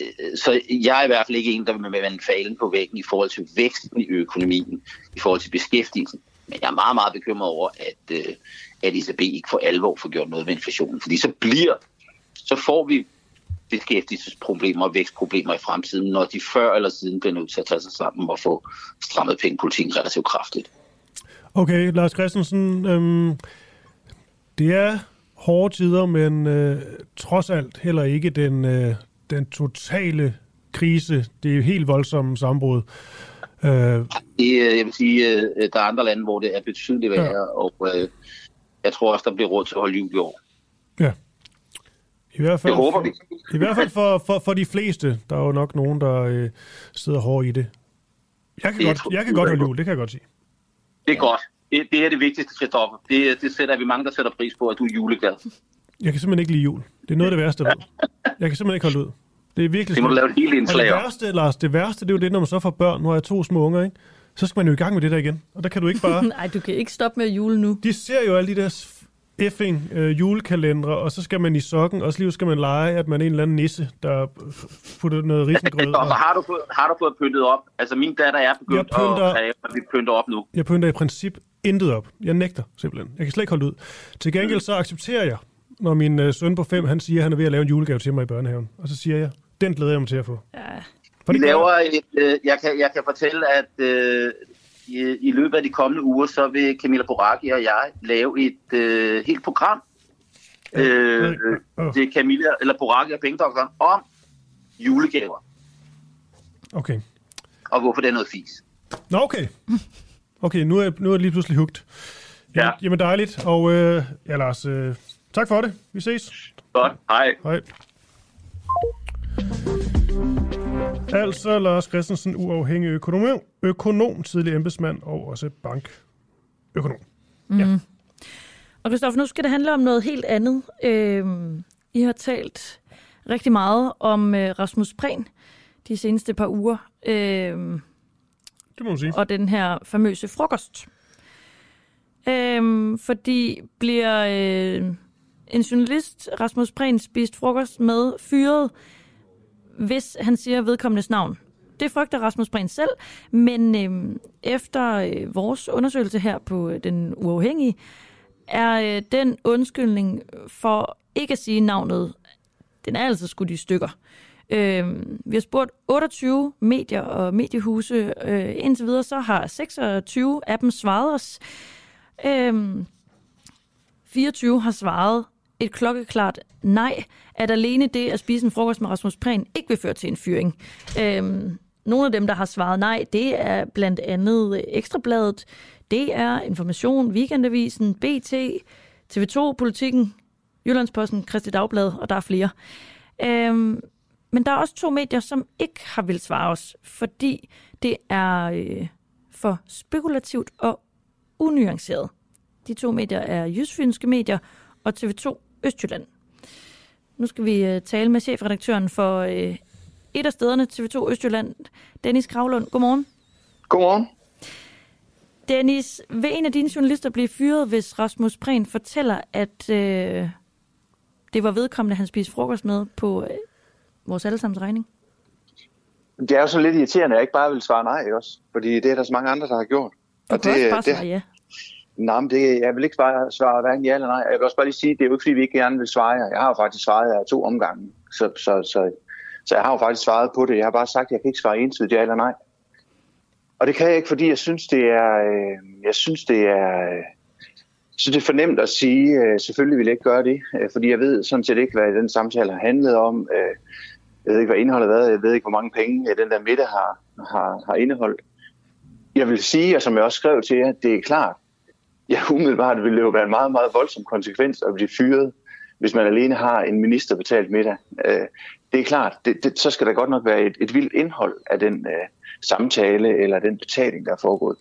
øh, så jeg er i hvert fald ikke en, der vil vende falen på væggen i forhold til væksten i økonomien, i forhold til beskæftigelsen. Men jeg er meget, meget bekymret over, at, øh, at ECB ikke for alvor får gjort noget ved inflationen. Fordi så bliver, så får vi beskæftigelsesproblemer og vækstproblemer i fremtiden, når de før eller siden bliver nødt til at tage sig sammen og få strammet pengepolitikken relativt kraftigt. Okay, Lars Christensen, øhm, det er hårde tider, men øh, trods alt heller ikke den, øh, den totale krise. Det er jo helt voldsomt sammenbrud. Øh, det, jeg vil sige, øh, der er andre lande, hvor det er betydeligt værre, ja. og øh, jeg tror også, der bliver råd til at holde jul i år. Ja. I hvert fald, det håber vi. I hvert fald for, for, for de fleste. Der er jo nok nogen, der øh, sidder hårdt i det. Jeg kan, det godt, jeg kan godt holde jul, det kan jeg godt sige. Det er godt. Det, det er det vigtigste, Christoffer. Det, det sætter vi mange, der sætter pris på, at du er juleglad. Jeg kan simpelthen ikke lide jul. Det er noget af det værste, Jeg kan simpelthen ikke holde ud. Det er virkelig Det må du lave et helt indslag det værste, Lars, det værste, det er jo det, når man så får børn. Nu har jeg to små unger, ikke? Så skal man jo i gang med det der igen. Og der kan du ikke bare... Nej, du kan ikke stoppe med at jule nu. De ser jo alle de der effing øh, julekalendere, og så skal man i sokken, og så lige skal man lege, at man er en eller anden nisse, der putter noget risengrød. og har du, fået, har du fået pyntet op? Altså, min datter er begyndt pynter, at kræve, at vi pynter op nu. Jeg pynter i princip intet op. Jeg nægter simpelthen. Jeg kan slet ikke holde ud. Til gengæld så accepterer jeg, når min øh, søn på fem, han siger, at han er ved at lave en julegave til mig i børnehaven. Og så siger jeg, den glæder jeg mig til at få. Ja. Vi laver et, øh, jeg, kan, jeg kan fortælle, at øh, i, i løbet af de kommende uger, så vil Camilla Boraki og jeg lave et øh, helt program øh, til Camilla, eller Boraki og Pengedoktoren om julegaver. Okay. Og hvorfor det er noget fis. Nå, okay. Okay, nu er, nu er jeg lige pludselig hugt. Ja. jamen dejligt. Og øh, ja, Lars, øh, tak for det. Vi ses. Godt. Hej. Hej. Altså Lars Christensen, uafhængig økonom, økonom tidlig embedsmand og også bankøkonom. Mm. Ja. Og Christoffer, nu skal det handle om noget helt andet. Øh, I har talt rigtig meget om øh, Rasmus Prehn de seneste par uger. Øh, det må man sige. Og den her famøse frokost. Øh, fordi bliver øh, en journalist, Rasmus Prehn, spist frokost med fyret, hvis han siger vedkommendes navn. Det frygter Rasmus Prehn selv, men øh, efter øh, vores undersøgelse her på øh, Den Uafhængige, er øh, den undskyldning for ikke at sige navnet, den er altså skudt i stykker. Øh, vi har spurgt 28 medier og mediehuse. Øh, indtil videre så har 26 af dem svaret os. Øh, 24 har svaret et klokkeklart nej, at alene det at spise en frokost med Rasmus Prehn ikke vil føre til en fyring. Øhm, nogle af dem, der har svaret nej, det er blandt andet Ekstrabladet, det er Information, Weekendavisen, BT, TV2, Politikken, Jyllandsposten, Kristi Dagblad, og der er flere. Øhm, men der er også to medier, som ikke har vil svare os, fordi det er øh, for spekulativt og unuanceret. De to medier er Jysfynske medier og TV2 Østjylland. Nu skal vi uh, tale med chefredaktøren for uh, et af stederne, TV2 Østjylland, Dennis Kravlund. Godmorgen. Godmorgen. Dennis, vil en af dine journalister blive fyret, hvis Rasmus Prehn fortæller, at uh, det var vedkommende, han spiste frokost med på uh, vores allesammens regning? Det er jo så lidt irriterende, at jeg ikke bare vil svare nej også. Fordi det er der så mange andre, der har gjort. Du og kan det, også bare svare ja. Nej, men det, jeg vil ikke svare, svare hverken ja eller nej. Jeg vil også bare lige sige, det er jo ikke, fordi vi ikke gerne vil svare jer. Jeg har jo faktisk svaret jer to omgange. Så, så, så, så jeg har jo faktisk svaret på det. Jeg har bare sagt, at jeg kan ikke svare entydigt ja eller nej. Og det kan jeg ikke, fordi jeg synes, det er, øh, jeg synes, det er, øh, så det er fornemt at sige, øh, selvfølgelig vil jeg ikke gøre det, øh, fordi jeg ved sådan set ikke, hvad den samtale har handlet om. Øh, jeg ved ikke, hvad indholdet har været. Jeg ved ikke, hvor mange penge øh, den der middag har, har, har indeholdt. Jeg vil sige, og som jeg også skrev til jer, det er klart, ja, umiddelbart ville det jo være en meget, meget voldsom konsekvens at blive fyret, hvis man alene har en minister betalt middag. Øh, det er klart, det, det, så skal der godt nok være et, et vildt indhold af den øh, samtale eller den betaling, der er foregået.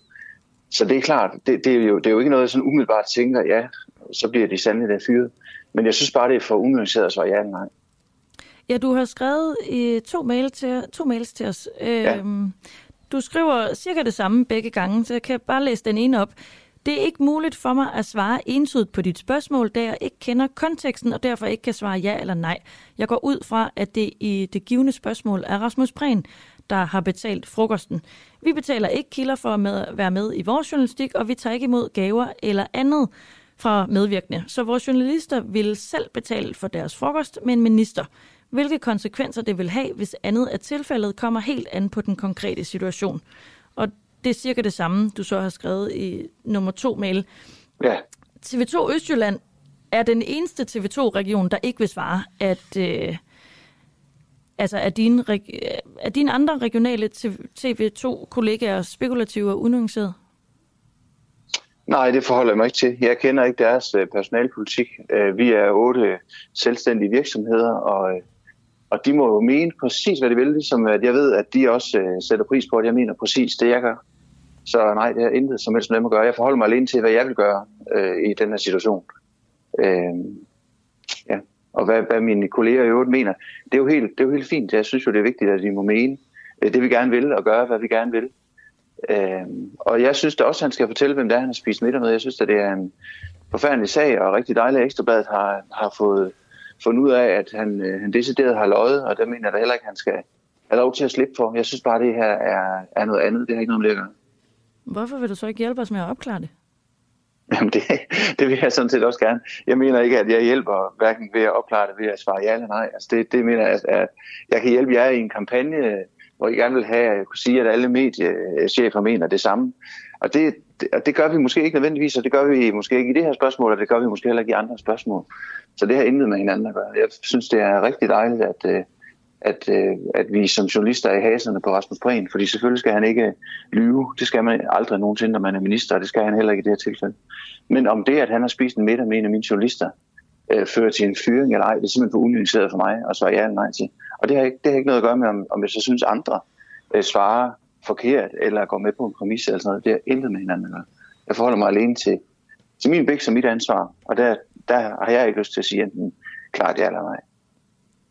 Så det er klart, det, det, er, jo, det er jo ikke noget, jeg sådan umiddelbart tænker, ja, så bliver de sandelig der fyret. Men jeg synes bare, det er for unuanceret at svare ja eller nej. Ja, du har skrevet i to, mail til, to mails til os. Ja. Øhm, Du skriver cirka det samme begge gange, så jeg kan bare læse den ene op. Det er ikke muligt for mig at svare entydigt på dit spørgsmål, da jeg ikke kender konteksten, og derfor ikke kan svare ja eller nej. Jeg går ud fra, at det i det givende spørgsmål er Rasmus Prehn, der har betalt frokosten. Vi betaler ikke kilder for at med, være med i vores journalistik, og vi tager ikke imod gaver eller andet fra medvirkende. Så vores journalister vil selv betale for deres frokost med en minister. Hvilke konsekvenser det vil have, hvis andet af tilfældet, kommer helt an på den konkrete situation. Og det er cirka det samme, du så har skrevet i nummer to mail. Ja. TV2 Østjylland er den eneste TV2-region, der ikke vil svare, at, øh, altså, at, dine, reg- at dine andre regionale TV2-kollegaer spekulative og unuanceret. Nej, det forholder jeg mig ikke til. Jeg kender ikke deres øh, personalpolitik. Øh, vi er otte selvstændige virksomheder, og, øh, og de må jo mene præcis, hvad de vil. Ligesom at jeg ved, at de også øh, sætter pris på, at jeg mener præcis det, jeg gør. Så nej, det har intet som helst med at gøre. Jeg forholder mig alene til, hvad jeg vil gøre øh, i den her situation. Øh, ja. Og hvad, hvad mine kolleger i øvrigt mener, det er, jo helt, det er jo helt fint. Jeg synes jo, det er vigtigt, at de må mene øh, det, vi gerne vil, og gøre, hvad vi gerne vil. Øh, og jeg synes da også, at han skal fortælle, hvem det er, han har spist middag med. Jeg synes, at det er en forfærdelig sag, og rigtig dejligt, at Ekstrabladet har, har fået fundet ud af, at han, øh, han decideret har løjet, og der mener jeg da heller ikke, at han skal have lov til at slippe for. Jeg synes bare, at det her er, er noget andet. Det har ikke noget med det at gøre. Hvorfor vil du så ikke hjælpe os med at opklare det? Jamen det, det vil jeg sådan set også gerne. Jeg mener ikke, at jeg hjælper hverken ved at opklare det ved at svare ja eller nej. Altså det, det mener jeg, at, at jeg kan hjælpe jer i en kampagne, hvor I gerne vil have, at jeg kunne sige, at alle mediechefer mener det samme. Og det, det, og det gør vi måske ikke nødvendigvis, og det gør vi måske ikke i det her spørgsmål, og det gør vi måske heller ikke i andre spørgsmål. Så det har intet med hinanden at gøre. Jeg synes, det er rigtig dejligt, at, øh, at, øh, at vi som journalister er i haserne på Rasmus Prehn, fordi selvfølgelig skal han ikke lyve. Det skal man aldrig nogensinde, når man er minister, og det skal han heller ikke i det her tilfælde. Men om det, at han har spist en middag med en af mine journalister, øh, fører til en fyring eller ej, det er simpelthen for unuanceret for mig at svare ja eller nej til. Og det har ikke, det har ikke noget at gøre med, om, om jeg så synes, andre øh, svarer forkert, eller går med på en præmis eller sådan noget. Det har intet med hinanden at gøre. Jeg forholder mig alene til, til min bæk som mit ansvar, og der, der har jeg ikke lyst til at sige enten klart ja eller nej.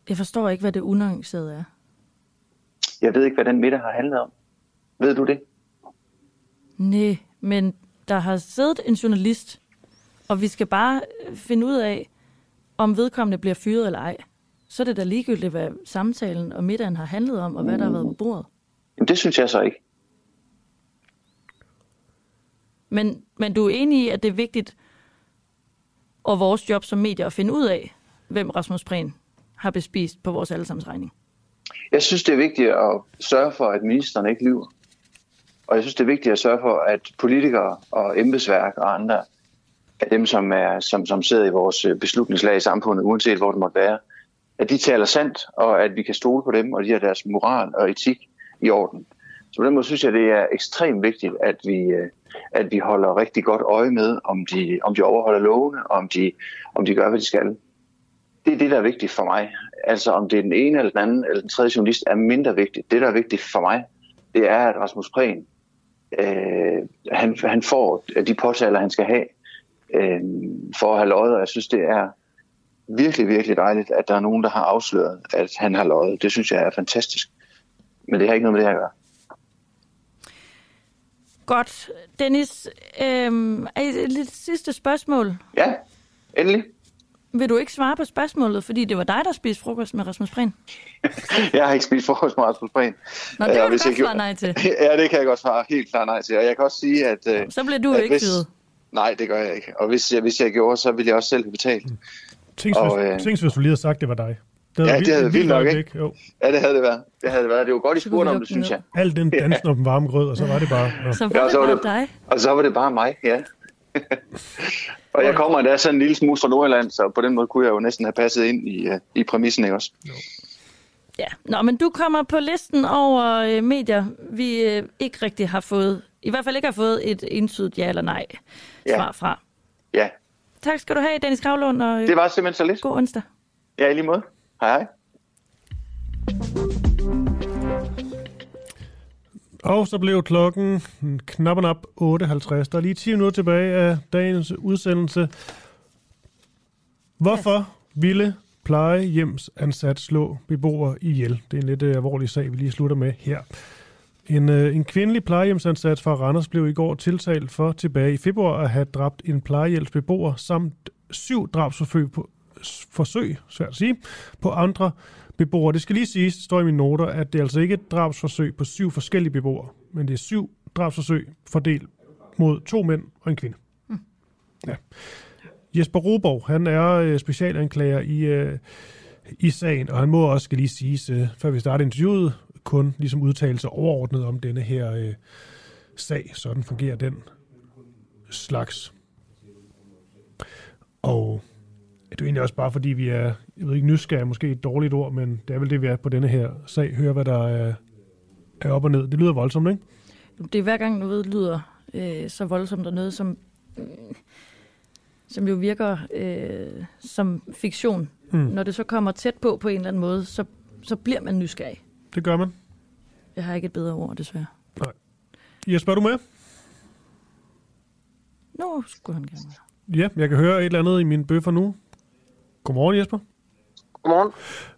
Jeg forstår ikke, hvad det unuancerede er. Jeg ved ikke, hvad den middag har handlet om. Ved du det? Nej, men der har siddet en journalist, og vi skal bare finde ud af, om vedkommende bliver fyret eller ej. Så er det da ligegyldigt, hvad samtalen og middagen har handlet om, og hvad der har været på bordet. Jamen, det synes jeg så ikke. Men, men du er enig i, at det er vigtigt, og vores job som medier, at finde ud af, hvem Rasmus Prehn har bespist på vores allesammens regning. Jeg synes, det er vigtigt at sørge for, at ministeren ikke lyver. Og jeg synes, det er vigtigt at sørge for, at politikere og embedsværk og andre af dem, som, er, som, som sidder i vores øh, beslutningslag i samfundet, uanset hvor det måtte være, at de taler sandt, og at vi kan stole på dem, og de har deres moral og etik i orden. Så på den måde synes jeg, det er ekstremt vigtigt, at vi, øh, at vi holder rigtig godt øje med, om de, om de overholder lovene, og om de, om de gør, hvad de skal. Det er det, der er vigtigt for mig. Altså om det er den ene eller den anden eller den tredje journalist, er mindre vigtigt. Det, der er vigtigt for mig, det er, at Rasmus Prehn, øh, han, han får de påtaler, han skal have øh, for at have løjet. Og jeg synes, det er virkelig, virkelig dejligt, at der er nogen, der har afsløret, at han har løjet. Det synes jeg er fantastisk. Men det har ikke noget med det her at gøre. Godt. Dennis, øh, et lidt sidste spørgsmål. Ja, endelig. Vil du ikke svare på spørgsmålet, fordi det var dig, der spiste frokost med Rasmus Prehn? jeg har ikke spist frokost med Rasmus Prehn. Nå, det kan du godt svare nej til. ja, det kan jeg godt svare helt klart nej til. Og jeg kan også sige, at... Så bliver du ikke hvis... fyret. Nej, det gør jeg ikke. Og hvis jeg, hvis jeg gjorde, så ville jeg også selv have betalt. Tænk, og, øh... tænk hvis du lige havde sagt, det var dig. Det ja, det havde vildt nok, ikke? Jo. Ja, det havde det været. Det havde det været. Det var godt, I spurgte om det, synes jeg. Alt den dansen om den varme grød, og så var det bare... Ja. Så var ja, det, så var det dig. Og så var det bare mig, ja. Og jeg kommer da sådan en lille smule fra Nordjylland, så på den måde kunne jeg jo næsten have passet ind i, uh, i præmissen, ikke også? Jo. Ja, Nå, men du kommer på listen over øh, medier, vi øh, ikke rigtig har fået, i hvert fald ikke har fået et entydigt ja eller nej svar ja. fra. Ja. Tak skal du have, Dennis Kravlund. Og, øh, det var simpelthen så lidt. God onsdag. Ja, i lige måde. Hej hej. Og så blev klokken knap og 8.50. Der er lige 10 minutter tilbage af dagens udsendelse. Hvorfor ja. ville plejehjemsansat slå beboere ihjel? Det er en lidt øh, alvorlig sag, vi lige slutter med her. En, øh, en kvindelig plejehjemsansat fra Randers blev i går tiltalt for tilbage i februar at have dræbt en plejehjælpsbeboer samt syv drabsforsøg på, forsøg, svært at sige, på andre beboere. Det skal lige siges, det står i mine noter, at det er altså ikke et drabsforsøg på syv forskellige beboere, men det er syv drabsforsøg fordelt mod to mænd og en kvinde. Mm. Ja. Jesper Roborg, han er øh, specialanklager i, øh, i sagen, og han må også, skal lige siges, øh, før vi starter interviewet, kun ligesom udtale sig overordnet om denne her øh, sag. Sådan fungerer den slags. Og det er egentlig også bare fordi, vi er, jeg ved ikke, nysgerrige, måske et dårligt ord, men det er vel det, vi er på denne her sag. Hør, hvad der er, er op og ned. Det lyder voldsomt, ikke? Det er hver gang noget lyder øh, så voldsomt og noget, som, øh, som jo virker øh, som fiktion. Mm. Når det så kommer tæt på på en eller anden måde, så, så bliver man nysgerrig. Det gør man. Jeg har ikke et bedre ord, desværre. Nej. Jesper, er du med? Nå, skulle han gerne Ja, jeg kan høre et eller andet i mine bøffer nu. Godmorgen, Jesper. Godmorgen.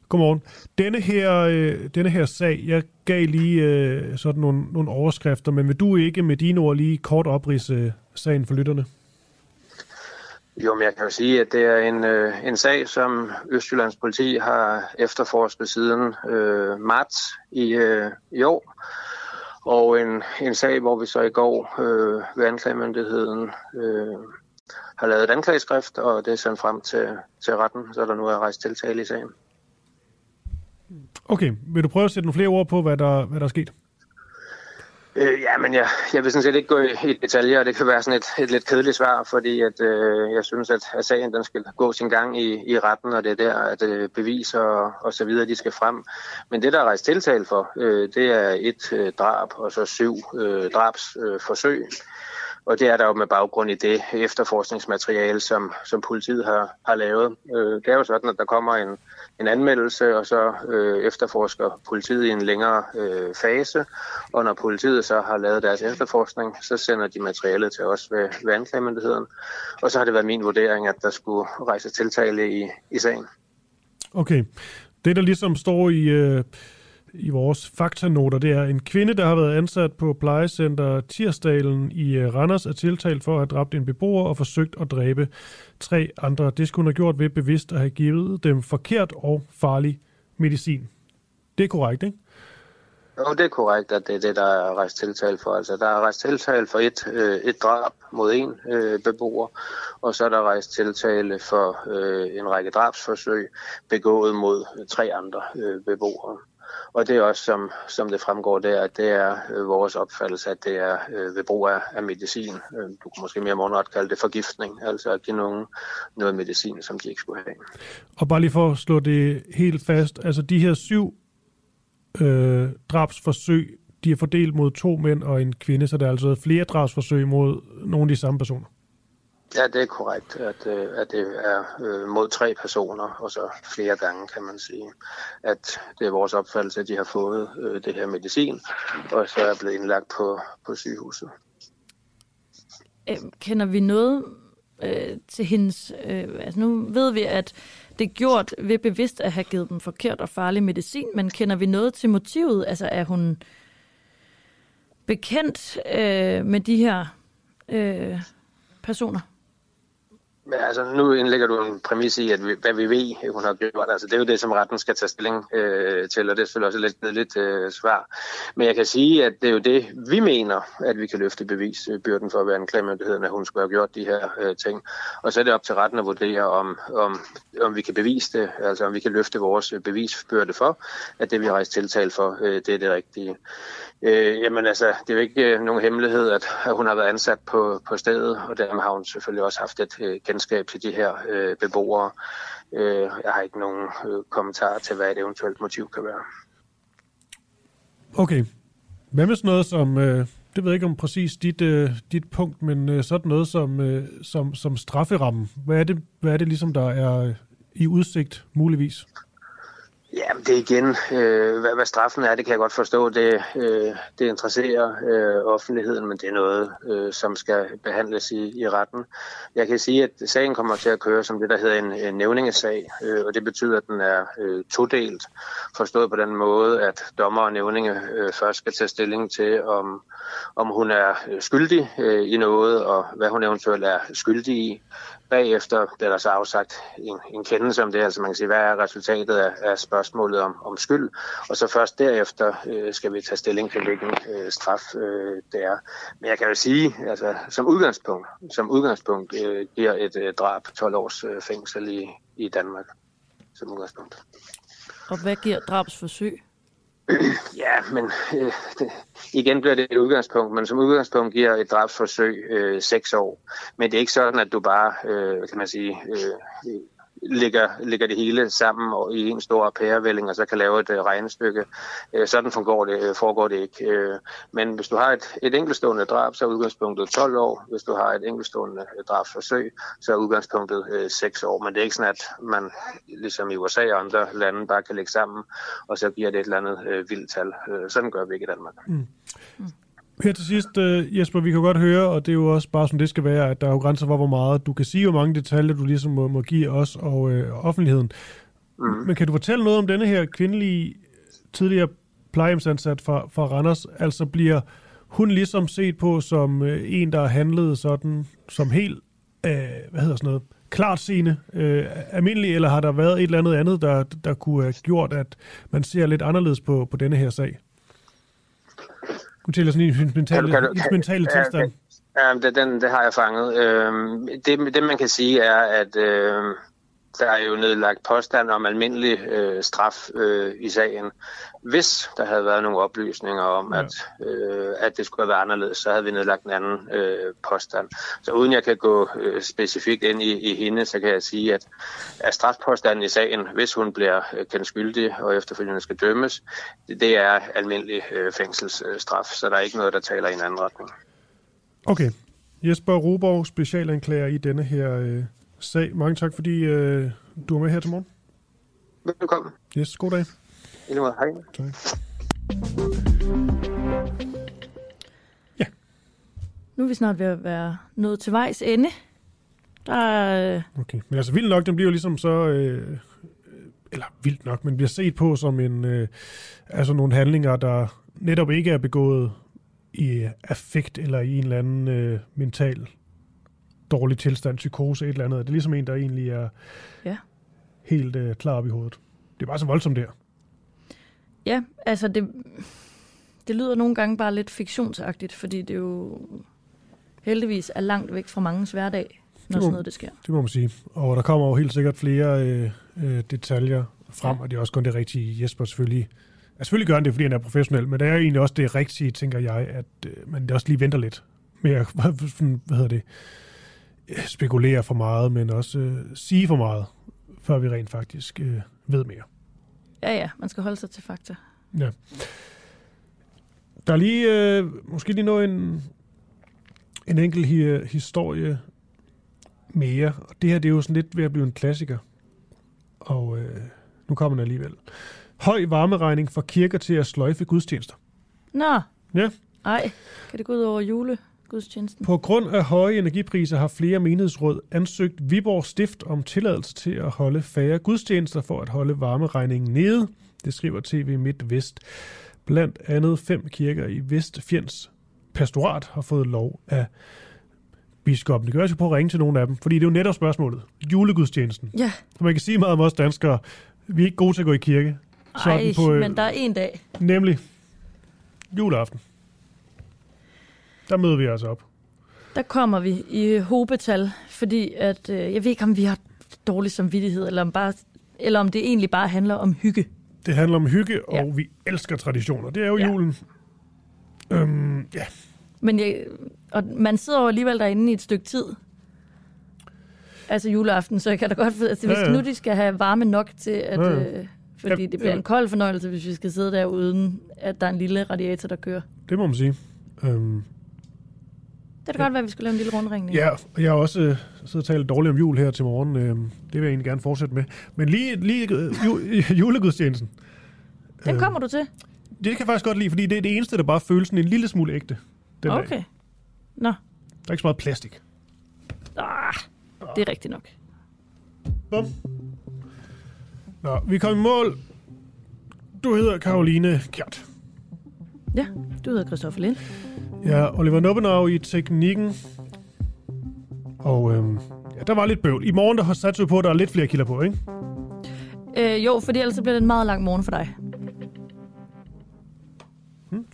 Godmorgen. Denne her, øh, denne her sag, jeg gav lige øh, sådan nogle, nogle overskrifter, men vil du ikke med dine ord lige kort oprise øh, sagen for lytterne? Jo, men jeg kan jo sige, at det er en, øh, en sag, som Østjyllands politi har efterforsket siden øh, marts i, øh, i år. Og en, en sag, hvor vi så i går øh, ved anklagemyndigheden øh, har lavet et anklageskrift, og det er sendt frem til, til retten, så der nu er rejst tiltale i sagen. Okay, vil du prøve at sætte nogle flere ord på, hvad der, hvad der er sket? Øh, ja, men jeg, jeg vil sådan set ikke gå i, i detaljer, og det kan være sådan et, et lidt kedeligt svar, fordi at, øh, jeg synes, at, at sagen den skal gå sin gang i, i retten, og det er der, at øh, beviser og, og så videre, de skal frem. Men det, der er rejst tiltale for, øh, det er et øh, drab og så syv øh, drabsforsøg. Øh, forsøg. Og det er der jo med baggrund i det efterforskningsmateriale, som, som politiet har, har lavet. Øh, det er jo sådan, at der kommer en, en anmeldelse, og så øh, efterforsker politiet i en længere øh, fase. Og når politiet så har lavet deres efterforskning, så sender de materialet til os ved, ved anklagemyndigheden. Og så har det været min vurdering, at der skulle rejse tiltale i, i sagen. Okay. Det, der ligesom står i... Øh i vores faktanoter, det er en kvinde, der har været ansat på plejecenter Tirsdalen i øh, Randers, er tiltalt for at have dræbt en beboer og forsøgt at dræbe tre andre. Det skulle hun have gjort ved bevidst at have givet dem forkert og farlig medicin. Det er korrekt, ikke? Jo, det er korrekt, at det er det, der er rejst tiltale for. Altså, der er rejst tiltale for et, øh, et drab mod en øh, beboer, og så er der rejst tiltale for øh, en række drabsforsøg begået mod tre andre øh, beboere. Og det er også, som, som det fremgår der, at det er øh, vores opfattelse, at det er øh, ved brug af, af medicin. Øh, du kan måske mere månedret kalde det forgiftning, altså at give nogen noget medicin, som de ikke skulle have. Og bare lige for at slå det helt fast, altså de her syv øh, drabsforsøg, de er fordelt mod to mænd og en kvinde, så der er altså flere drabsforsøg mod nogle af de samme personer. Ja, det er korrekt, at, øh, at det er øh, mod tre personer, og så flere gange kan man sige, at det er vores opfattelse, at de har fået øh, det her medicin, og så er blevet indlagt på, på sygehuset. Kender vi noget øh, til hendes... Øh, altså nu ved vi, at det er gjort ved bevidst at have givet dem forkert og farlig medicin, men kender vi noget til motivet? Altså er hun bekendt øh, med de her øh, personer? Men altså nu indlægger du en præmis i, at vi, hvad vi ved, hun har gjort. Altså, det er jo det, som retten skal tage stilling øh, til, og det er selvfølgelig også lidt, lidt øh, svar. Men jeg kan sige, at det er jo det, vi mener, at vi kan løfte bevisbyrden øh, for at være en klagemyndighed, at hun skulle have gjort de her øh, ting. Og så er det op til retten at vurdere, om, om, om vi kan bevise det, altså om vi kan løfte vores øh, bevisbyrde for, at det, vi har rejst tiltal for, øh, det er det rigtige. Øh, jamen altså, det er jo ikke øh, nogen hemmelighed, at, at hun har været ansat på, på stedet, og dermed har hun selvfølgelig også haft et øh, kendskab til de her øh, beboere. Øh, jeg har ikke nogen øh, kommentar til, hvad et eventuelt motiv kan være. Okay. Hvad med sådan noget som, øh, det ved jeg ikke om præcis dit, øh, dit punkt, men øh, sådan noget som, øh, som, som strafferammen. Hvad er, det, hvad er det ligesom, der er øh, i udsigt muligvis? Ja, men det igen, øh, hvad, hvad straffen er, det kan jeg godt forstå. Det, øh, det interesserer øh, offentligheden, men det er noget, øh, som skal behandles i, i retten. Jeg kan sige, at sagen kommer til at køre som det, der hedder en, en nævningesag, øh, og det betyder, at den er øh, todelt, forstået på den måde, at dommer og nævninge øh, først skal tage stilling til, om, om hun er skyldig øh, i noget, og hvad hun eventuelt er skyldig i. Bagefter bliver der så afsagt en, en kendelse om det, altså man kan sige, hvad er resultatet af, af spørgsmålet om, om skyld, og så først derefter øh, skal vi tage stilling til, hvilken øh, straf øh, det er. Men jeg kan jo sige, altså som udgangspunkt, som udgangspunkt øh, giver et øh, drab 12 års øh, fængsel i, i Danmark, som udgangspunkt. Og hvad giver drabsforsøg? Ja, men øh, det, igen bliver det et udgangspunkt, men som udgangspunkt giver et drabsforsøg øh, seks år. Men det er ikke sådan, at du bare, øh, kan man sige, øh, lægger, lægger det hele sammen og i en stor pærevælling, og så kan lave et uh, regnestykke. Uh, sådan foregår det, uh, foregår det ikke. Uh, men hvis du har et, et enkeltstående drab, så er udgangspunktet 12 år. Hvis du har et enkeltstående drabsforsøg, så er udgangspunktet uh, 6 år. Men det er ikke sådan, at man, ligesom i USA og andre lande, bare kan lægge sammen, og så giver det et eller andet uh, vildt tal. Sådan gør vi ikke i Danmark. Mm. Her til sidst, uh, Jesper, vi kan godt høre, og det er jo også bare som det skal være, at der er jo grænser for, hvor meget du kan sige, hvor mange detaljer du ligesom må, må give os og uh, offentligheden. Mm. Men kan du fortælle noget om denne her kvindelige tidligere plejehjemsansat fra, fra Randers? Altså bliver hun ligesom set på som uh, en, der har handlet sådan, som helt, uh, hvad hedder sådan noget, klart sigende, øh, almindelig, eller har der været et eller andet andet, der, der kunne have gjort, at man ser lidt anderledes på, på denne her sag? Du tæller sådan i hendes mentale, kan du, kan du, kan, mentale ja, tilstand. Ja, det, den, det har jeg fanget. Øhm, det, det man kan sige er, at øh, der er jo nedlagt påstand om almindelig øh, straf øh, i sagen. Hvis der havde været nogle oplysninger om, ja. at, øh, at det skulle have været anderledes, så havde vi nedlagt en anden øh, påstand. Så uden jeg kan gå øh, specifikt ind i, i hende, så kan jeg sige, at, at strafpåstanden i sagen, hvis hun bliver øh, kendt skyldig og efterfølgende skal dømmes, det, det er almindelig øh, fængselsstraf, så der er ikke noget, der taler i en anden retning. Okay. Jesper Roborg, specialanklager i denne her øh, sag. Mange tak, fordi øh, du er med her til morgen. Velkommen. Yes, god dag. I måde, hej. Tak. Ja. Nu er vi snart ved at være nået til vejs ende. Der er... Øh, Okay, men altså vildt nok, den bliver jo ligesom så... Øh, eller vildt nok, men bliver set på som en, øh, altså nogle handlinger, der netop ikke er begået i affekt eller i en eller anden øh, mental dårlig tilstand, psykose, et eller andet. Det er ligesom en, der egentlig er Ja. helt øh, klar op i hovedet. Det er bare så voldsomt der. Ja, altså det, det lyder nogle gange bare lidt fiktionsagtigt, fordi det jo heldigvis er langt væk fra mangens hverdag, når må- sådan noget det sker. Det må man sige. Og der kommer jo helt sikkert flere øh, øh, detaljer frem, ja. og det er også kun det rigtige. Jesper selvfølgelig, ja, selvfølgelig gør han det, fordi han er professionel, men det er egentlig også det rigtige, tænker jeg, at øh, man også lige venter lidt med at hvad hedder det, spekulere for meget, men også øh, sige for meget, før vi rent faktisk øh, ved mere. Ja, ja, man skal holde sig til fakta. Ja. Der er lige, øh, måske lige noget en, en enkelt hi- historie mere. Og det her, det er jo sådan lidt ved at blive en klassiker. Og øh, nu kommer den alligevel. Høj varmeregning for kirker til at sløjfe gudstjenester. Nå, Ja. ej, kan det gå ud over julegudstjenesten? På grund af høje energipriser har flere menighedsråd ansøgt Viborg Stift om tilladelse til at holde færre gudstjenester for at holde varmeregningen nede. Det skriver TV MidtVest. Blandt andet fem kirker i Vestfjends pastorat har fået lov af biskoppen. Det gør jeg på at ringe til nogle af dem, fordi det er jo netop spørgsmålet. Julegudstjenesten. Ja. For man kan sige meget om os danskere, vi er ikke gode til at gå i kirke. Ej, øh, men der er en dag. Nemlig juleaften. Der møder vi altså op. Der kommer vi i hobetal, fordi at, øh, jeg ved ikke, om vi har dårlig samvittighed, eller om, bare, eller om det egentlig bare handler om hygge. Det handler om hygge, og ja. vi elsker traditioner. Det er jo ja. julen. Øhm, ja. Men jeg, og man sidder jo alligevel derinde i et stykke tid. Altså juleaften, så jeg kan da godt... Altså, hvis Ja, ja, nu de skal have varme nok til, at... Ja, ja. Øh, fordi Ja, det bliver ja. en kold fornøjelse, hvis vi skal sidde der uden, at der er en lille radiator, der kører. Det må man sige. Øhm, Det kan godt være, at vi skal lave en lille rundringning. Ja, og jeg har også øh, siddet og talt dårligt om jul her til morgen. Øh, det vil jeg egentlig gerne fortsætte med. Men lige, lige øh, ju, julegudstjenesten. Den Øh, kommer du til? Det kan jeg faktisk godt lide, fordi det er det eneste, der bare føles sådan en lille smule ægte. Den Okay. Dag. Nå, Der er ikke så meget plastik. ah, det er rigtigt nok. Bum. Nå, vi kom i mål. Du hedder Karoline Kjert. Ja, du hedder Christoffer Lind. Ja, Oliver Nubbenau i teknikken. Og øhm, ja, der var lidt bøvl. I morgen der har sat på, at der er lidt flere kilder på, ikke? Øh, jo, for ellers så bliver det en meget lang morgen for dig. Hmm.